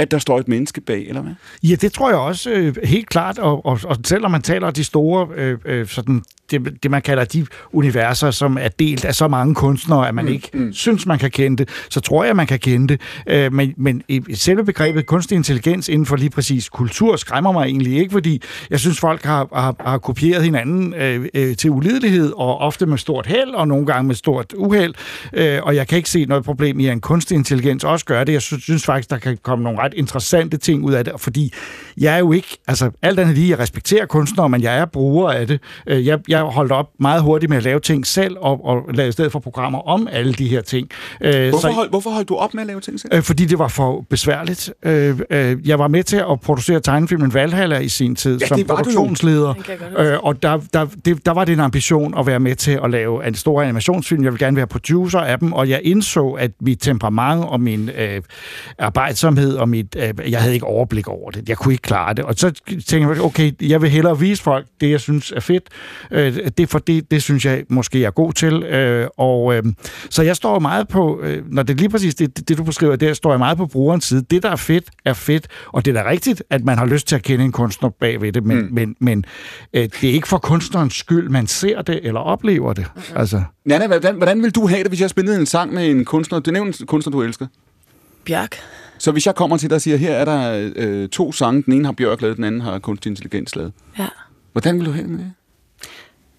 at der står et menneske bag, eller hvad? Ja, det tror jeg også øh, helt klart, og, og, og selvom man taler om de store, øh, øh, sådan, det, det man kalder de universer, som er delt af så mange kunstnere, at man mm, ikke mm. synes, man kan kende det, så tror jeg, man kan kende det. Øh, men, men i selve begrebet kunstig intelligens inden for lige præcis kultur skræmmer mig egentlig ikke, fordi jeg synes, folk har, har, har kopieret hinanden øh, øh, til ulidelighed, og ofte med stort held, og nogle gange med stort uheld, øh, og jeg kan ikke se noget problem i, at en kunstig intelligens også gør det. Jeg synes, synes faktisk, der kan komme nogle ret interessante ting ud af det, fordi jeg er jo ikke, altså alt andet lige, jeg respekterer kunstnere, men jeg er bruger af det. Øh, Jeg, jeg holdt op meget hurtigt med at lave ting selv, og, og lave i stedet for programmer om alle de her ting. Øh, Hvorfor, så- hold, hvorfor holdt du op med at lave ting selv? Øh, fordi det var for besværligt. Jeg var med til at producere tegnefilmen Valhalla i sin tid Ja, som produktionsleder. Og der, der, det, der var det en ambition at være med til at lave en stor animationsfilm. Jeg vil gerne være producer af dem, og jeg indså, at mit temperament og min øh, arbejdsomhed og mit... Øh, jeg havde ikke overblik over det. Jeg kunne ikke klare det. Og så tænkte jeg, okay, jeg vil hellere vise folk det, jeg synes er fedt. Øh, det, er for det, det synes jeg måske jeg er god til. Øh, og øh, så jeg står meget på... Øh, når det er lige præcis det, det, du beskriver, der står jeg meget på brugerens side. Det, der er fedt, er fedt. Og det er da rigtigt, at man har lyst til at kende en kunstner bagved det, men, mm. men, men øh, det er ikke for kunstnerens skyld, man ser det eller oplever det. Mm. Altså, Nana, hvordan, hvordan vil du have det, hvis jeg spillede en sang med en kunstner? Det er nævnt en kunstner, du elsker. Bjørk. Så hvis jeg kommer til dig og siger, her er der øh, to sange, den ene har Bjørk lavet, den anden har kunstig intelligens lavet. Ja. Hvordan vil du have det med det?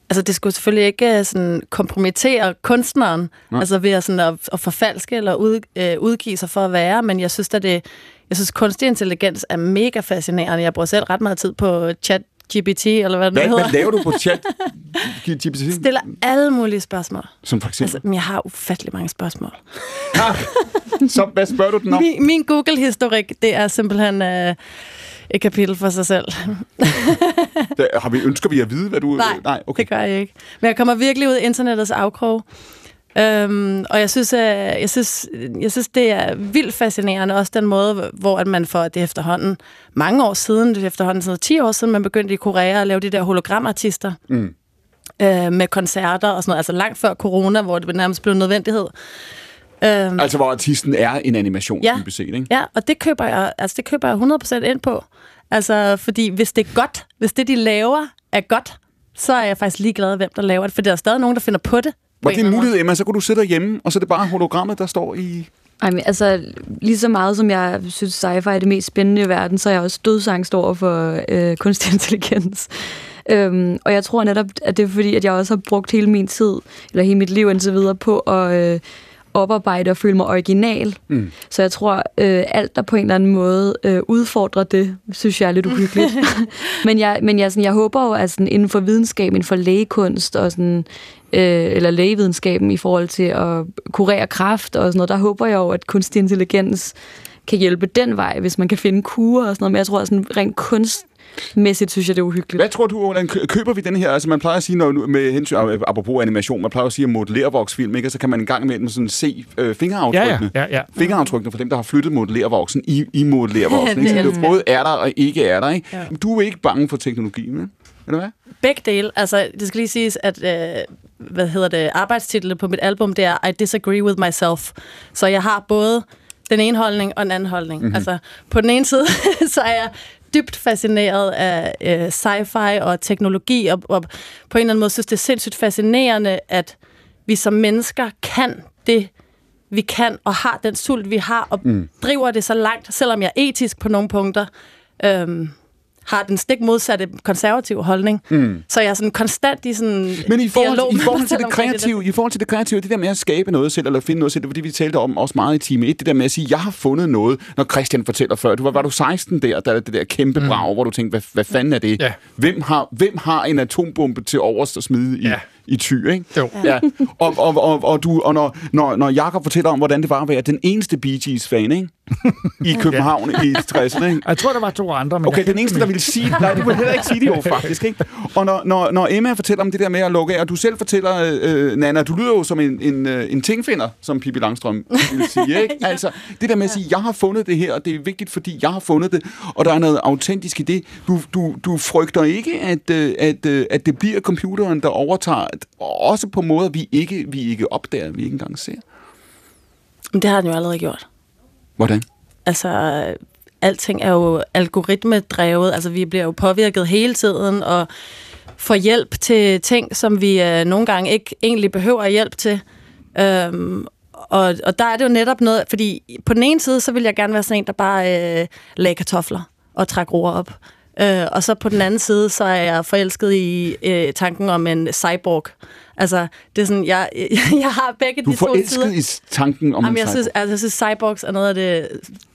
Altså, det skulle selvfølgelig ikke øh, sådan, kompromittere kunstneren. Nej. altså ved at, sådan, at, at forfalske eller ud, øh, udgive sig for at være, men jeg synes, at det, jeg synes, kunstig intelligens er mega fascinerende. Jeg bruger selv ret meget tid på chat GPT, eller hvad det Hvad, hedder. hvad laver du på chat? [LAUGHS] GPT? Stiller alle mulige spørgsmål. Som for eksempel? Altså, jeg har ufattelig mange spørgsmål. Så hvad spørger du den om? [LAUGHS] Min, min Google-historik, det er simpelthen øh, et kapitel for sig selv. Har vi, ønsker vi at vide, hvad du... Nej, Nej okay. det gør jeg ikke. Men jeg kommer virkelig ud af internettets afkrog. Øhm, og jeg synes, øh, jeg, synes, jeg synes, det er vildt fascinerende, også den måde, hvor at man for det efterhånden mange år siden, det er efterhånden sådan noget 10 år siden, man begyndte i Korea at lave de der hologramartister Mm. øh, med koncerter og sådan noget, altså langt før corona, hvor det nærmest blev en nødvendighed. Øhm, Altså, hvor artisten er en animation, Ja. set, ikke? Ja, og det køber jeg, altså det køber jeg 100% ind på. Altså, fordi hvis det er godt, hvis det, de laver, er godt, så er jeg faktisk ligeglad, hvem der laver det, for der er stadig nogen, der finder på det. Var det en mulighed, Emma? Så kunne du sidde derhjemme, og så er det bare hologrammet, der står i... Ej, men altså, lige så meget som jeg synes, sci-fi er det mest spændende i verden, så er jeg også dødsangst over for øh, [LAUGHS] kunstig intelligens. Øhm, og jeg tror netop, at det er fordi, at jeg også har brugt hele min tid, eller hele mit liv indtil videre, på at, øh, oparbejde og føle mig original. Mm. Så jeg tror, øh, alt der på en eller anden måde øh, udfordrer det, synes jeg er lidt uhyggeligt. [LAUGHS] men jeg, men jeg, sådan, jeg håber jo, at sådan, inden for videnskab, inden for lægekunst og sådan, øh, eller lægevidenskaben i forhold til at kurere kræft og sådan noget, der håber jeg jo, at kunstig intelligens kan hjælpe den vej, hvis man kan finde kurer og sådan noget. Men jeg tror, at sådan rent kunstmæssigt synes jeg, det er uhyggeligt. Hvad tror du, hvordan kø- køber vi den her? Altså man plejer at sige, når, nu- med hensyn, apropos animation, man plejer at sige at modellervoksfilm, ikke? Og så kan man en gang imellem sådan se øh, fingeraftrykkene. Ja, ja, ja, ja. Fingeraftrykkene for dem, der har flyttet modellervoksen i, i modellervoksen. [LAUGHS] Det ikke? Så det er både er der og ikke er der. Ikke? Ja. Du er ikke bange for teknologien, vel? Eller hvad? Begge dele. Altså, det skal lige siges, at øh, hvad hedder det, arbejdstitlen på mit album, det er I Disagree With Myself. Så jeg har både den ene holdning og den anden holdning. Mhm. Mm-hmm. Altså, på den ene side, [LAUGHS] så er jeg dybt fascineret af øh, sci-fi og teknologi, og, og på en eller anden måde synes, det er sindssygt fascinerende, at vi som mennesker kan det, vi kan, og har den sult, vi har, og Mm. driver det så langt, selvom jeg er etisk på nogle punkter, øhm, har den stik modsatte konservative holdning. Mm. Så jeg er sådan konstant i sådan Men i forhold, dialog i forhold til det kreative, i forhold til det kreative, det der med at skabe noget selv, eller finde noget selv, det var det, vi talte om også meget i time 1, det der med at sige, jeg har fundet noget, når Christian fortæller før, du var, var du 16 der, der er det der kæmpe Mm. brag, hvor du tænkte, hvad, hvad fanden er det? Ja. Hvem, har, hvem har en atombombe til overst at smide i, Ja. i ty, ikke? Jo. Ja. Og, og, og, og, du, og når, når, når Jakob fortæller om, hvordan det var at være den eneste Bee Gees-fan, ikke? I København i 60'erne, ikke? Jeg tror, der var to andre, men Okay, den eneste, der ville sige nej, det ville heller ikke sige det jo, faktisk. Ikke? Og når, når, når Emma fortæller om det der med at lukke af, og du selv fortæller, øh, Nana, du lyder jo som en, en, øh, en tingfinder, som Pippi Langstrøm ville sige. [LAUGHS] Ikke? Altså, det der med at sige, jeg har fundet det her, og det er vigtigt, fordi jeg har fundet det, og der er noget autentisk i det. Du, du, du frygter ikke, at, øh, at, øh, at det bliver computeren, der overtager, også på måder, vi ikke, vi ikke opdager, vi ikke engang ser. Men det har den jo allerede gjort. Hvordan? Altså, alting er jo algoritmedrevet. Altså, vi bliver jo påvirket hele tiden, og får hjælp til ting, som vi øh, nogle gange ikke egentlig behøver hjælp til. Øhm, og, og der er det jo netop noget, fordi på den ene side, så vil jeg gerne være sådan en, der bare øh, lagde kartofler og trække roer op. Øh, og så på den anden side, så er jeg forelsket i øh, tanken om en cyborg. Altså, det er sådan, jeg, [LAUGHS] jeg har begge Du er de to sider. forelsket i tanken om Jamen, en jeg, synes, cyborg. altså, jeg synes, cyborgs er noget af det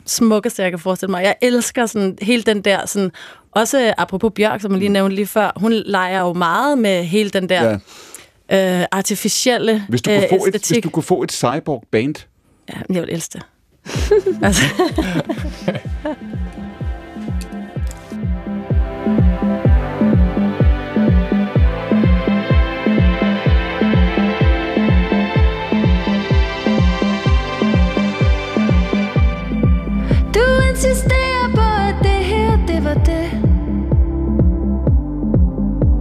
smukkeste, jeg kan forestille mig. Jeg elsker sådan, hele den der, sådan, også apropos Bjørk, som jeg lige nævnte lige før, hun leger jo meget med hele den der ja. øh, artificielle Hvis du, øh, kunne få et, hvis du kunne få et cyborg-band, Ja, jeg vil elske det. [LAUGHS] altså. [LAUGHS] Du insisterer på, at det her, det var det.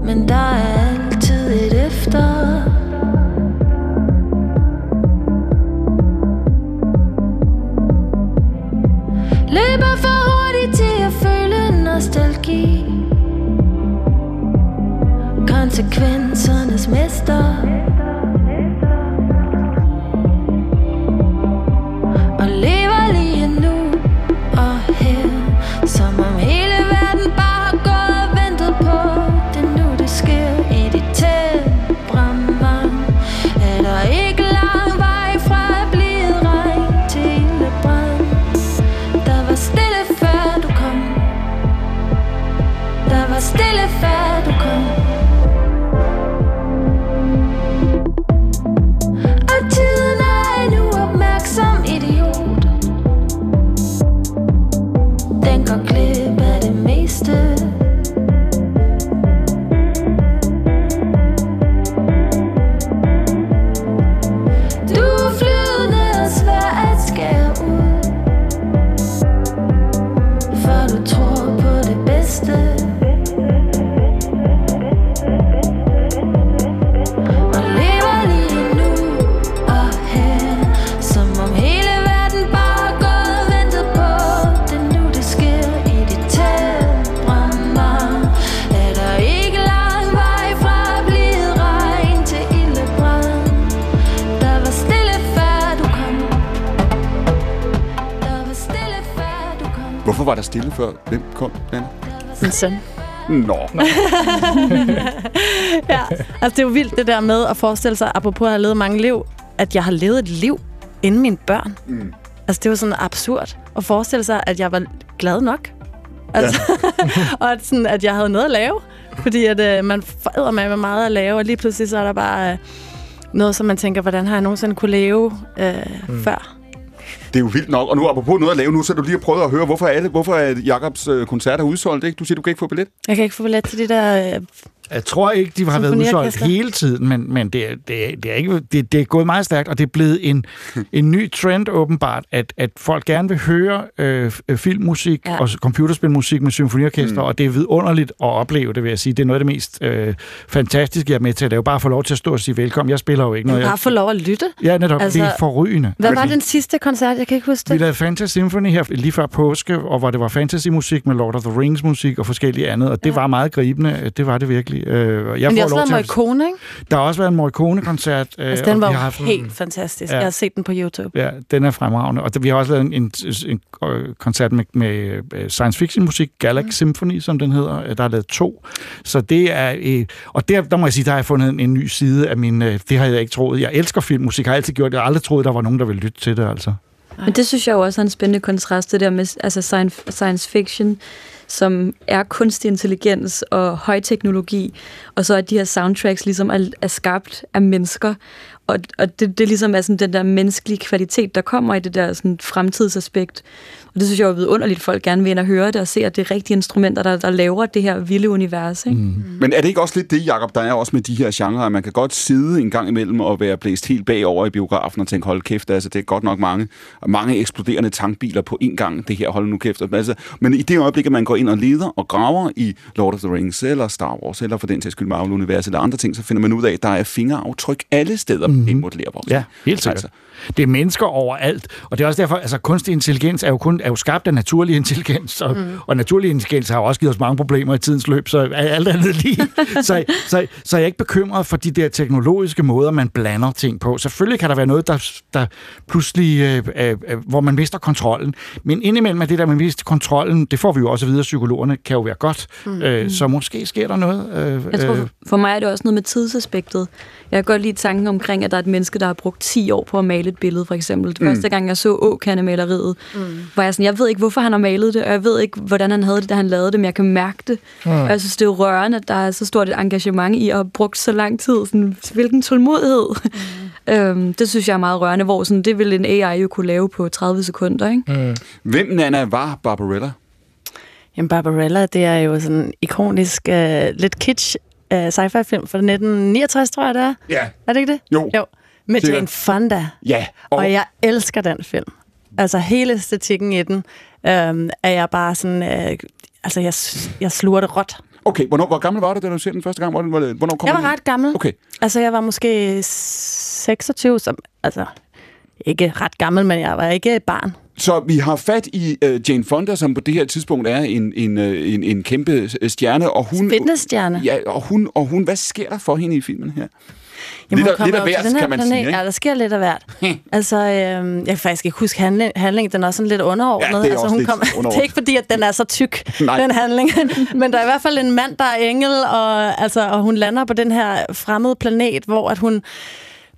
Men der er altid et efter. Løber for hurtigt til at føle nostalgi. Konsekvensernes mester. Var der stille før? Hvem kom, Nana? Min søn. Nå. [LAUGHS] ja, altså det er jo vildt det der med at forestille sig, apropos at have levet mange liv, at jeg har levet et liv. inden mine børn. Mm. Altså, det var sådan absurd at forestille sig, at jeg var glad nok. Altså, [LAUGHS] og at, sådan, at jeg havde noget at lave. Fordi at, øh, man foræder med med meget at lave, og lige pludselig så er der bare øh, noget, som man tænker, hvordan har jeg nogensinde kunne leve øh, mm. før? Det er jo vildt nok. Og nu apropos noget at lave nu, så du lige prøvet at høre, hvorfor er det, hvorfor er Jacobs øh, koncert er udsolgt, ikke? Du siger, du kan ikke få billet. Jeg kan ikke få billet til det der... Øh, jeg tror ikke, de har været udsolgt hele tiden, men, men det, er, det, det, er ikke, det, det er gået meget stærkt, og det er blevet en, en ny trend åbenbart, at, at folk gerne vil høre øh, filmmusik Ja. og computerspilmusik med symfoniorkester, mm. og det er vidunderligt at opleve det, vil jeg sige. Det er noget af det mest øh, fantastiske, jeg er med til at lave. Bare at få lov til at stå og sige velkommen. Jeg spiller jo ikke noget. bare Jeg, få lov at lytte. ja, netop. Altså, Altså, det er forrygende. Hvad var den sidste koncert? Jeg kan ikke huske Vi det. lavede Fantasy Symphony her lige før påske, og hvor det var fantasy-musik med Lord of the Rings-musik og forskellige andet, og det ja. var meget gribende. Det var det virkelig. Øh, og jeg Men det får har også været Morricone, ikke? Der har også været en Morricone-koncert. Øh, Altså, den og var vi jo har haft- helt fantastisk. Ja. Jeg har set den på YouTube. Ja, den er fremragende. Og der- vi har også lavet en, en, en, en koncert med, med øh, science fiction musik, Galax mm. Symphony, som den hedder. Øh, Der er lavet to. Så det er... Øh, og der, der må jeg sige, der har jeg fundet en, en ny side af min... Øh, det har jeg ikke troet. Jeg elsker filmmusik, har jeg altid gjort. Jeg har aldrig troet, der var nogen, der ville lytte til det, altså. Men det synes jeg jo også er en spændende kontrast, det der med altså science, science fiction, som er kunstig intelligens og højteknologi, og så at de her soundtracks ligesom er, er skabt af mennesker, og, og det, det ligesom er sådan den der menneskelige kvalitet, der kommer i det der sådan fremtidsaspekt. Og det synes jeg er vidunderligt, at folk gerne vil ind og høre det, og se, at det er rigtige instrumenter, der, der laver det her vilde univers. Ikke? Mm. Men er det ikke også lidt det, Jacob, der er også med de her genrer, at man kan godt sidde en gang imellem og være blæst helt bagover i biografen og tænke, hold kæft, altså det er godt nok mange, mange eksploderende tankbiler på én gang, det her, hold nu kæft. Altså, men i det øjeblik, at man går ind og leder og graver i Lord of the Rings, eller Star Wars, eller for den sags skyld Marvel-universet, eller andre ting, så finder man ud af, at der er fingeraftryk alle steder mm-hmm. i en modellerboks. Ja, helt sikkert. Altså. Det er mennesker overalt, og det er også derfor, altså kunstig intelligens er jo kun er jo skabt af naturlig intelligens, og, mm. og naturlig intelligens har jo også givet os mange problemer i tidens løb, så alt andet lige. [LAUGHS] så, så, så er jeg ikke bekymret for de der teknologiske måder, man blander ting på. Selvfølgelig kan der være noget, der, der pludselig, øh, øh, øh, hvor man mister kontrollen, men indimellem er det der, man mister kontrollen, det får vi jo også at vide, at psykologerne kan jo være godt, mm. øh, så måske sker der noget. Øh, Jeg tror, øh, for, for mig er det også noget med tidsaspektet. Jeg kan godt lide tanken omkring, at der er et menneske, der har brugt 10 år på at male et billede, for eksempel. Det Mm. første gang, jeg så Åkande-maleriet, mm. var jeg sådan, jeg ved ikke, hvorfor han har malet det, og jeg ved ikke, hvordan han havde det, da han lavede det, men jeg kan mærke det. Mm. Og jeg synes, det er jo rørende, at der er så stort et engagement i at have brugt så lang tid. Sådan, hvilken tålmodighed. Mm. [LAUGHS] øhm, det synes jeg er meget rørende, hvor sådan, det ville en AI jo kunne lave på 30 sekunder. Ikke? Mm. Hvem, Nana, var Barbarella? Jamen, Barbarella, det er jo sådan en ikonisk, uh, lidt kitsch uh, sci-fi film fra 1969, tror jeg, det er. Ja. Er det ikke det? Jo. Jo. Med. Jane Fonda. Ja. Og, og jeg elsker den film. Altså, hele æstetikken i den øhm, er jeg bare sådan... Øh, altså, jeg, jeg sluger det råt. Okay, hvornår, hvor gammel var du, da du så den første gang? Hvornår, hvornår, kom Jeg var den? ret gammel. Okay. Altså, jeg var måske 26, som, altså, ikke ret gammel, men jeg var ikke et barn. Så vi har fat i uh, Jane Fonda, som på det her tidspunkt er en, en, uh, en, en kæmpe øh, stjerne. Og hun, Fitnessstjerne. Ja, og hun, og hun, hvad sker der for hende i filmen her? Jamen, lidt, lidt af hvert, kan man planet. sige. Ikke? Ja, der sker lidt af hvert. [LAUGHS] altså, øhm, jeg kan faktisk ikke huske handling, handling. Den er også sådan lidt underordnet. Ja, det er altså, hun kom, [LAUGHS] det er ikke fordi, at den er så tyk, [LAUGHS] den handling. Men der er i hvert fald en mand, der er engel, og, altså, og hun lander på den her fremmede planet, hvor at hun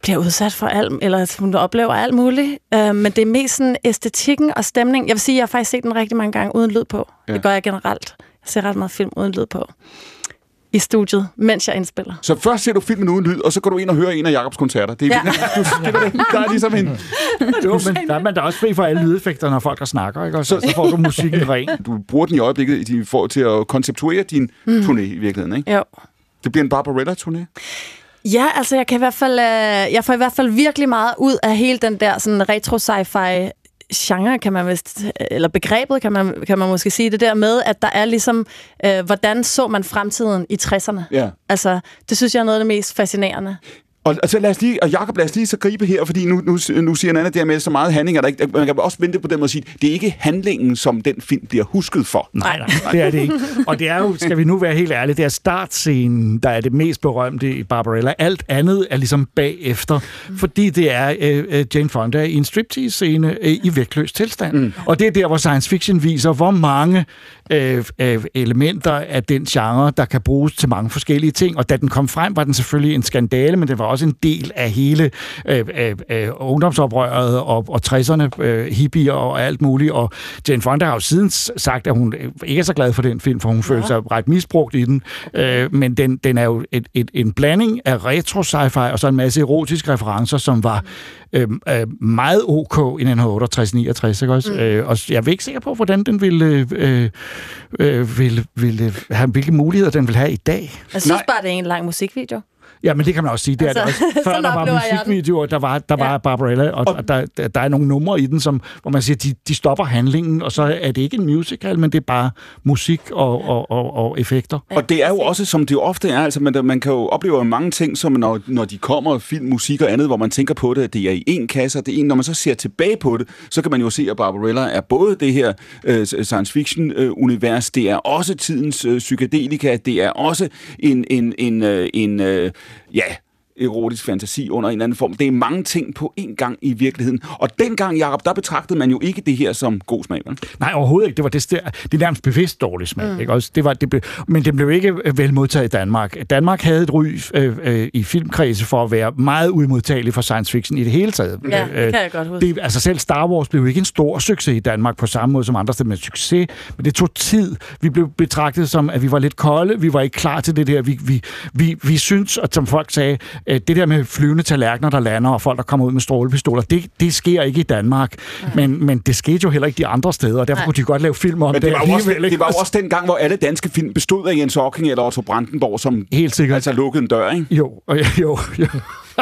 bliver udsat for alt, eller at hun oplever alt muligt. Øh, men det er mest sådan æstetikken og stemning. Jeg vil sige, at jeg har faktisk set den rigtig mange gange uden lyd på. Ja. Det gør jeg generelt. Jeg ser ret meget film uden lyd på. I studiet, mens jeg indspiller. Så først ser du filmen uden lyd, og så går du ind og hører en af Jacobs koncerter. Det er, Ja. [LAUGHS] du, kender det? Der er ligesom en... [LAUGHS] jo, men der er man da også fri for alle lydeffekter, når folk der snakker, ikke? Og så, så får du musikken ren. Du bruger den i øjeblikket i for, til at konceptuere din mm. turné i virkeligheden, ikke? Jo. Det bliver en Barbarella-turné. Ja, altså jeg kan i hvert fald, øh, jeg får i hvert fald virkelig meget ud af hele den der sådan retro sci-fi genre, kan man vist, eller begrebet, kan man, kan man måske sige det der med, at der er ligesom, øh, hvordan så man fremtiden i 60'erne? Ja. Altså, det synes jeg er noget af det mest fascinerende. Og altså, lad os lige, og Jacob, lad os lige så gribe her, fordi nu, nu, nu siger Nana det her med, så meget handling er der ikke. Man kan også vente på den måde at sige, det er ikke handlingen, som den film bliver husket for. Nej, nej, det er det ikke. Og det er jo, skal vi nu være helt ærlige, det er startscenen, der er det mest berømte i Barbarella. Alt andet er ligesom bagefter, fordi det er øh, øh, Jane Fonda i en striptease-scene øh, i vægtløs tilstand. Mm. Og det er der, hvor science fiction viser, hvor mange øh, øh, elementer af den genre, der kan bruges til mange forskellige ting. Og da den kom frem, var den selvfølgelig en skandale, men den var også en del af hele øh, øh, øh, ungdomsoprøret og, og 60'erne, øh, hippier og alt muligt. Og Jane Fonda har jo siden sagt, at hun øh, ikke er så glad for den film, for hun ja. føler sig ret misbrugt i den. Øh, men den, den er jo et, et, en blanding af retro sci-fi og så en masse erotiske referencer, som var øh, øh, meget ok i 1968-69. Ikke også? Mm. Øh, og jeg er ikke sikker på, hvordan den ville, øh, øh, ville, ville have, hvilke muligheder den vil have i dag. Jeg synes bare, det er en lang musikvideo. Ja, men det kan man også sige. Det er Altså, det også. Før [LAUGHS] der var musikvideoer, der var, der var Barbarella, og, og der, der, der er nogle numre i den, som, hvor man siger, de, de stopper handlingen, og så er det ikke en musical, men det er bare musik og, og, og, og effekter. Og det er jo også, som det jo ofte er, altså man, man kan jo opleve mange ting, som når, når de kommer, film, musik og andet, hvor man tænker på det, at det er i en kasse, og det er en, når man så ser tilbage på det, så kan man jo se, at Barbarella er både det her øh, science fiction øh, univers, det er også tidens øh, psykedelika, det er også en, en, en, øh, en øh, ja, erotisk fantasi under en eller anden form. Det er mange ting på én gang i virkeligheden. Og dengang, Jacob, der betragtede man jo ikke det her som god smag. Vel? Nej, overhovedet ikke. Det var det, det er nærmest bevidst dårlig smag. Mm. Ikke? Også, det var, det blev, men det blev ikke øh, vel modtaget i Danmark. Danmark havde et ry øh, øh, i filmkredse for at være meget udmodtagelig for science fiction i det hele taget. Ja, det Øh, kan jeg godt huske. Det, altså selv Star Wars blev ikke en stor succes i Danmark på samme måde som andre steder med succes, men det tog tid. Vi blev betragtet som, at vi var lidt kolde, vi var ikke klar til det der. Vi, vi, vi, vi synes, og som folk sagde, øh, det der med flyvende tallerkener, der lander, og folk, der kommer ud med strålepistoler, det, det sker ikke i Danmark. Men, men det skete jo heller ikke de andre steder, og derfor Nej. kunne de godt lave film om Men det var, jo også, alligevel, ikke? det var jo også den gang, hvor alle danske film bestod af Jens Hocking eller Otto Brandenborg, som Helt sikkert. altså lukkede en dør, ikke? Jo, og, [LAUGHS] jo, jo.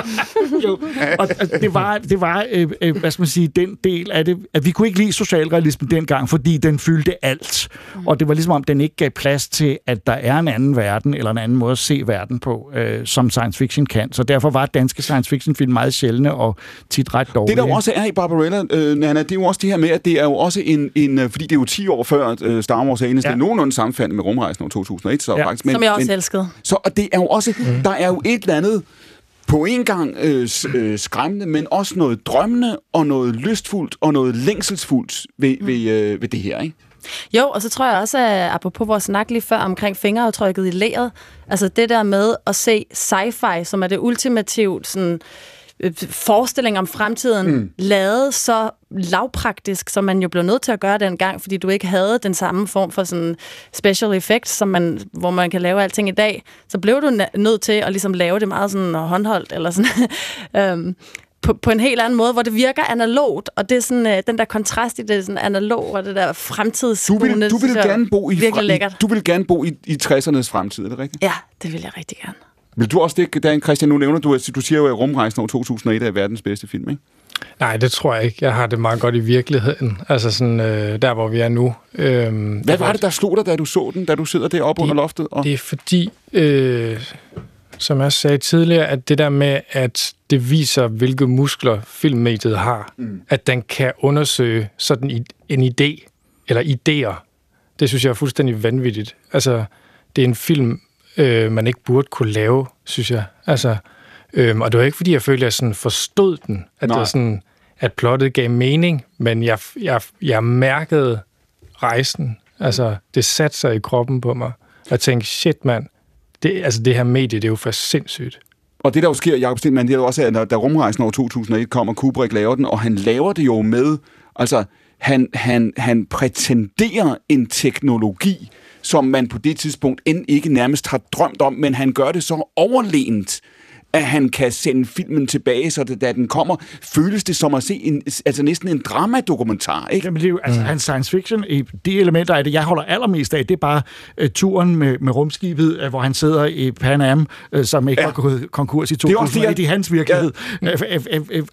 [LAUGHS] jo. Og det var, det var øh, øh, hvad skal man sige, den del af det, at vi kunne ikke lide socialrealismen dengang, fordi den fyldte alt. Og det var ligesom om, den ikke gav plads til, at der er en anden verden, eller en anden måde at se verden på, øh, som science fiction kan. Så derfor var danske science fiction film meget sjældne og tit ret dårlige. Det, der jo også er i Barbarella, øh, Nana, det er jo også det her med, at det er jo også en... en øh, fordi det er jo 10 år før øh, Star Wars er eneste, ja. nogenlunde sammenfald med rumrejsen år 2001, så Ja. faktisk. Som jeg også elskede. Så og det er jo også... Mm. Der er jo et eller andet på en gang øh, øh, skræmmende, men også noget drømmende, og noget lystfuldt, og noget længselsfuldt ved, mm. ved, øh, ved det her, ikke? Jo, og så tror jeg også, at apropos vores snak lige før omkring fingeraftrykket i læret, altså det der med at se sci-fi, som er det ultimativt sådan, øh, forestilling om fremtiden, Mm. lavet så lavpraktisk, som man jo blev nødt til at gøre dengang, fordi du ikke havde den samme form for sådan special effects, som man, hvor man kan lave alting i dag, så blev du nødt til at ligesom lave det meget sådan håndholdt, eller sådan, [LAUGHS] øhm, på, på en helt anden måde, hvor det virker analogt, og det er sådan, øh, den der kontrast i det sådan analog, og det der Du fremtidsskuende, vil, du vil synes jeg gerne bo i, virkelig lækkert. du vil gerne bo i, i 60'ernes fremtid, er det rigtigt? Ja, det vil jeg rigtig gerne. Vil du også det, Dan Christian, nu nævner du, at du siger jo, at Rumrejsen år 2001 er verdens bedste film, ikke? Nej, det tror jeg ikke. Jeg har det meget godt i virkeligheden. Altså sådan, øh, der hvor vi er nu. Øhm, Hvad var det, der slog dig, da du så den, da du sidder deroppe under loftet? Og... Det er fordi, øh, som jeg sagde tidligere, at det der med, at det viser, hvilke muskler filmmediet har, mm. at den kan undersøge sådan en idé, eller idéer, det synes jeg er fuldstændig vanvittigt. Altså, det er en film, øh, man ikke burde kunne lave, synes jeg. Altså, øhm, og det var ikke, fordi jeg følte, at jeg sådan forstod den, at, det Nej. var sådan, at plottet gav mening, men jeg, jeg, jeg mærkede rejsen. Altså, det satte sig i kroppen på mig. Og tænkte, shit mand, det, altså det her medie, det er jo for sindssygt. Og det, der jo sker, Jacob Stenman, det er jo også, at da rumrejsen over 2001 kommer, Kubrick laver den, og han laver det jo med, altså, han, han, han prætenderer en teknologi, som man på det tidspunkt end ikke nærmest har drømt om, men han gør det så overlegent, at han kan sende filmen tilbage, så det, da den kommer, føles det som at se en, altså næsten en dramadokumentar, ikke? Jamen, det er jo, altså, hans science fiction, i de elementer af det, jeg holder allermest af, det er bare uh, turen med, med rumskibet, uh, hvor han sidder i Pan Am, uh, som ikke ja. var gået konkurs i er også det, 2001 jeg- i hans virkelighed. Ja.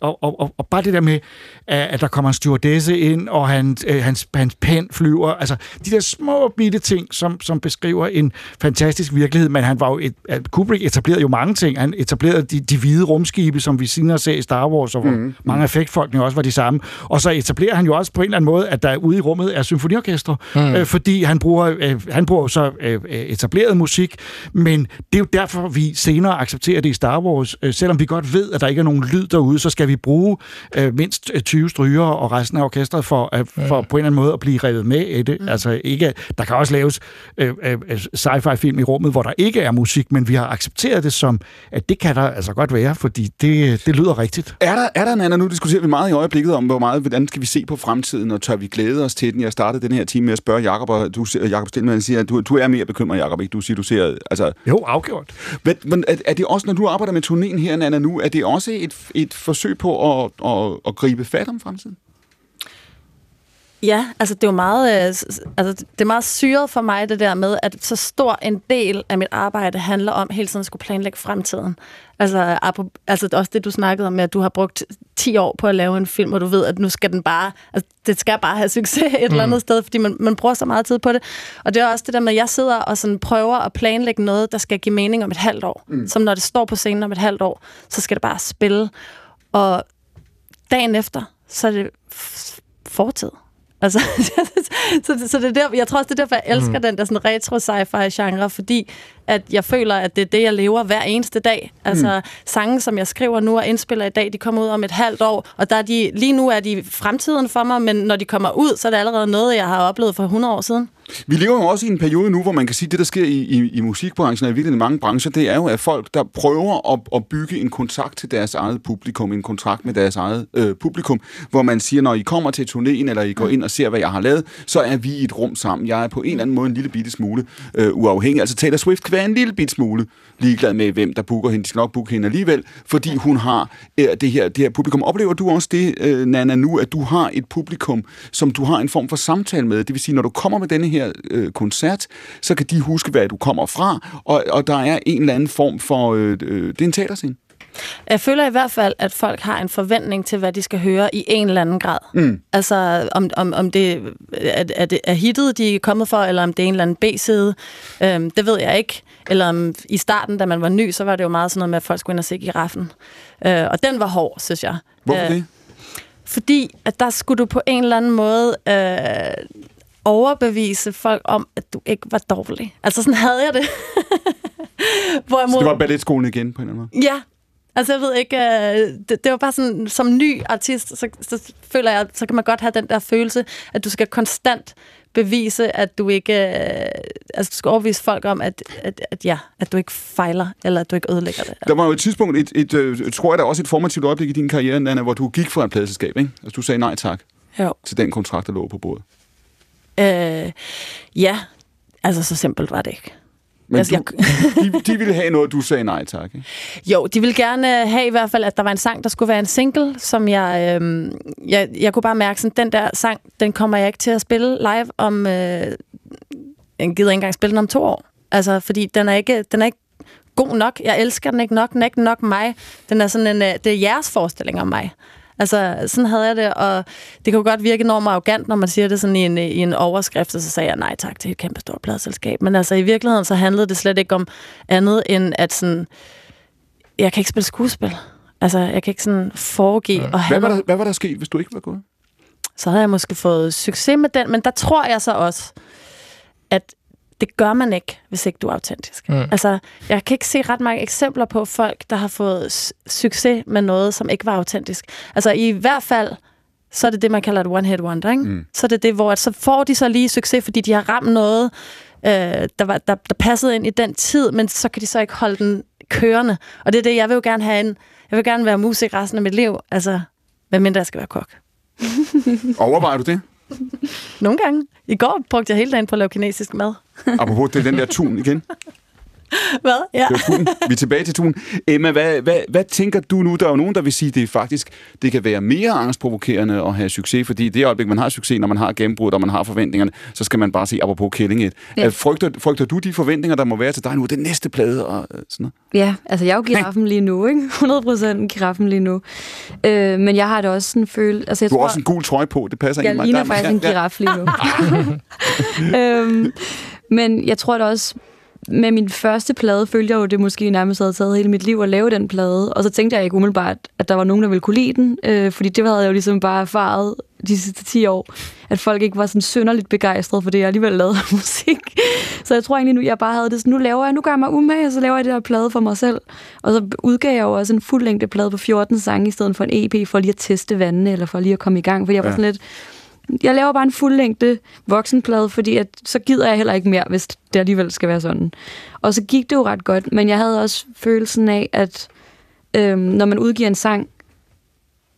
Og, og, og, og bare det der med, at at der kommer en stewardesse ind, og han, uh, hans, hans pen flyver. Altså, de der små bitte ting, som, som beskriver en fantastisk virkelighed, men han var jo et, Kubrick etablerede jo mange ting. Han etablerede de, de hvide rumskibe, som vi senere ser i Star Wars, og hvor mm. mange effektfolkene også var de samme. Og så etablerer han jo også på en eller anden måde, at der ude i rummet er symfoniorkestre, Mm. øh, fordi han bruger, øh, han bruger så øh, øh, etableret musik, men det er jo derfor, vi senere accepterer det i Star Wars. Øh, selvom vi godt ved, at der ikke er nogen lyd derude, så skal vi bruge øh, mindst øh, 20 stryger og resten af orkestret for, øh, for på en eller anden måde at blive revet med i det. Mm. Altså ikke, der kan også laves øh, øh, sci-fi film i rummet, hvor der ikke er musik, men vi har accepteret det som, at det kan kan der altså godt være, fordi det, det lyder rigtigt. Er der, er der, Nana, nu diskuterer vi meget i øjeblikket om, hvor meget, hvordan skal vi se på fremtiden, og tør vi glæde os til den? Jeg startede den her time med at spørge Jacob, og du, Jacob Stilman siger, at du, du er mere bekymret, Jacob, ikke? Du siger, du ser, altså... Jo, afgjort. Men, men er, er, det også, når du arbejder med turnéen her, Nana, nu, er det også et, et forsøg på at, at, at gribe fat om fremtiden? Ja, altså det er jo meget, øh, altså det er meget syret for mig, det der med, at så stor en del af mit arbejde handler om hele tiden at skulle planlægge fremtiden. Altså, altså også det, du snakkede om, at du har brugt 10 år på at lave en film, og du ved, at nu skal den bare, altså det skal bare have succes et mm. eller andet sted, fordi man, man bruger så meget tid på det. Og det er også det der med, at jeg sidder og sådan prøver at planlægge noget, der skal give mening om et halvt år. Mm. Som når det står på scenen om et halvt år, så skal det bare spille. Og dagen efter, så er det fortid. Altså, [LAUGHS] så, så det er der, jeg tror også, det er derfor, jeg elsker mm. den der sådan retro sci-fi genre, fordi at jeg føler, at det er det, jeg lever hver eneste dag. Altså, mm. sange, som jeg skriver nu og indspiller i dag, de kommer ud om et halvt år, og der er de, lige nu er de fremtiden for mig, men når de kommer ud, så er det allerede noget, jeg har oplevet for 100 år siden. Vi lever jo også i en periode nu, hvor man kan sige, at det, der sker i, i, i musikbranchen og i virkelig mange brancher, det er jo, at folk, der prøver at, at bygge en kontakt til deres eget publikum, en kontrakt med deres eget øh, publikum, hvor man siger, når I kommer til turnéen, eller I går ind og ser, hvad jeg har lavet, så er vi i et rum sammen. Jeg er på en eller anden måde en lille bitte smule øh, uafhængig. Altså Taylor Swift kan være en lille bitte smule ligeglad med, hvem der booker hende. De skal nok booke hende alligevel, fordi hun har øh, det, her, det her publikum. Oplever du også det, øh, Nana, nu, at du har et publikum, som du har en form for samtale med? Det vil sige, når du kommer med denne her øh, koncert, så kan de huske, hvad du kommer fra, og, og der er en eller anden form for... Øh, øh, det er en teaterscene. Jeg føler i hvert fald, at folk har en forventning til, hvad de skal høre i en eller anden grad. Mm. Altså, om, om, om det er, er, det er hittet, de er kommet for, eller om det er en eller anden B-side, øhm, det ved jeg ikke. Eller om i starten, da man var ny, så var det jo meget sådan noget med, at folk skulle ind og se giraffen. Øh, og den var hård, synes jeg. Hvorfor Øh, det? Fordi at der skulle du på en eller anden måde øh, overbevise folk om, at du ikke var dårlig. Altså sådan havde jeg det. [LAUGHS] Hvorimod, Så det var balletskolen igen på en eller anden måde? Ja. Altså, jeg ved ikke, øh, det, det var bare sådan, som ny artist, så, så føler jeg, så kan man godt have den der følelse, at du skal konstant bevise, at du ikke, øh, altså du skal overbevise folk om, at, at, at ja, at du ikke fejler, eller at du ikke ødelægger det. Der var jo et tidspunkt, et, et, øh, tror jeg, der er også et formativt øjeblik i din karriere, Nana, hvor du gik fra et pladselskab, ikke? Altså, du sagde nej tak Jo. til den kontrakt, der lå på bordet. Øh, ja, altså så simpelt var det ikke. Men Altså, du, [LAUGHS] de, de ville have noget, du sagde nej tak, ikke? Jo, de ville gerne have i hvert fald, at der var en sang, der skulle være en single, som jeg, øh, jeg, jeg kunne bare mærke, sådan, den der sang, den kommer jeg ikke til at spille live om, øh, jeg gider ikke engang spille den om to år. Altså, fordi den er ikke, den er ikke god nok. Jeg elsker den ikke nok. Den er ikke nok mig. Den er sådan en, øh, det er jeres forestilling om mig. Altså, sådan havde jeg det, og det kan jo godt virke enormt arrogant, når man siger det sådan i en, i en overskrift, og så sagde jeg nej tak til et kæmpe stort pladselskab. Men altså, i virkeligheden, så handlede det slet ikke om andet, end at sådan, jeg kan ikke spille skuespil. Altså, jeg kan ikke sådan foregive ja. have Hvad var, der, hvad var der sket, hvis du ikke var gået? så havde jeg måske fået succes med den, men der tror jeg så også, at det gør man ikke, hvis ikke du er autentisk. Mm. Altså, jeg kan ikke se ret mange eksempler på folk, der har fået succes med noget, som ikke var autentisk. Altså, i hvert fald, så er det det, man kalder et one-hit wonder, ikke? Mm. Så er det det, hvor at så får de så lige succes, fordi de har ramt noget, øh, der, var, der, der passede ind i den tid, men så kan de så ikke holde den kørende. Og det er det, jeg vil jo gerne have en, jeg vil gerne være musik resten af mit liv, altså, medmindre jeg skal være kok. Overvejer du det? Nogle gange. I går brugte jeg hele dagen på at lave kinesisk mad. Apropos, det er den der tun igen. [LAUGHS] Hvad? Ja. Det var. Vi er tilbage til tun. Emma, hvad, hvad, hvad tænker du nu? Der er jo nogen, der vil sige, at det faktisk det kan være mere angstprovokerende at have succes, fordi det øjeblik, man har succes, når man har gennembrud, og man har forventningerne, så skal man bare se apropos Killing It. Ja. Ja. Frygter, frygter du de forventninger, der må være til dig nu? Det næste plade og øh, sådan noget? Ja, altså jeg er jo giraffen lige nu, ikke? [LAUGHS] 100% giraffen lige nu. Øh, men jeg har det også sådan følt... Altså, jeg Du har tror, også en gul trøje på, det passer jeg ind i mig. ligner Der- faktisk ja, en giraf lige nu. [LAUGHS] øhm, men jeg tror da også, med min første plade følte jeg jo, det måske nærmest havde taget hele mit liv at lave den plade. Og så tænkte jeg ikke umiddelbart, at der var nogen, der ville kunne lide den. Øh, fordi det havde jeg jo ligesom bare erfaret de sidste 10 år. At folk ikke var sådan synderligt begejstrede for det, jeg alligevel lavede [LAUGHS] musik. Så jeg tror egentlig nu, jeg bare havde det sådan, nu laver jeg, nu gør jeg mig umage, og så laver jeg det her plade for mig selv. Og så udgav jeg jo også en fuldlængde plade på 14 sange, i stedet for en EP, for lige at teste vandene, eller for lige at komme i gang. For jeg var Ja. sådan lidt, jeg laver bare en fuldlængde voksenplade, fordi at, så gider jeg heller ikke mere, hvis det alligevel skal være sådan. Og så gik det jo ret godt, men jeg havde også følelsen af, at øhm, når man udgiver en sang,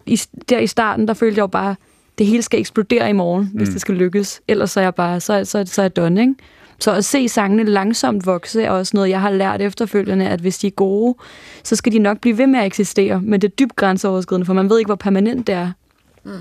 i, der i starten, der følte jeg jo bare, det hele skal eksplodere i morgen, mm. hvis det skal lykkes. Ellers så er jeg bare, så, så, så er jeg done, ikke? Så at se sangene langsomt vokse er også noget, jeg har lært efterfølgende, at hvis de er gode, så skal de nok blive ved med at eksistere. Men det er dybt grænseoverskridende, for man ved ikke, hvor permanent det er. Mm.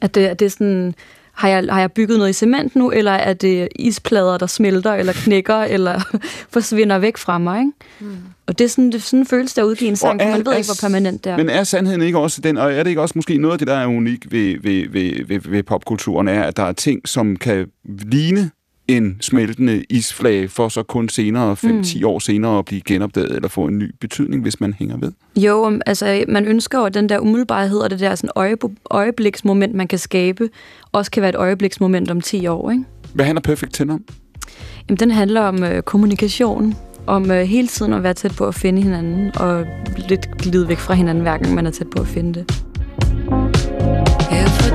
At det, at det er sådan, har jeg, har jeg bygget noget i cement nu, eller er det isplader, der smelter, eller knækker, eller [LAUGHS] forsvinder væk fra mig, ikke? Mm. Og det er sådan, det er sådan en følelse, der udgiver en sang, for er- man ved er ikke, hvor permanent det er. Men er sandheden ikke også den, og er det ikke også måske noget af det, der er unik ved, ved, ved, ved, ved popkulturen, er, at der er ting, som kan ligne en smeltende isflage, for så kun senere, 5-10 Mm. år senere, at blive genopdaget eller få en ny betydning, hvis man hænger ved. Jo, om- altså man ønsker jo, at den der umiddelbarhed og det der sådan øje, øjebliksmoment, man kan skabe, også kan være et øjebliksmoment om 10 år, ikke? Hvad handler Perfect 10 om? Jamen, den handler om øh, kommunikation, om øh, hele tiden at være tæt på at finde hinanden, og lidt glide væk fra hinanden, hver gang man er tæt på at finde det. If I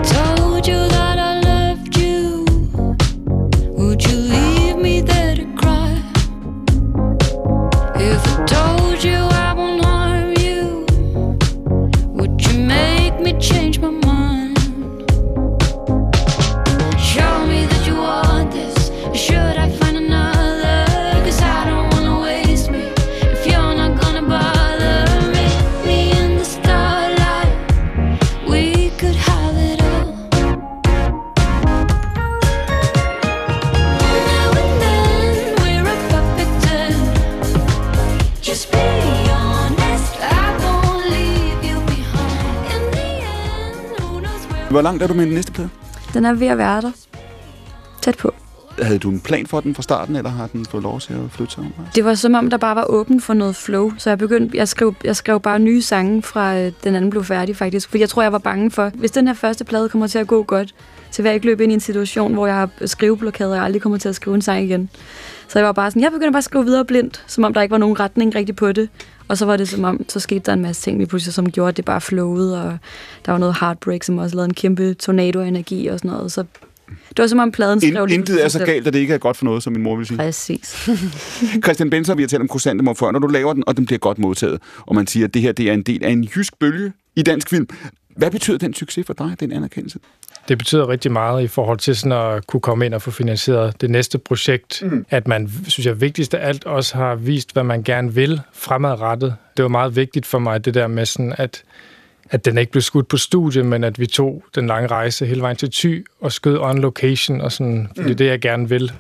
Hvor langt er du med den næste plade? Den er ved at være der. Tæt på. Havde du en plan for den fra starten, eller har den fået lov til at flytte sig om? Det var som om, der bare var åben for noget flow, så jeg begyndte, jeg skrev, jeg skrev bare nye sange fra øh, den anden blev færdig faktisk, for jeg tror, jeg var bange for, hvis den her første plade kommer til at gå godt, så vil jeg ikke løbe ind i en situation, hvor jeg har skriveblokade, og jeg aldrig kommer til at skrive en sang igen. Så jeg var bare sådan, jeg begyndte bare at skrive videre blindt, som om der ikke var nogen retning rigtig på det. Og så var det som om, så skete der en masse ting lige pludselig, som gjorde, at det bare flowede, og der var noget heartbreak, som også lavede en kæmpe tornado-energi og sådan noget. Så det var som om pladen skrev In, lige intet er så galt, at det ikke er godt for noget, som min mor vil sige. Præcis. [LAUGHS] Christian Benser, vi har talt om krysantemum før, når du laver den, og den bliver godt modtaget, og man siger, at det her det er en del af en jysk bølge i dansk film. Hvad betyder den succes for dig, den anerkendelse? Det betyder rigtig meget i forhold til sådan at kunne komme ind og få finansieret det næste projekt. Mm. At man, synes jeg, vigtigst af alt også har vist, hvad man gerne vil fremadrettet. Det var meget vigtigt for mig, det der med sådan, at, at den ikke blev skudt på studie, men at vi tog den lange rejse hele vejen til Thy og skød on location, og sådan, Mm. det er det, jeg gerne vil.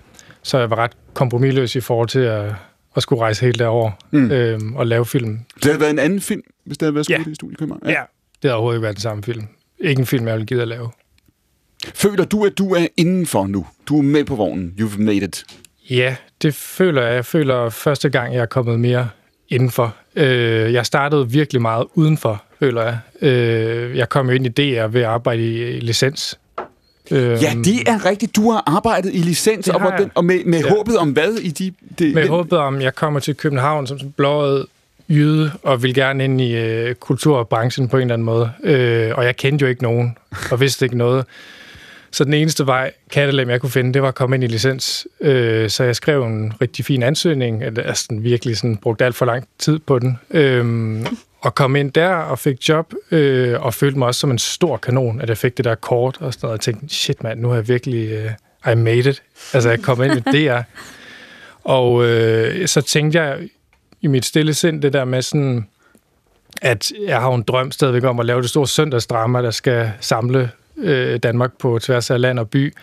Så jeg var ret kompromilløs i forhold til at, at skulle rejse helt derover Mm. øhm, og lave film. Det havde været en anden film, hvis det havde været skudt Ja. i studiet i København. Ja. Det har overhovedet ikke været den samme film. Ikke en film, jeg ville give at lave. Føler du, at du er indenfor nu? Du er med på vognen. You've made it. Ja, det føler jeg. Jeg føler første gang, jeg er kommet mere indenfor. Øh, jeg startede virkelig meget udenfor, føler jeg. Øh, jeg kom jo ind i DR ved at arbejde i, licens. Øh, Ja, det er rigtigt. Du har arbejdet i licens, og, hvordan, og med, med Ja. håbet om hvad i de... de Med den- håbet om, jeg kommer til København som blåret jyde, og vil gerne ind i øh, kulturbranchen på en eller anden måde. Øh, og jeg kendte jo ikke nogen, og vidste ikke noget. Så den eneste vej, kattelem, jeg kunne finde, det var at komme ind i licens. Øh, så jeg skrev en rigtig fin ansøgning, eller altså, den virkelig sådan, brugte alt for lang tid på den. Øh, og kom ind der og fik job, øh, og følte mig også som en stor kanon, at jeg fik det der kort og sådan noget. Jeg tænkte, shit mand, nu har jeg virkelig, øh, I made it. Altså, jeg kom ind i DR. Og øh, så tænkte jeg i mit stille sind det der med sådan, at jeg har en drøm stadigvæk om at lave det store søndagsdrama, der skal samle øh, Danmark på tværs af land og by.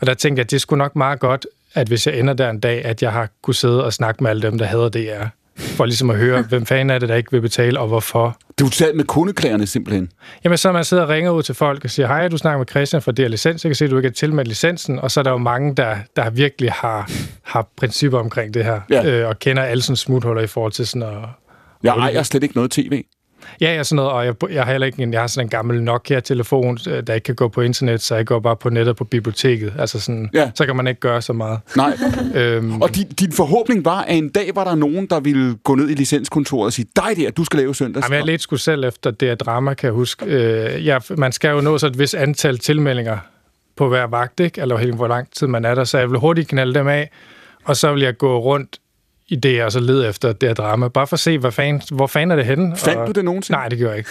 Og der tænkte jeg, at det skulle nok meget godt, at hvis jeg ender der en dag, at jeg har kunne sidde og snakke med alle dem, der hader DR. For ligesom at høre, hvem fanden er det, der ikke vil betale, og hvorfor. Du sad med kundeklagerne simpelthen. Jamen, så man sidder og ringer ud til folk og siger, hej, du snakker med Christian fra DR Licens, jeg kan se, at du ikke er tilmeldt licensen, og så er der jo mange, der, der virkelig har, har principper omkring det her, Ja. øh, og kender alle sådan smuthuller i forhold til sådan at... Jeg ejer slet ikke noget tv. Ja, ja, sådan noget, og jeg, jeg har heller ikke en, jeg har sådan en gammel Nokia-telefon, øh, der ikke kan gå på internet, så jeg går bare på nettet på biblioteket. Altså sådan, Ja. så kan man ikke gøre så meget. Nej. [LAUGHS] Øhm, Og din, din forhåbning var, at en dag var der nogen, der ville gå ned i licenskontoret og sige, dig der, du skal lave søndags. Jamen, jeg ledte sgu selv efter det her drama, kan jeg huske. Øh, jeg, man skal jo nå så et vis antal tilmeldinger på hver vagt, ikke? eller hvor lang tid man er der, så jeg vil hurtigt knalde dem af, og så vil jeg gå rundt idéer, og så lede efter det her drama. Bare for at se, hvad fanden, hvor fanden er det henne. Fandt og... du det nogensinde? Nej, det gjorde jeg ikke.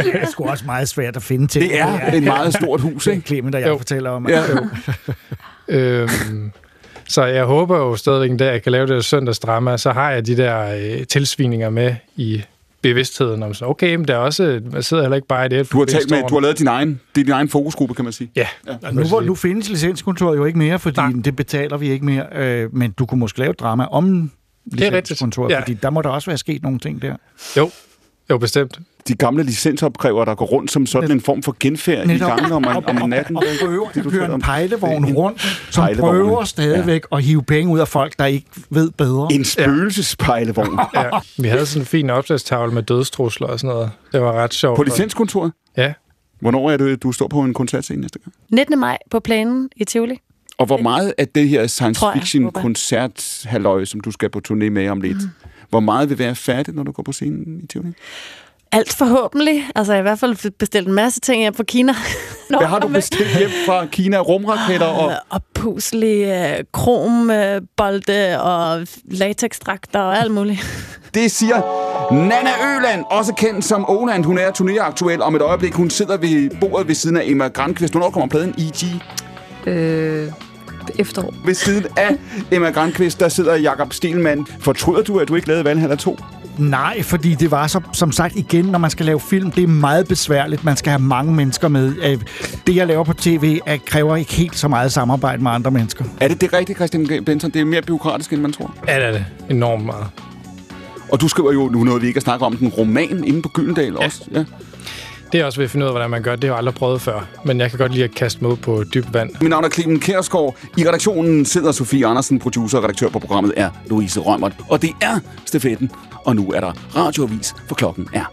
[LAUGHS] det er sgu også meget svært at finde ting. Det er et meget stort hus, ikke? Clement og jeg Jo. fortæller om. Ja. Jo. [LAUGHS] øhm, så jeg håber jo stadigvæk, en dag, jeg kan lave det søndagsdrama, så har jeg de der øh, tilsvininger med i bevidstheden om sådan, okay, men der er også, man sidder heller ikke bare i det. Du har, talt med, du har lavet din egen, det er din egen fokusgruppe, kan man sige. Ja. Og nu, hvor, nu findes licenskontoret jo ikke mere, fordi Nej. det betaler vi ikke mere. Øh, men du kunne måske lave et drama om rigtigt. licenskontoret, Ja. fordi der må der også være sket nogle ting der. Jo, jo bestemt. De gamle licensopkræver, der går rundt som sådan en form for genfærd i gangen om, om, om natten. Og prøver, Det, kører en pejlevogn En rundt, som pejlevogn. prøver stadigvæk at hive penge ud af folk, der ikke ved bedre. En spøgelsespejlevogn. Ja, vi havde sådan en fin opslagstavle med dødstrusler og sådan noget. Det var ret sjovt. På licenskontoret? Ja. Hvornår er det, du står på en koncertscene næste gang? 19. maj på planen i Tivoli. Og hvor meget af det her science fiction koncert som du skal på turné med om lidt, hvor meget vil være færdigt, når du går på scenen i Tivoli? Alt forhåbentlig. Altså, jeg har i hvert fald bestilt en masse ting hjem fra Kina. [LAUGHS] Nå, Hvad har du bestilt hjem fra Kina? Rumraketter og... Og puslige øh, krombolde og latexdragter og alt muligt. [LAUGHS] Det siger Nana Øland, også kendt som Oland. Hun er turnéaktuel om et øjeblik. Hun sidder ved bordet ved siden af Emma Grandqvist. Hvornår kommer pladen E.G.? Øh, efterår. Ved siden af Emma Grandqvist, der sidder Jakob Stelmann. Fortryder du, at du ikke lavede Valhalla 2? Nej, fordi det var så, som sagt igen, når man skal lave film, det er meget besværligt. Man skal have mange mennesker med. Øh, Det, jeg laver på tv, er, kræver ikke helt så meget samarbejde med andre mennesker. Er det det rigtige, Christian. Benson? Det er mere byråkratisk, end man tror. Ja, det er det. Enormt meget. Og du skriver jo nu noget, vi ikke har snakket om, den roman inde på Gyldendal ja. også. Ja. Det er også ved at finde ud af, hvordan man gør. Det har jeg aldrig prøvet før. Men jeg kan godt lide at kaste mig på dyb vand. Mit navn er Clemen Kærsgaard. I redaktionen sidder Sofie Andersen, producer og redaktør på programmet er Louise Rømert. Og det er stafetten. Og nu er der radioavis, for klokken er